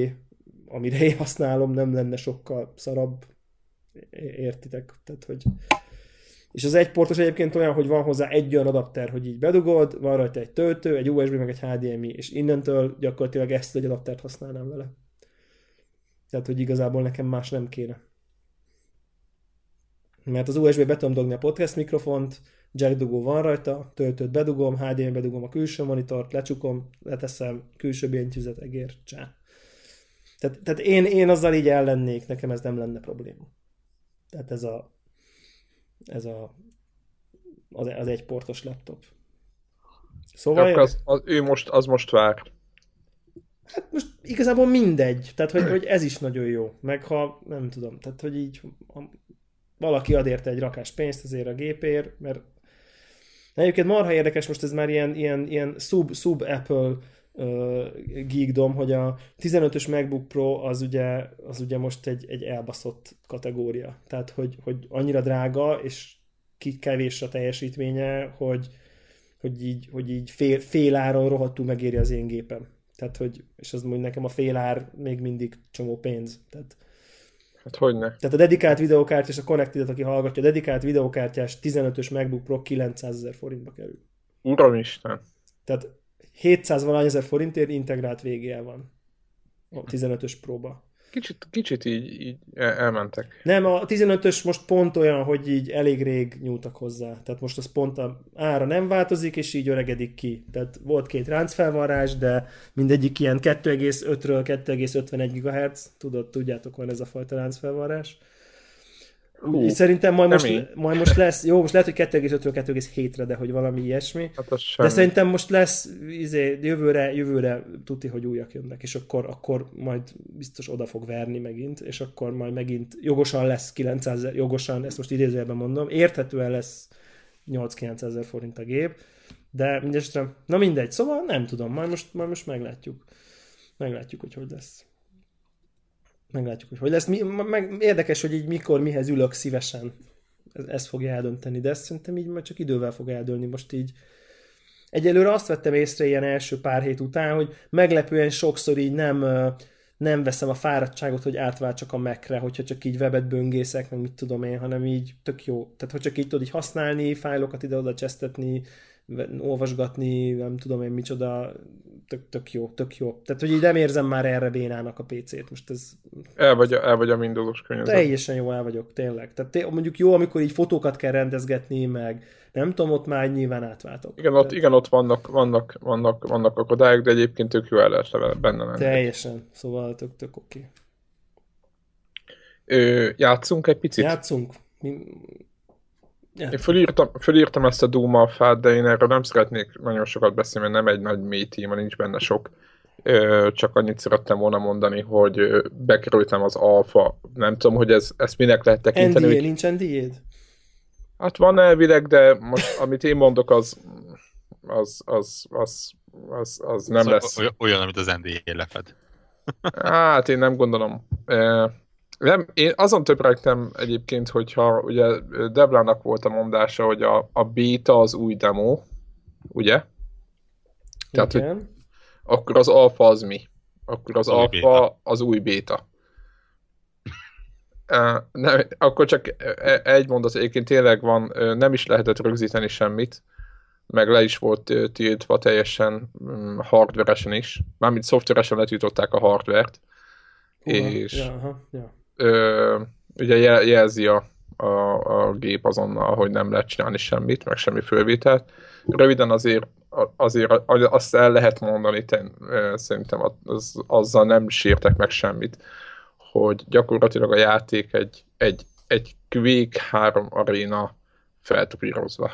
amire én használom, nem lenne sokkal szarabb, értitek? Tehát, hogy és az egy portos egyébként olyan, hogy van hozzá egy olyan adapter, hogy így bedugod, van rajta egy töltő, egy USB, meg egy HDMI, és innentől gyakorlatilag ezt egy adaptert használnám vele. Tehát, hogy igazából nekem más nem kéne. Mert az USB be tudom dugni a podcast mikrofont, jack dugó van rajta, töltőt bedugom, HDMI bedugom a külső monitort, lecsukom, leteszem, külső billentyűzet, egér, csá. Tehát, tehát én, én azzal így ellennék, nekem ez nem lenne probléma. Tehát ez a, ez a, az, az egy portos laptop. Szóval... Az, az, ő most, az most vár. Hát most igazából mindegy. Tehát, hogy, hogy ez is nagyon jó. Meg ha, nem tudom, tehát, hogy így ha valaki ad érte egy rakás pénzt azért a gépért, mert egyébként marha érdekes, most ez már ilyen, ilyen, ilyen sub, sub Apple geekdom, hogy a 15-ös MacBook Pro az ugye, az ugye most egy, egy elbaszott kategória. Tehát, hogy, hogy annyira drága, és ki kevés a teljesítménye, hogy, hogy így, hogy így fél, fél áron rohadtul megéri az én gépem. Tehát, hogy, és az mondjuk nekem a fél ár még mindig csomó pénz. Tehát, Hát hogy ne? Tehát a dedikált videokártya és a connected aki hallgatja, a dedikált videokártyás 15-ös MacBook Pro 900 ezer forintba kerül. Uramisten. Tehát 700 valány ezer forintért integrált VGA van a 15-ös próba. Kicsit, kicsit így, így elmentek. Nem, a 15-ös most pont olyan, hogy így elég rég nyúltak hozzá. Tehát most az pont a ára nem változik, és így öregedik ki. Tehát volt két ráncfelvarrás, de mindegyik ilyen 2,5-ről 2,51 GHz. Tudod, tudjátok, van ez a fajta ráncfelvarrás. Hú, szerintem majd most, majd most lesz, jó, most lehet, hogy 2,5-ről 2,7-re, de hogy valami ilyesmi. Hát de szerintem most lesz, izé, jövőre, jövőre tuti, hogy újak jönnek, és akkor, akkor majd biztos oda fog verni megint, és akkor majd megint jogosan lesz 900 jogosan, ezt most idézőjelben mondom, érthetően lesz 8-9 ezer forint a gép, de mindestre, na mindegy, szóval nem tudom, majd most, majd most meglátjuk. Meglátjuk, hogy hogy lesz meglátjuk, hogy hogy lesz. Mi, meg érdekes, hogy így mikor, mihez ülök szívesen. Ez, ez fogja eldönteni, de ezt szerintem így majd csak idővel fog eldőlni. Most így egyelőre azt vettem észre ilyen első pár hét után, hogy meglepően sokszor így nem, nem veszem a fáradtságot, hogy átváltsak a Mac-re, hogyha csak így webet böngészek, meg mit tudom én, hanem így tök jó. Tehát, hogy csak így tudod így használni, fájlokat ide-oda csesztetni, olvasgatni, nem tudom én micsoda, tök, tök jó, tök jó. Tehát, hogy így nem érzem már erre bénának a PC-t. Most ez... El vagy, el vagy a Windows-os környezet. Teljesen jó el vagyok, tényleg. Tehát té- mondjuk jó, amikor így fotókat kell rendezgetni, meg nem tudom, ott már nyilván átváltok. Igen, ott, Tehát... igen, ott vannak, vannak, vannak, vannak akadályok, de egyébként tök jó el lehet benne lenni. Teljesen, szóval tök, tök oké. Okay. játszunk egy picit? Játszunk. Mi én fölírtam, fölírtam ezt a Doom alfát, de én erről nem szeretnék nagyon sokat beszélni, mert nem egy nagy mély téma, nincs benne sok. Csak annyit szerettem volna mondani, hogy bekerültem az alfa. Nem tudom, hogy ez, ezt minek lehet tekinteni. NDA, hogy... nincs NDA-d? Hát van elvileg, de most amit én mondok, az az, az, az, az, az nem szóval lesz. Olyan, amit az NDA lefed. Hát én nem gondolom. Nem, én azon többregtem egyébként, hogyha ugye Deblának volt a mondása, hogy a, a beta az új demo, ugye? Tehát, Igen. hogy akkor az alfa az mi? Akkor az, az alfa az új beta. Uh, nem, akkor csak e, egy mondat, egyébként tényleg van, nem is lehetett rögzíteni semmit, meg le is volt tiltva teljesen um, hardveresen is. Mármint szoftveresen letították a hardvert. Uh, és ja, aha, ja. Ö, ugye jelzi a, a, a gép azonnal, hogy nem lehet csinálni semmit, meg semmi fölvételt. Röviden azért, azért azt el lehet mondani, ten, szerintem az, azzal nem sértek meg semmit, hogy gyakorlatilag a játék egy, egy, egy Quake 3 aréna feltupírozva.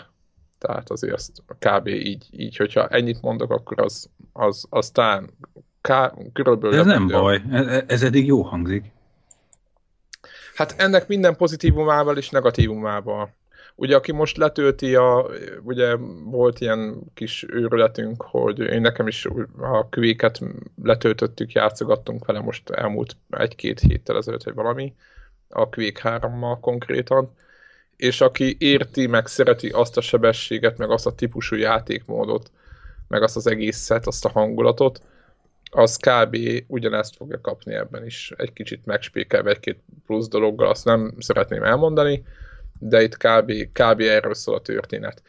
Tehát azért azt kb. így, így hogyha ennyit mondok, akkor az, az aztán ká, körülbelül... De ez nem baj, ez, ez eddig jó hangzik. Hát ennek minden pozitívumával és negatívumával. Ugye, aki most letölti, a, ugye volt ilyen kis őrületünk, hogy én nekem is a kvéket letöltöttük, játszogattunk vele most elmúlt egy-két héttel ezelőtt, vagy valami, a Quake 3-mal konkrétan, és aki érti, meg szereti azt a sebességet, meg azt a típusú játékmódot, meg azt az egészet, azt a hangulatot, az kb. ugyanezt fogja kapni ebben is. Egy kicsit megspékelve egy-két plusz dologgal, azt nem szeretném elmondani, de itt kb. kb. erről szól a történet.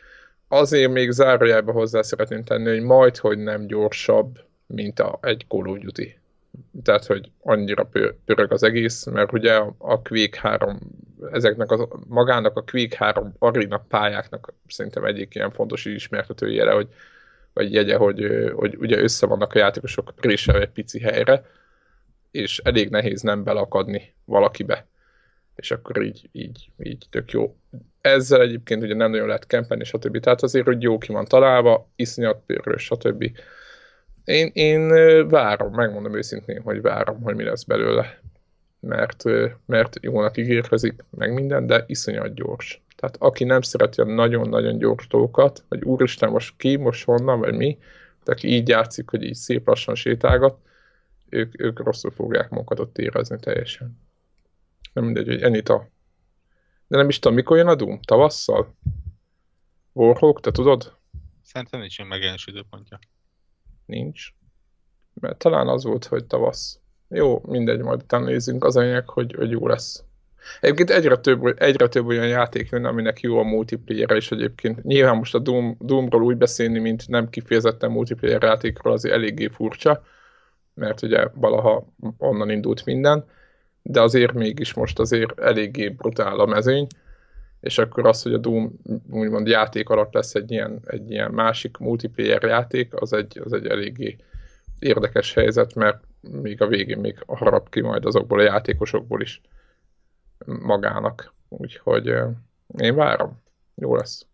Azért még zárójelbe hozzá szeretném tenni, hogy majd, hogy nem gyorsabb, mint a, egy Call of Duty. Tehát, hogy annyira pörög az egész, mert ugye a, Quake 3, ezeknek a, magának a Quake 3 arena pályáknak szerintem egyik ilyen fontos ismertetőjele, hogy vagy jegye, hogy, hogy ugye össze vannak a játékosok préselve egy pici helyre, és elég nehéz nem belakadni valakibe. És akkor így, így, így tök jó. Ezzel egyébként ugye nem nagyon lehet kempenni, stb. Tehát azért, hogy jó ki van találva, iszonyat pörrös, stb. Én, én várom, megmondom őszintén, hogy várom, hogy mi lesz belőle. Mert, mert jónak ígérkezik, meg minden, de iszonyat gyors. Tehát aki nem szereti a nagyon-nagyon gyors dolgokat, vagy úristen, most ki, most honnan, vagy mi, de aki így játszik, hogy így szép lassan sétálgat, ők, ők rosszul fogják magukat ott érezni teljesen. Nem mindegy, hogy Enita. De nem is tudom, mikor jön a Doom? Tavasszal? Warhawk, te tudod? Szerintem nincs ilyen megjelenés időpontja. Nincs. Mert talán az volt, hogy tavasz. Jó, mindegy, majd utána nézzünk az anyag, hogy, hogy jó lesz. Egyébként egyre több, egyre több olyan játék jön, aminek jó a multiplayer és egyébként nyilván most a Doom, Doomról úgy beszélni, mint nem kifejezetten multiplayer játékról, az eléggé furcsa, mert ugye valaha onnan indult minden, de azért mégis most azért eléggé brutál a mezőny, és akkor az, hogy a Doom úgymond játék alatt lesz egy ilyen, egy ilyen másik multiplayer játék, az egy, az egy eléggé érdekes helyzet, mert még a végén még harap ki majd azokból a játékosokból is magának. Úgyhogy én várom. Jó lesz.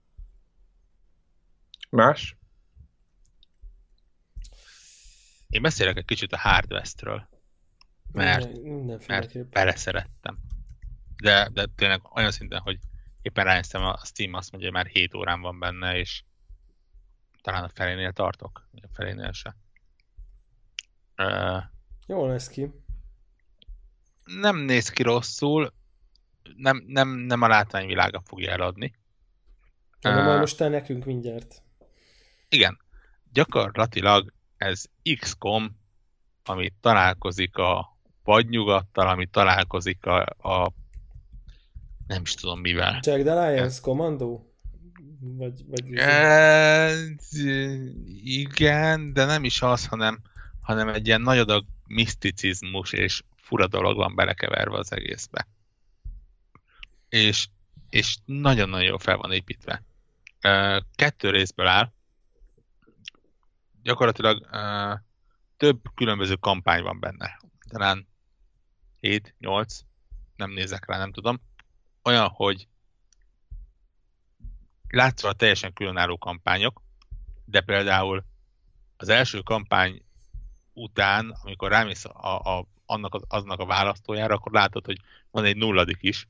Más? Én beszélek egy kicsit a Hardwestről, mert, mert beleszerettem. De, de tényleg olyan szinten, hogy éppen ránéztem, a Steam azt mondja, hogy már 7 órán van benne, és talán a felénél tartok, a felénél se. Uh, Jól lesz ki. Nem néz ki rosszul, nem, nem, nem a látványvilága fogja eladni. Hanem uh, most te nekünk mindjárt. Igen. Gyakorlatilag ez XCOM, ami találkozik a vadnyugattal, ami találkozik a, a nem is tudom mivel. Jack the Lions Commando? Vagy, vagy e, igen, de nem is az, hanem, hanem egy ilyen nagy adag miszticizmus és fura dolog van belekeverve az egészbe és, és nagyon-nagyon jól fel van építve. Kettő részből áll. Gyakorlatilag több különböző kampány van benne. Talán 7-8, nem nézek rá, nem tudom. Olyan, hogy látszólag teljesen különálló kampányok, de például az első kampány után, amikor rámész a, a, annak az, aznak a választójára, akkor látod, hogy van egy nulladik is,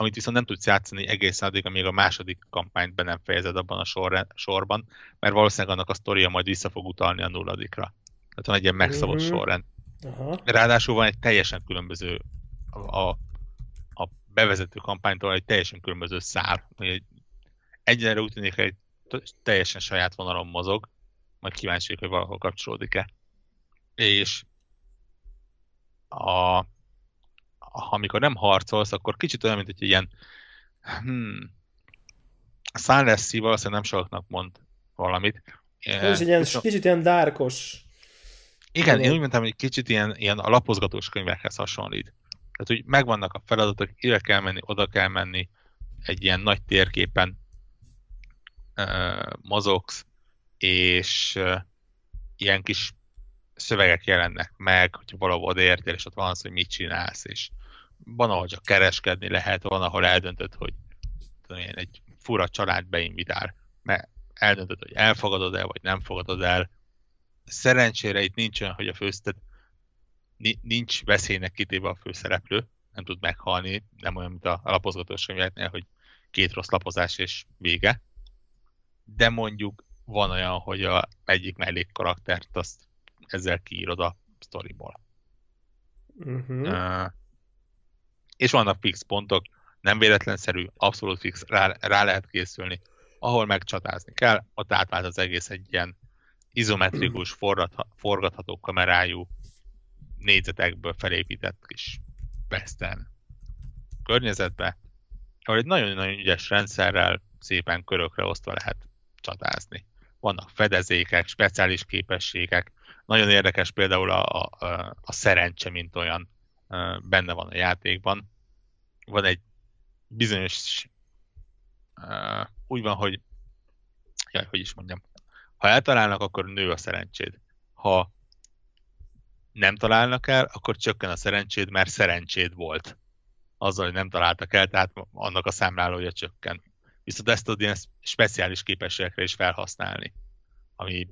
amit viszont nem tudsz játszani egészen addig, amíg a második kampányt be nem fejezed abban a sor, sorban, mert valószínűleg annak a sztoria majd vissza fog utalni a nulladikra. Tehát van egy ilyen megszabott mm-hmm. sorrend. Aha. Ráadásul van egy teljesen különböző a, a, a bevezető kampánytól egy teljesen különböző szár. Egy, egyenre úgy tűnik, hogy egy teljesen saját vonalon mozog, majd kíváncsi hogy valahol kapcsolódik-e. És a, amikor nem harcolsz, akkor kicsit olyan, mint egy ilyen hmm, Sunless valószínűleg nem soknak mond valamit. Ez egy ilyen, Viszont... kicsit ilyen dárkos. Igen, én úgy mondtam, hogy kicsit ilyen, ilyen a lapozgatós könyvekhez hasonlít. Tehát, hogy megvannak a feladatok, ide kell menni, oda kell menni, egy ilyen nagy térképen uh, mozogsz, és uh, ilyen kis szövegek jelennek meg, hogyha valahol odaértél, és ott van az, hogy mit csinálsz, és van, ahol csak kereskedni lehet, van, ahol eldöntöd, hogy tudom én, egy fura család beinvitál, mert eldöntöd, hogy elfogadod el, vagy nem fogadod el. Szerencsére itt nincs olyan, hogy a főztet nincs veszélynek kitéve a főszereplő, nem tud meghalni, nem olyan, mint a lapozgatós könyveknél, hogy két rossz lapozás és vége. De mondjuk van olyan, hogy a egyik mellék karaktert azt ezzel kiírod a sztoriból. Uh-huh. Uh, és vannak fix pontok, nem véletlenszerű, abszolút fix, rá, rá lehet készülni. Ahol megcsatázni kell, ott átvált az egész egy ilyen izometrikus, forgatható kamerájú, négyzetekből felépített kis western környezetbe, ahol egy nagyon-nagyon ügyes rendszerrel szépen körökre osztva lehet csatázni. Vannak fedezékek, speciális képességek, nagyon érdekes például a, a, a szerencse, mint olyan benne van a játékban. Van egy bizonyos úgy van, hogy jaj, hogy is mondjam, ha eltalálnak, akkor nő a szerencséd. Ha nem találnak el, akkor csökken a szerencséd, mert szerencséd volt. Azzal, hogy nem találtak el, tehát annak a számlálója csökken. Viszont ezt tudod ilyen speciális képességekre is felhasználni, ami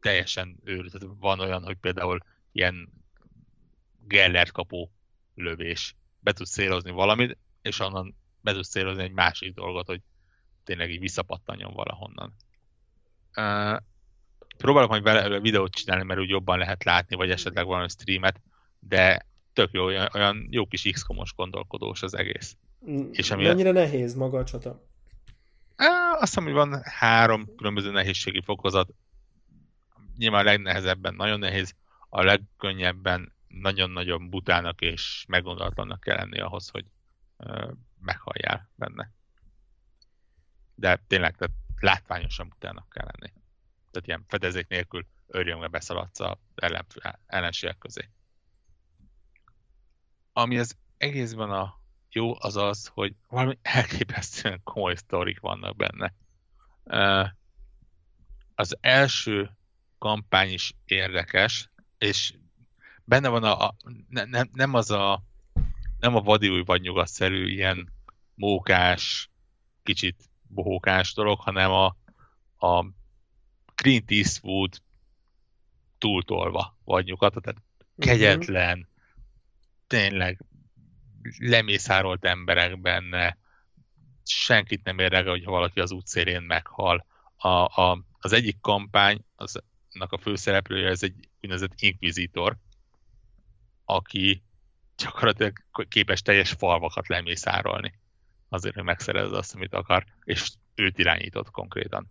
teljesen őrült. Van olyan, hogy például ilyen Gellert kapó lövés. Be tudsz szélozni valamit, és onnan be tudsz szélozni egy másik dolgot, hogy tényleg így visszapattanjon valahonnan. Uh, próbálok majd vele videót csinálni, mert úgy jobban lehet látni, vagy esetleg valami streamet, de tök jó, olyan, olyan jó kis x gondolkodós az egész. És ami Mennyire a... nehéz maga a csata? Uh, azt hiszem, hogy van három különböző nehézségi fokozat. Nyilván a legnehezebben nagyon nehéz, a legkönnyebben nagyon-nagyon butának és meggondolatlannak kell lenni ahhoz, hogy uh, meghalljál benne. De tényleg, tehát látványosan butának kell lenni. Tehát ilyen fedezék nélkül örjöngve beszaladsz a ellen, ellenségek közé. Ami az egészben a jó, az az, hogy valami elképesztően komoly sztorik vannak benne. Az első kampány is érdekes, és benne van a, a ne, ne, nem az a nem a vadi új vagy nyugatszerű ilyen mókás, kicsit bohókás dolog, hanem a, a Clint Eastwood túltolva vagy nyugat, tehát mhm. kegyetlen, uh-huh. tényleg lemészárolt emberek benne, senkit nem érdekel, hogy valaki az útszélén meghal. A, a, az egyik kampány, az, annak a főszereplője, ez egy úgynevezett inkvizitor, aki gyakorlatilag képes teljes falvakat lemészárolni azért, hogy megszerez azt, amit akar, és őt irányított konkrétan.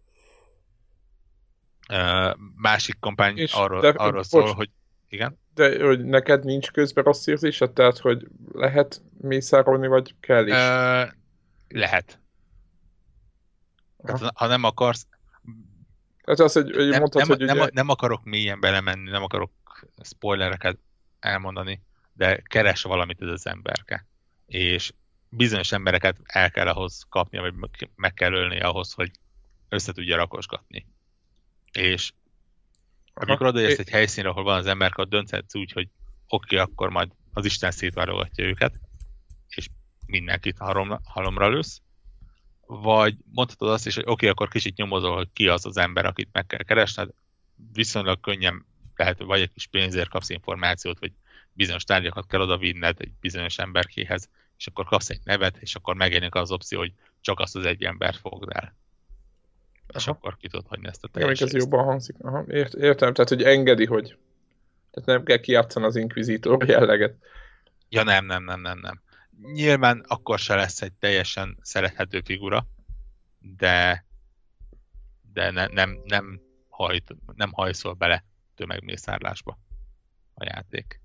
Uh, másik kampány és arról, de, arról bocs, szól, hogy igen? De hogy neked nincs közben rossz érzésed? Tehát, hogy lehet mészárolni, vagy kell is? Uh, lehet. Tehát, ha nem akarsz... Ez az, hogy, hogy nem, mondtad, nem, hogy nem, ugye... nem akarok mélyen belemenni, nem akarok spoilereket elmondani, de keres valamit ez az emberke. És bizonyos embereket el kell ahhoz kapnia, vagy meg kell ölni ahhoz, hogy össze tudja rakosgatni. És amikor odaérsz egy helyszínre, ahol van az emberke, ott dönthetsz úgy, hogy oké, okay, akkor majd az Isten szétválogatja őket, és mindenkit halomra, halomra lősz, vagy mondhatod azt is, hogy oké, okay, akkor kicsit nyomozol, hogy ki az az ember, akit meg kell keresned, viszonylag könnyen lehet, vagy egy kis pénzért kapsz információt, vagy bizonyos tárgyakat kell oda vinned egy bizonyos emberkéhez, és akkor kapsz egy nevet, és akkor megjelenik az opció, hogy csak azt az egy embert fogd el. Aha. És akkor ki tudod hagyni ezt a teljes ez jobban hangzik. Aha, ért, értem, tehát hogy engedi, hogy tehát nem kell kiátszani az inkvizítor jelleget. Ja nem, nem, nem, nem, nem. Nyilván akkor se lesz egy teljesen szerethető figura, de de ne, nem, nem, hajt, nem hajszol bele tömegmészárlásba a játék.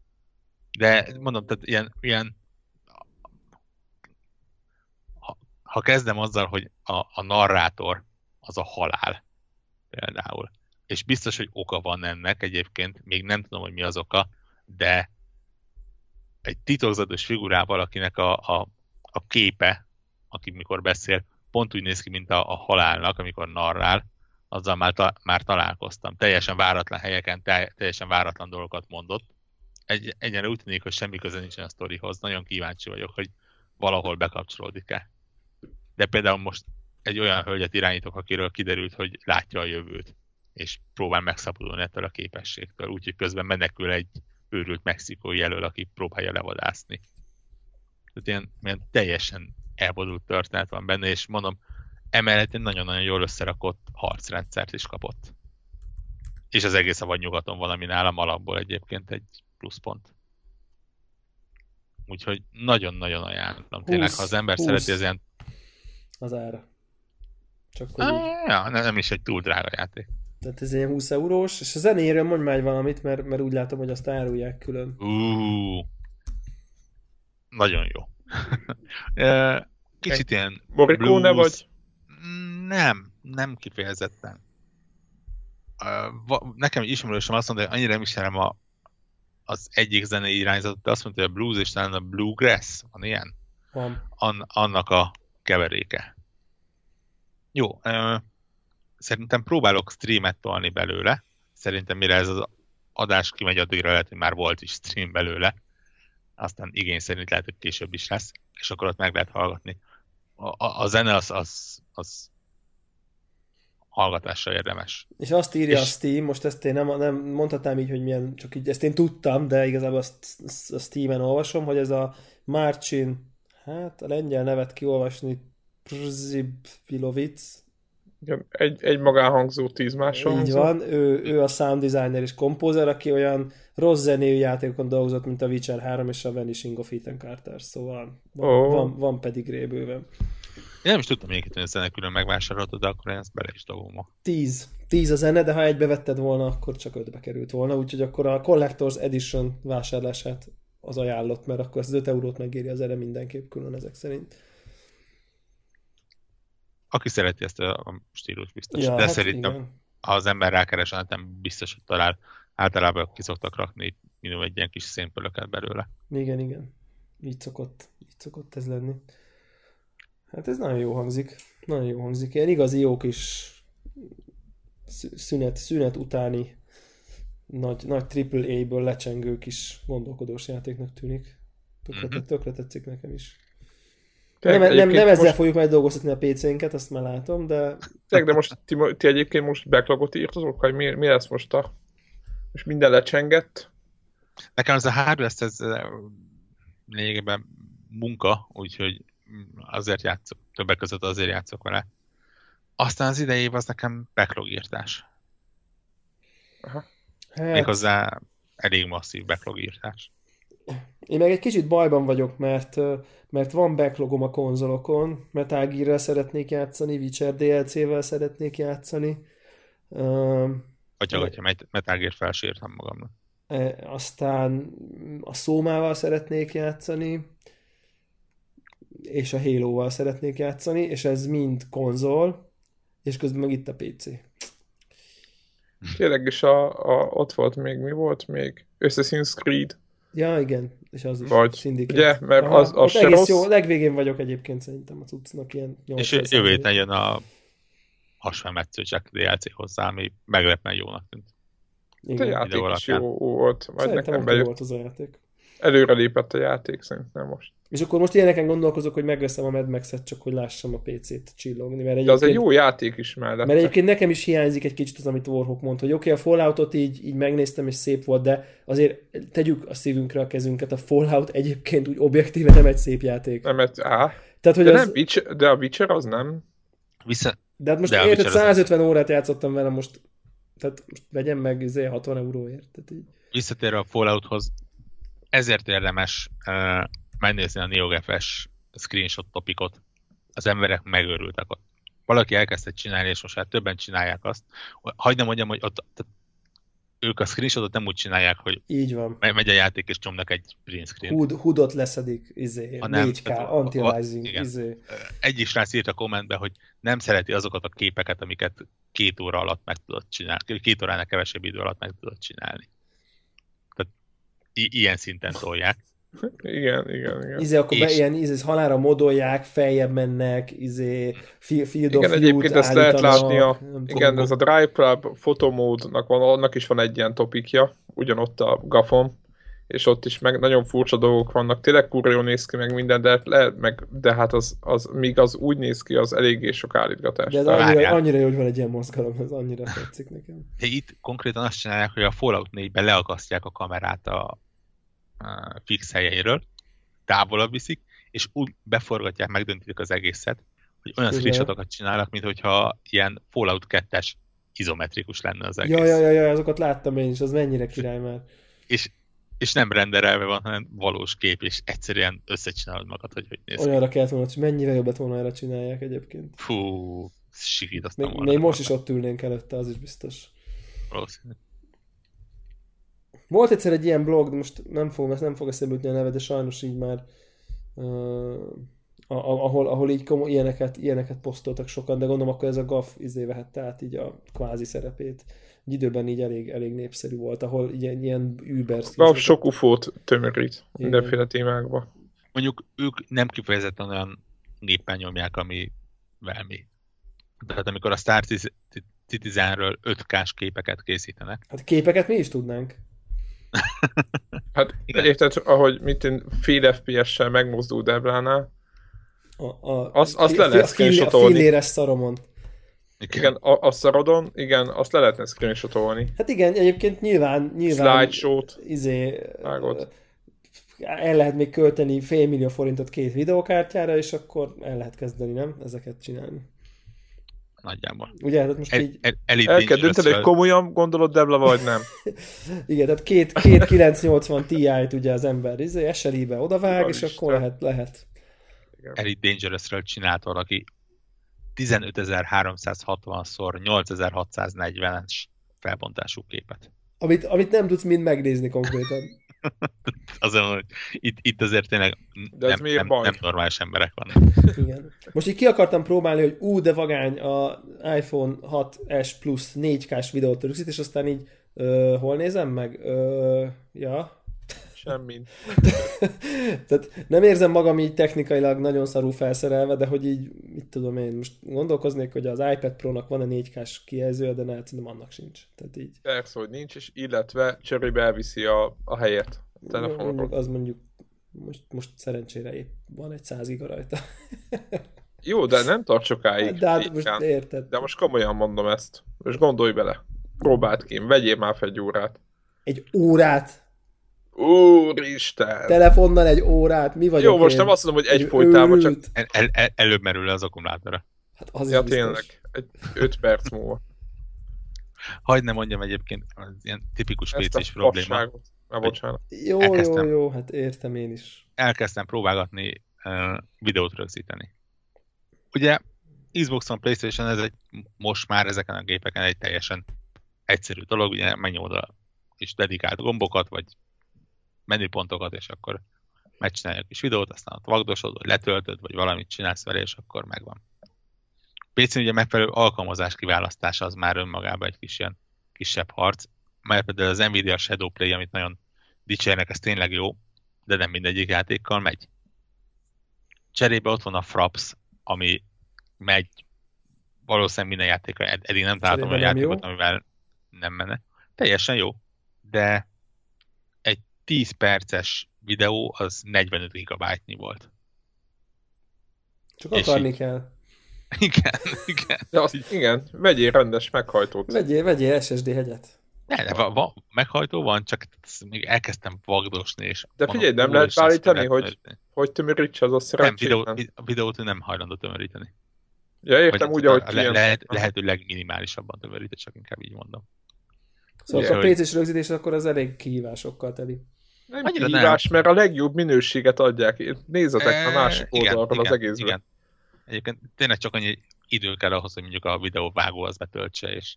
De mondom, tehát ilyen, ilyen ha, ha kezdem azzal, hogy a, a narrátor az a halál például, és biztos, hogy oka van ennek egyébként, még nem tudom, hogy mi az oka, de egy titokzatos figurával, akinek a, a, a képe, aki mikor beszél, pont úgy néz ki, mint a, a halálnak, amikor narrál, azzal már, ta, már találkoztam. Teljesen váratlan helyeken, teljesen váratlan dolgokat mondott. Egy, egyenre úgy tűnik, hogy semmi köze nincsen a sztorihoz. Nagyon kíváncsi vagyok, hogy valahol bekapcsolódik-e. De például most egy olyan hölgyet irányítok, akiről kiderült, hogy látja a jövőt, és próbál megszabadulni ettől a képességtől, úgyhogy közben menekül egy őrült mexikói jelöl, aki próbálja levadászni. Tehát ilyen, ilyen teljesen elbodult történet van benne, és mondom, emellett egy nagyon-nagyon jól összerakott harcrendszert is kapott. És az egész a vagy nyugaton valami nálam alapból egyébként egy pluszpont. Úgyhogy nagyon-nagyon ajánlom. Tényleg, ha az ember 20. szereti az ilyen... Az ára. Csak hogy ah, ja, nem, nem is egy túl drága játék. Tehát ez ilyen 20 eurós, és a zenéről mondj már valamit, mert, mert úgy látom, hogy azt árulják külön. Uh, nagyon jó. Kicsit ilyen Morricone vagy? Nem, nem kifejezetten. Nekem ismerősöm azt mondta, hogy annyira nem ismerem a, az egyik zenei irányzatot, de azt mondta, hogy a blues és talán a bluegrass, van ilyen? Van. An, annak a keveréke. Jó, szerintem próbálok streamet tolni belőle. Szerintem mire ez az adás kimegy, addigra lehet, hogy már volt is stream belőle. Aztán igény szerint lehet, hogy később is lesz, és akkor ott meg lehet hallgatni. A, a, a zene az, az, az hallgatásra érdemes. És azt írja és... a Steam, most ezt én nem, nem mondhatnám így, hogy milyen, csak így ezt én tudtam, de igazából azt a Steam-en olvasom, hogy ez a Marcin, hát a lengyel nevet kiolvasni, Przibvilovic, egy, egy magánhangzó, tíz más Így van, ő, ő a sound designer és kompózer, aki olyan rossz zenéjű játékokon dolgozott, mint a Witcher 3 és a Vanishing of Ethan Carter, szóval van, oh. van, van pedig rébőven. Én nem is tudtam még hogy a zene külön megvásároltad, de akkor én ezt bele is dobom ma. Tíz. Tíz a zene, de ha egybe vetted volna, akkor csak ötbe került volna, úgyhogy akkor a Collector's Edition vásárlását az ajánlott, mert akkor az 5 eurót megéri az zene mindenképp külön ezek szerint. Aki szereti ezt a stílus biztos. Ja, de hát szerintem, igen. ha az ember rákeres, nem biztos, hogy talál. Általában ki szoktak rakni minimum egy ilyen kis szénpölöket belőle. Igen, igen. Így szokott, így szokott ez lenni. Hát ez nagyon jó hangzik. Nagyon jó hangzik. Ilyen igazi jó kis szünet, szünet utáni nagy, nagy AAA-ből lecsengő kis gondolkodós játéknak tűnik. Tökre, mm-hmm. tökre tetszik nekem is. Nem, nem, nem ezzel most... fogjuk majd dolgoztatni a PC-nket, azt már látom, de... Tényleg, de most ti, ti egyébként most backlogot írtatok, hogy mi, mi lesz most a... Most minden lecsengett? Nekem ez a hardware, ez lényegében munka, úgyhogy azért játszok, többek között azért játszok vele. Aztán az idei év az nekem backlog írtás. Aha. Hát... Méghozzá elég masszív backlog írtás. Én meg egy kicsit bajban vagyok, mert, mert van backlogom a konzolokon, Metal Gear-rel szeretnék játszani, Witcher DLC-vel szeretnék játszani. Hogyha, uh, hogyha Metal Gear felsírtam magamnak. Aztán a Szómával szeretnék játszani, és a Halo-val szeretnék játszani, és ez mind konzol, és közben meg itt a PC. Tényleg is a, a, ott volt még, mi volt még? Assassin's Creed. Ja, igen, és az is Vagy, Syndicate. Ugye, mert Aha, az, az se egész rossz. jó, legvégén vagyok egyébként szerintem a cuccnak ilyen És jövő héten jön a hasonmetsző csak DLC hozzá, ami meglepően jónak tűnt. Igen. A játék is jó volt, majd Szerintem nekem bejött. volt az a játék. Előre lépett a játék szerintem most. És akkor most ilyeneken gondolkozok, hogy megveszem a Mad Max-et, csak hogy lássam a PC-t csillogni. Mert De az egy jó játék is mellett. Mert egyébként nekem is hiányzik egy kicsit az, amit Warhawk mondta, hogy oké, okay, a Falloutot így, így megnéztem, és szép volt, de azért tegyük a szívünkre a kezünket, a Fallout egyébként úgy objektíve nem egy szép játék. Nem egy, á. Tehát, hogy de, az... nem, Witcher, de a Witcher az nem. Vissza... De hát most de érted, 150 órát játszottam vele most, tehát most vegyem meg 60 izé, euróért. Tehát így. Visszatérve a Fallouthoz, ezért érdemes uh, megnézni a NeoGFS screenshot topikot. Az emberek megőrültek ott. Valaki elkezdte csinálni, és most már többen csinálják azt. Hagyd nem mondjam, hogy ott, ők a screenshotot nem úgy csinálják, hogy Így van. megy a játék, és csomnak egy print screen. Hud, hudot leszedik, izé, a 4K, anti-rising, izé. Egy is rá írt a kommentbe, hogy nem szereti azokat a képeket, amiket két óra alatt meg tudod csinálni, két óránál kevesebb idő alatt meg tudod csinálni. I- ilyen szinten tolják. Igen, igen, igen. Izé, akkor és... be, ilyen izé, halára modolják, feljebb mennek, izé, field igen, of egyébként ezt lehet látni, a, igen, ez a Drive Club fotomódnak van, annak is van egy ilyen topikja, ugyanott a gafon, és ott is meg nagyon furcsa dolgok vannak, tényleg kurva jól néz ki meg minden, de, le, meg, de hát az, az, míg az úgy néz ki, az eléggé sok állítgatás. De ez annyira, annyira jó, hogy van egy ilyen mozgalom, ez annyira tetszik nekem. De itt konkrétan azt csinálják, hogy a Fallout 4-ben leakasztják a kamerát a, fix helyeiről, távolabb viszik, és úgy beforgatják, megdöntik az egészet, hogy olyan screenshotokat csinálnak, mint hogyha ilyen Fallout 2-es izometrikus lenne az egész. Ja, ja, ja, ja, azokat láttam én is, az mennyire király már. És, és nem renderelve van, hanem valós kép, és egyszerűen összecsinálod magad, hogy hogy néz Olyanra kellett volna, hogy mennyivel jobbet volna erre csinálják egyébként. Fú, sikít azt még, még most is ott ülnénk előtte, az is biztos. Valószínű. Volt egyszer egy ilyen blog, de most nem fog, nem fog eszembe jutni a neve, de sajnos így már uh, ahol, ahol így komoly, ilyeneket, ilyeneket posztoltak sokan, de gondolom akkor ez a GAF izé vehette át így a kvázi szerepét. Egy időben így elég, elég népszerű volt, ahol ilyen, ilyen Uber... GAF sok ufót tömörít mindenféle témákba. Mondjuk ők nem kifejezetten olyan gépen nyomják, ami mi. Tehát amikor a Star Citizenről 5K-s képeket készítenek. Hát képeket mi is tudnánk. Hát Igen. érted, ahogy mit én fél FPS-sel megmozdul Debránál, a, a, azt, azt le lehet screenshotolni. A filléres szaromon. Igen, a, a szarodon, igen, azt le lehetne screenshotolni. Hát igen, egyébként nyilván, nyilván Slideshow-t. Izé, Vágod. el lehet még költeni fél millió forintot két videokártyára, és akkor el lehet kezdeni, nem? Ezeket csinálni nagyjából. Ugye, hát most el, így... El, el, el kell dönteni, hogy komolyan gondolod Debla, vagy nem. Igen, tehát két, két 980 Ti-t ugye az ember izé, SLI-be odavág, és akkor lehet, lehet. Elite Dangerous-ről csinált valaki 15360-szor 8640-es felbontású képet. Amit, amit nem tudsz mind megnézni konkrétan. Azért, hogy itt, itt azért tényleg de nem, nem, nem normális emberek vannak. Igen. Most így ki akartam próbálni, hogy ú, de vagány a iPhone 6S Plus 4K-s videót rögzít, és aztán így ö, hol nézem meg? Ö, ja, Semmi. Tehát nem érzem magam így technikailag nagyon szarú felszerelve, de hogy így, mit tudom én, most gondolkoznék, hogy az iPad Pro-nak van-e 4K-s kijelzője, de ne, szerintem annak sincs. Tehát így. Persze, hogy nincs, és illetve cserébe elviszi a, a helyet a telefonról. Az mondjuk most, most szerencsére épp van egy 100 giga rajta. Jó, de nem tart sokáig. De hát most érted. De most komolyan mondom ezt. És gondolj bele. Próbáld ki, vegyél már fel egy órát. Egy órát? Úristen! Telefonnal egy órát, mi vagyok Jó, most én? nem azt mondom, hogy egy folytában, csak... El, el, el, előbb merül le az akkumulátora. Hát az ja, tényleg. Egy öt perc múlva. Hagyd ne mondjam egyébként, az ilyen tipikus PC-s probléma. Már bocsánat. Jó, elkezdtem, jó, jó, hát értem én is. Elkezdtem próbálgatni uh, videót rögzíteni. Ugye Xboxon, Playstation ez egy, most már ezeken a gépeken egy teljesen egyszerű dolog, ugye megnyomod a és dedikált gombokat, vagy menüpontokat, és akkor megcsinálja a kis videót, aztán ott vagdosod, vagy letöltöd, vagy valamit csinálsz vele, és akkor megvan. PC ugye megfelelő alkalmazás kiválasztása az már önmagában egy kis ilyen kisebb harc, mert például az Nvidia Shadow Play, amit nagyon dicsérnek, ez tényleg jó, de nem mindegyik játékkal megy. Cserébe ott van a Fraps, ami megy valószínűleg minden játéka, eddig nem találtam a játékot, jó. amivel nem menne. Teljesen jó, de 10 perces videó az 45 gigabyte volt. Csak akarni így... kell. Igen, igen. De azt, igen, vegyél rendes meghajtót. Vegyél, vegyél SSD hegyet. Ne, de van, van, meghajtó van, csak még elkezdtem vagdosni, és... De figyelj, nem lehet állítani, hogy, hogy tömörítse az a szerencsét? Nem, videó, a videót nem hajlandó tömöríteni. Ja, értem Vagy úgy, ahogy le, le, lehet, lehető legminimálisabban tömörített, csak inkább így mondom. Szóval yeah. a PC-s rögzítés akkor az elég kihívásokkal teli. Nem Annyira kihívás, nem. mert a legjobb minőséget adják. Nézzetek e, a másik oldalról az egészben. Igen. Egyébként tényleg csak annyi idő kell ahhoz, hogy mondjuk a videóvágó az betöltse, és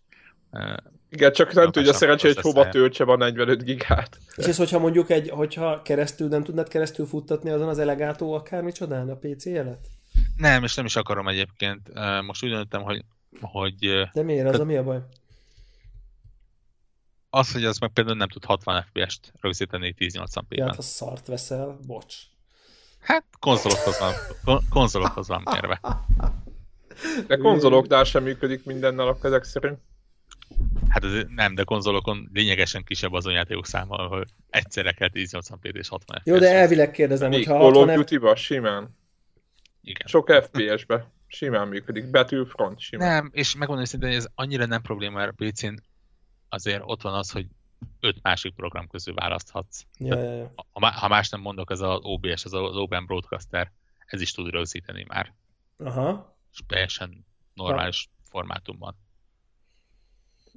igen, csak nem tudja szerencsé, hogy hova töltse van 45 gigát. És ez, hogyha mondjuk egy, hogyha keresztül nem tudnád keresztül futtatni azon az elegátó akármicsodán a PC jelet? Nem, és nem is akarom egyébként. Most úgy döntöttem, hogy... hogy De miért? Az a mi a baj? Az, hogy az meg például nem tud 60 FPS-t rögzíteni 1080p-ben. Ja, hát a szart veszel, bocs. Hát konzolokhoz van, konzolokhoz van mérve. De konzoloknál sem működik minden nap ezek szerint. Hát ez nem, de konzolokon lényegesen kisebb azon játékok száma, ahol egyszerre kell 1080p és 60 FPS. Jó, de elvileg kérdezem, hogy ha 60 Call of Duty-ba simán. Igen. Sok FPS-be. Simán működik. Battlefront simán. Nem, és megmondom szintén, hogy ez annyira nem probléma, mert a PC-n azért ott van az, hogy öt másik program közül választhatsz. Ja, ja, ja. Ha, ha más nem mondok, ez az OBS, az, az Open Broadcaster, ez is tud rögzíteni már. Aha. És teljesen normális ha. formátumban.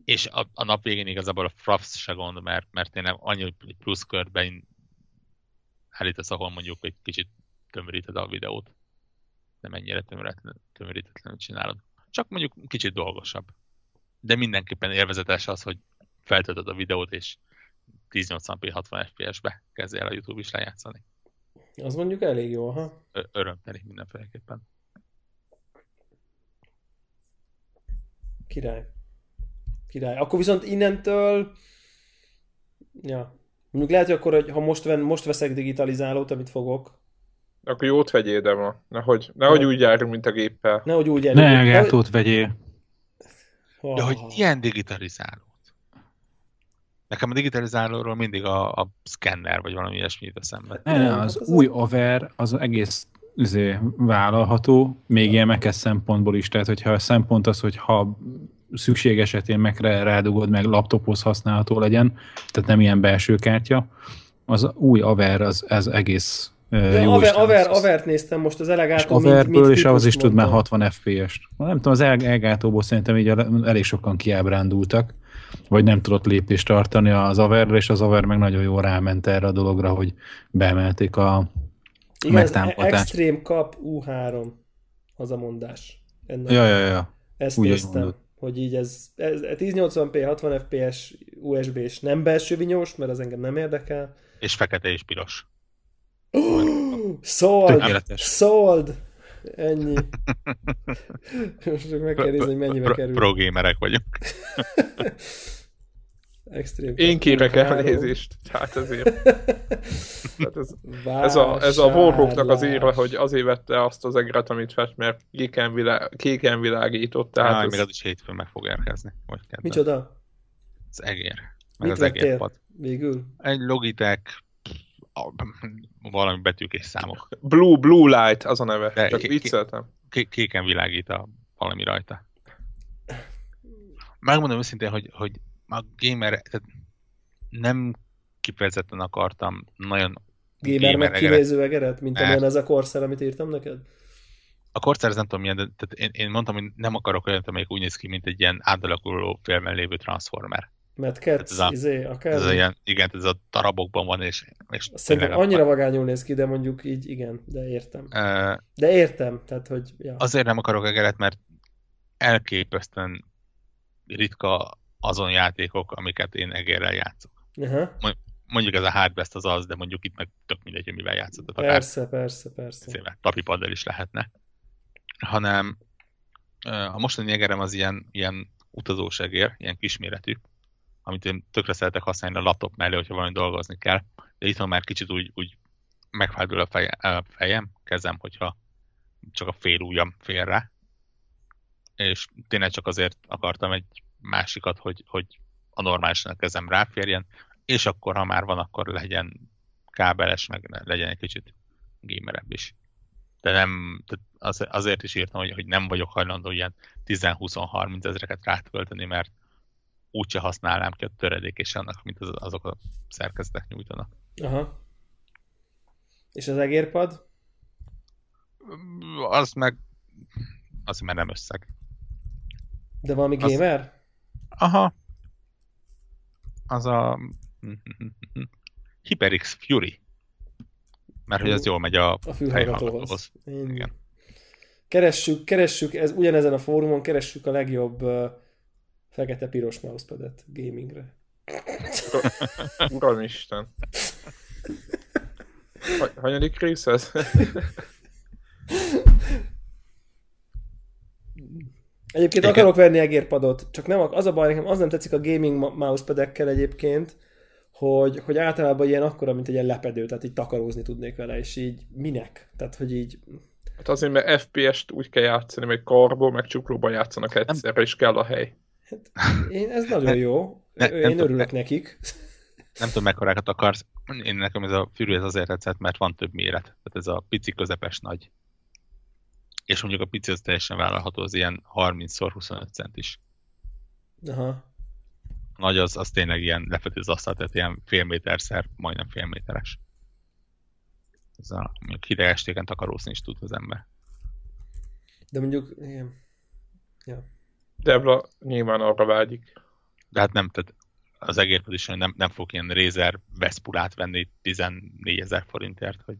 És a, a nap végén igazából a fraps se gond, mert, mert tényleg annyi pluszkört állítasz, ahol mondjuk egy kicsit tömöríted a videót. Nem ennyire tömörítetlenül csinálod. Csak mondjuk kicsit dolgosabb. De mindenképpen élvezetes az, hogy feltöltöd a videót, és 1080p 60 fps-be kezdj el a YouTube is lejátszani. Az mondjuk elég jó, ha? Örömteli mindenféleképpen. Király. Király. Akkor viszont innentől... Ja. Mondjuk lehet, hogy akkor, hogy ha most, ven, most veszek digitalizálót, amit fogok, akkor jót vegyél, de ma. Nehogy, nehogy ne. úgy járjunk, mint a géppel. Nehogy úgy járjunk. Ne, gátót vegyél. De hogy ilyen digitalizálót. Nekem a digitalizálóról mindig a, a scanner, vagy valami ilyesmi jut eszembe. Ne, ne, az, az új Aver, az egész üzé, vállalható, még ilyen mekes szempontból is. Tehát, hogyha a szempont az, hogy ha szükség esetén meg rádugod, meg laptophoz használható legyen, tehát nem ilyen belső kártya, az új Aver, az, ez egész Ja, jó Aver, Aver, Avert néztem most az Elgato. Averből, és ahhoz is tud már 60 FPS-t. Nem tudom, az Elgatóból szerintem így elég sokan kiábrándultak, vagy nem tudott lépést tartani az Averre, és az Aver meg nagyon jól ráment erre a dologra, hogy beemelték a Igen, megtámogatást. Extreme Cup U3 az a mondás. Ennek ja, ja, ja. Ezt Úgy néztem hogy így ez, ez 1080p, 60 fps USB és nem belső vinyós, mert az engem nem érdekel. És fekete és piros. Sold! Sold! Ennyi. Most csak meg kell nézni, hogy mennyibe kerül. Pro gamerek vagyunk. Extrém Én kérek elnézést, hát ezért. Hát ez, ez, a, ez a Warhawknak az érve, hogy azért vette azt az egret, amit fest, mert kéken, világ, kéken világított. Tehát Á, ez... még az is hétfőn meg fog érkezni. Vagy Micsoda? Az egér. Meg Mit az egérpad. Végül? Egy Logitech valami betűk és számok. Blue, Blue Light, az a neve. De Csak vicceltem. Kéken világít a valami rajta. Megmondom őszintén, hogy, hogy a gamer, tehát nem kifejezetten akartam nagyon Gamer meg kinéző egeret, mint amilyen ez a Corsair, amit írtam neked? A ez nem tudom milyen, de tehát én, én mondtam, hogy nem akarok olyat, amelyik úgy néz ki, mint egy ilyen átalakuló filmben lévő Transformer. Mert Cats, ez a, izé, a ez a ilyen, igen, ez a darabokban van, és, és Szerintem annyira a... vagányul néz ki, de mondjuk így igen, de értem. Uh, de értem, tehát hogy... Ja. Azért nem akarok egeret, mert elképesztően ritka azon játékok, amiket én egérrel játszok. Uh-huh. Mondjuk ez a Hardbest az az, de mondjuk itt meg tök mindegy, hogy mivel játszott. Persze, akár, persze, persze. Tapipaddal is lehetne. Hanem a mostani egerem az ilyen, ilyen utazós egér, ilyen kisméretű, amit én tökre szeretek használni a laptop mellé, hogyha valami dolgozni kell. De itt már kicsit úgy, úgy megfájdul a, feje, a fejem, kezem, hogyha csak a fél ujjam fél rá. És tényleg csak azért akartam egy másikat, hogy, hogy a normálisan a kezem ráférjen, és akkor, ha már van, akkor legyen kábeles, meg legyen egy kicsit gamerebb is. De nem, az, azért is írtam, hogy, hogy nem vagyok hajlandó ilyen 10-20-30 ezereket rátölteni, mert úgyse használnám ki a töredék és annak, mint az, azok a szerkezetek nyújtanak. Aha. És az egérpad? Az meg az már nem összeg. De valami az... gamer? Aha. Az a HyperX Fury. Mert hogy ez jól megy a, a fülhallgatóhoz. Igen. Keressük, keressük, ez ugyanezen a fórumon keressük a legjobb uh, fekete-piros mousepadet gamingre. Uram Isten. Hanyadik rész ez? Egyébként Igen. akarok venni egérpadot, csak nem, az a baj nekem, az nem tetszik a gaming mousepadekkel egyébként, hogy, hogy általában ilyen akkora, mint egy ilyen lepedő, tehát így takarózni tudnék vele, és így minek? Tehát, hogy így... Hát azért, mert FPS-t úgy kell játszani, hogy karból, meg csuklóban játszanak egyszerre, és kell a hely. Hát, én, ez nagyon jó. Ne, én nem örülök ne, nekik. Nem tudom, mekkorákat akarsz. Én nekem ez a Fury ez azért tetszett, mert van több méret. Tehát ez a pici, közepes, nagy. És mondjuk a pici az teljesen vállalható, az ilyen 30x25 cent is. Aha nagy az, az tényleg ilyen lefedi az asztalt, tehát ilyen fél méterszer, majdnem fél méteres. Ez a, mondjuk hideg estéken takarózni is tud az ember. De mondjuk, igen. Ja. Debla nyilván arra vágyik. De hát nem, tehát az egérped is, hogy nem, nem fog ilyen Razer Vespulát venni 14 ezer forintért, hogy...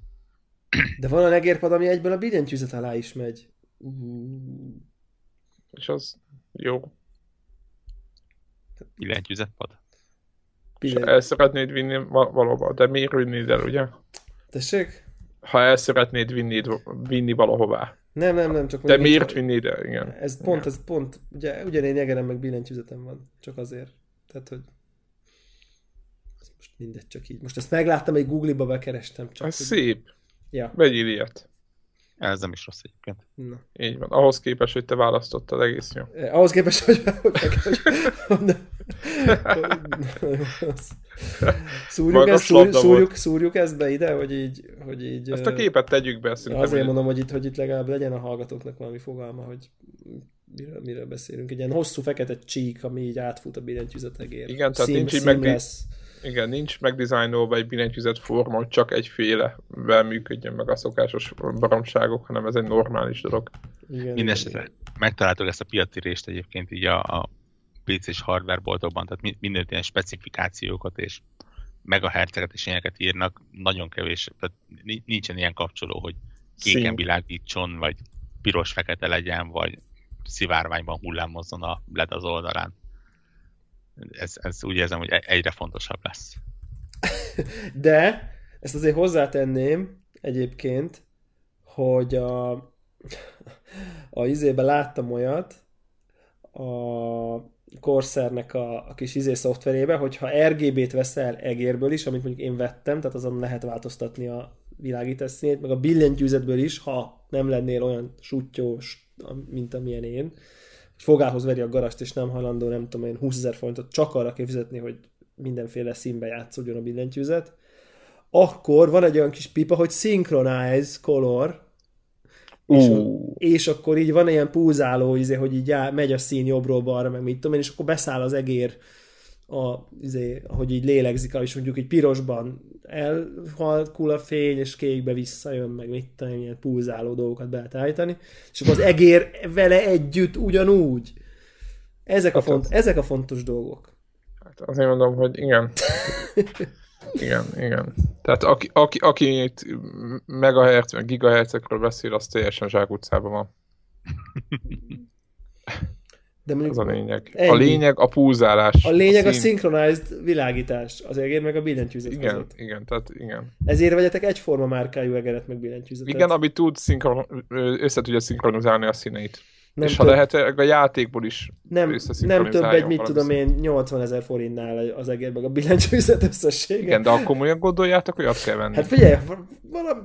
De van a egérpad, ami egyből a billentyűzet alá is megy. Uh. És az jó. Billentyűzetpad? Billenty... Ha el szeretnéd vinni valahova, de miért vinnéd el, ugye? Tessék? Ha el szeretnéd vinni, vinni valahová. Nem, nem, nem, csak... De miért vinnéd el, igen. Ez pont, igen. ez pont, ugye ugyanén jegerem meg billentyűzetem van, csak azért. Tehát, hogy ez most mindegy, csak így. Most ezt megláttam, egy Google-ba bekerestem. Csak, ez hogy... szép. Ja. Vegyél ilyet. Ez nem is rossz egyébként. Na. Így van. Ahhoz képest, hogy te választottad egész jó. Eh, ahhoz képest, hogy... szúrjuk, ezt, szúrjuk, szúrjuk, szúrjuk ezt be ide, hogy így, hogy így... Ezt a képet tegyük be, szerintem. Azért mondom, hogy itt, hogy itt legalább legyen a hallgatóknak valami fogalma, hogy miről, miről beszélünk. Egy ilyen hosszú fekete csík, ami így átfut a billentyűzetegért. Igen, tehát Szín, nincs így meg... Igen, nincs megdizájnolva egy billentyűzet forma, hogy csak egyfélevel működjön meg a szokásos baromságok, hanem ez egy normális dolog. Mindenesetre megtaláltuk ezt a piaci részt egyébként így a, a PC-s hardware boltokban, tehát minden ilyen specifikációkat és megaherceket és ilyeneket írnak, nagyon kevés, tehát nincsen ilyen kapcsoló, hogy kéken világítson, vagy piros-fekete legyen, vagy szivárványban hullámozzon a LED az oldalán ez, ez úgy érzem, hogy egyre fontosabb lesz. De ezt azért hozzátenném egyébként, hogy a, a izébe láttam olyat, a Corsairnek a, a kis izé szoftverébe, hogyha RGB-t veszel egérből is, amit mondjuk én vettem, tehát azon lehet változtatni a világítás színét, meg a billentyűzetből is, ha nem lennél olyan sutyós, mint amilyen én, fogához veri a garast, és nem hajlandó, nem tudom én, 20 ezer forintot csak arra kell fizetni, hogy mindenféle színbe játszódjon a billentyűzet, akkor van egy olyan kis pipa, hogy synchronize color, uh. és, és akkor így van ilyen púzáló, izé, hogy így já, megy a szín jobbról balra, meg mit tudom én, és akkor beszáll az egér a, izé, ahogy így lélegzik, és mondjuk egy pirosban elhalkul a fény, és kékbe visszajön, meg mit tudom, ilyen pulzáló dolgokat be lehet állítani, és akkor az egér vele együtt ugyanúgy. Ezek a, hát font, ezek a fontos dolgok. Hát azért mondom, hogy igen. igen, igen. Tehát aki, aki, aki itt megahertz, meg gigahertzekről beszél, az teljesen zsákutcában van. De mondjuk, az a lényeg. Ennyi. A lényeg a púzálás. A lényeg a, szín... a synchronized világítás. Az egér meg a billentyűzet Igen, között. igen, tehát igen. Ezért vegyetek egyforma márkájú egeret meg billentyűzetet. Igen, ami tud szinkron... össze tudja szinkronizálni a színeit. Nem és több... ha lehet, a játékból is nem, nem több egy, mit tudom én, 80 ezer forintnál az egér meg a billentyűzet összessége. Igen, de akkor olyan gondoljátok, hogy azt kell venni. Hát figyelj,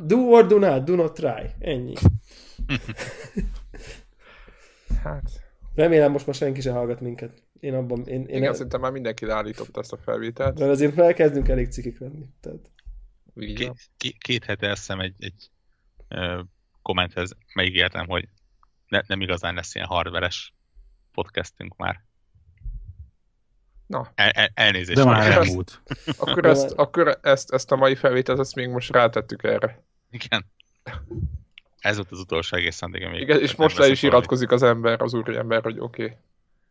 do or do not, do not try. Ennyi. hát... Remélem most már senki sem hallgat minket. Én abban... Én, én Igen, el... szerintem már mindenki állította ezt a felvételt. De azért felkezdünk elég cikik lenni. Tehát... Két, két hete hiszem egy, egy kommenthez megígértem, hogy ne, nem igazán lesz ilyen hardveres podcastünk már. Na. El, el, elnézést. De már elmúlt. Akkor, ezt, akkor ezt, ezt a mai felvételt, ezt még most rátettük erre. Igen. Ez volt az utolsó egész addig, amíg... Igen, és most le is iratkozik az ember, az úriember, hogy oké, okay.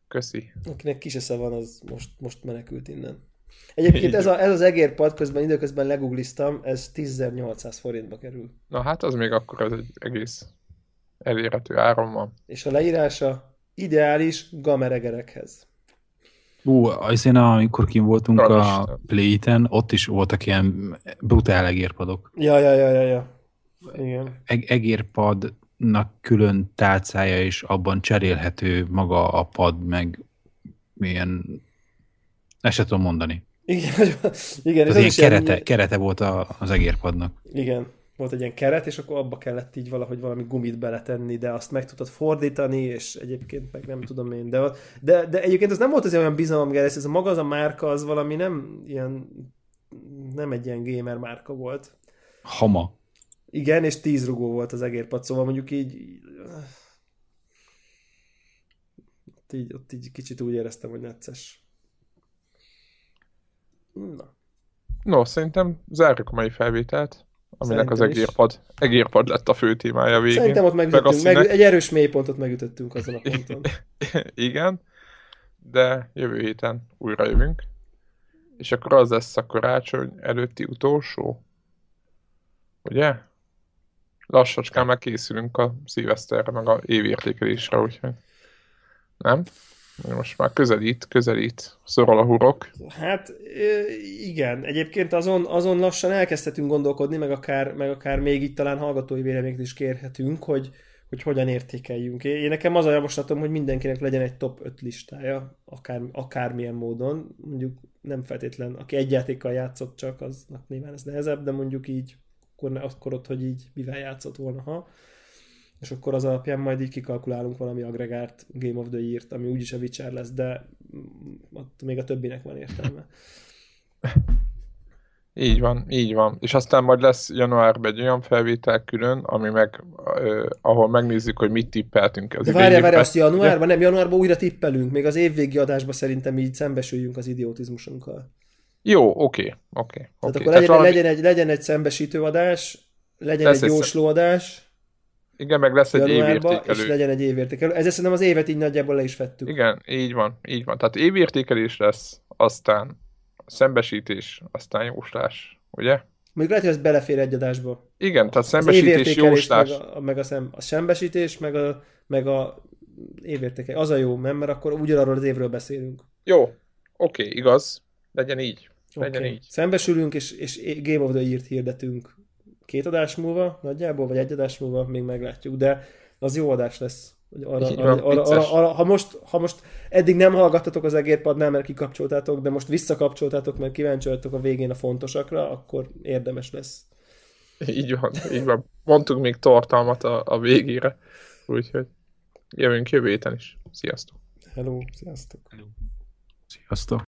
köszi. Akinek kis esze van, az most, most menekült innen. Egyébként ez, a, ez az egérpad, közben időközben legugliztam, ez 10.800 forintba kerül. Na hát az még akkor ez egy egész elérhető áron van. És a leírása ideális gameregerekhez. Ú, az én amikor kim voltunk a Play-ten, ott is voltak ilyen brutál egérpadok. Ja, ja, ja, ja, ja. Igen. Eg- egérpadnak külön tálcája, és abban cserélhető maga a pad, meg milyen... Ezt sem tudom mondani. Igen, igen. Az ilyen kerete, ilyen... kerete volt a, az egérpadnak. Igen, volt egy ilyen keret, és akkor abba kellett így valahogy valami gumit beletenni, de azt meg tudtad fordítani, és egyébként meg nem tudom én, de, de, de egyébként az nem volt az olyan bizalomgeresz, ez a maga az a márka, az valami nem ilyen, nem egy ilyen gamer márka volt. Hama. Igen, és tíz rugó volt az egérpad, szóval mondjuk így ott így, ott így kicsit úgy éreztem, hogy necces. Na. No, szerintem zárjuk a mai felvételt, aminek szerintem az egérpad, egérpad lett a fő témája végén. Szerintem ott megütöttünk, meg, egy erős mélypontot megütöttünk azon a ponton. Igen, de jövő héten újra jövünk. És akkor az lesz a karácsony előtti utolsó. Ugye? Lassacskán meg készülünk a szilveszterre, meg a évértékelésre, úgyhogy nem? Most már közelít, közelít, szorol a hurok. Hát igen, egyébként azon, azon lassan elkezdhetünk gondolkodni, meg akár, meg akár még itt talán hallgatói véleményt is kérhetünk, hogy, hogy hogyan értékeljünk. Én nekem az a javaslatom, hogy mindenkinek legyen egy top 5 listája, akár, akármilyen módon, mondjuk nem feltétlen, aki egy játékkal játszott csak, aznak nyilván ez nehezebb, de mondjuk így, akkor, akkor ott, hogy így mivel játszott volna, ha és akkor az alapján majd így kikalkulálunk valami agregárt Game of the Year-t, ami úgyis a Witcher lesz, de ott még a többinek van értelme. Így van, így van. És aztán majd lesz januárban egy olyan felvétel külön, ami meg, uh, ahol megnézzük, hogy mit tippeltünk. Az De várjál, várjál, azt januárban, nem, januárban újra tippelünk, még az évvégi adásban szerintem így szembesüljünk az idiotizmusunkkal. Jó, oké, okay, oké. Okay, Tehát okay. akkor legyen, valami... legyen, egy, legyen egy szembesítő adás, legyen lesz egy jósló adás, igen, meg lesz egy évértékelő. És legyen egy évértékelő. Ezzel szerintem az évet így nagyjából le is vettük. Igen, így van, így van. Tehát évértékelés lesz, aztán szembesítés, aztán jóslás, ugye? Még lehet, hogy ez belefér egy adásba. Igen, tehát szembesítés, jóslás. Meg, a, meg a, szem, a szembesítés, meg a, meg a évértékelés. Az a jó, nem? Mert akkor ugyanarról az évről beszélünk. Jó, oké, okay, igaz. Legyen így. Legyen okay. így. Szembesülünk, és, és Game of the Year-t hirdetünk két adás múlva, nagyjából, vagy egy adás múlva még meglátjuk, de az jó adás lesz. Arra, arra, arra, arra, arra, ha, most, ha most eddig nem hallgattatok az egérpadnál, mert kikapcsoltátok, de most visszakapcsoltátok, mert kíváncsi vagytok a végén a fontosakra, akkor érdemes lesz. Így van, így van. Mondtunk még tartalmat a, a végére, úgyhogy jövünk jövő héten is. Sziasztok! Hello, sziasztok! Hello. Sziasztok!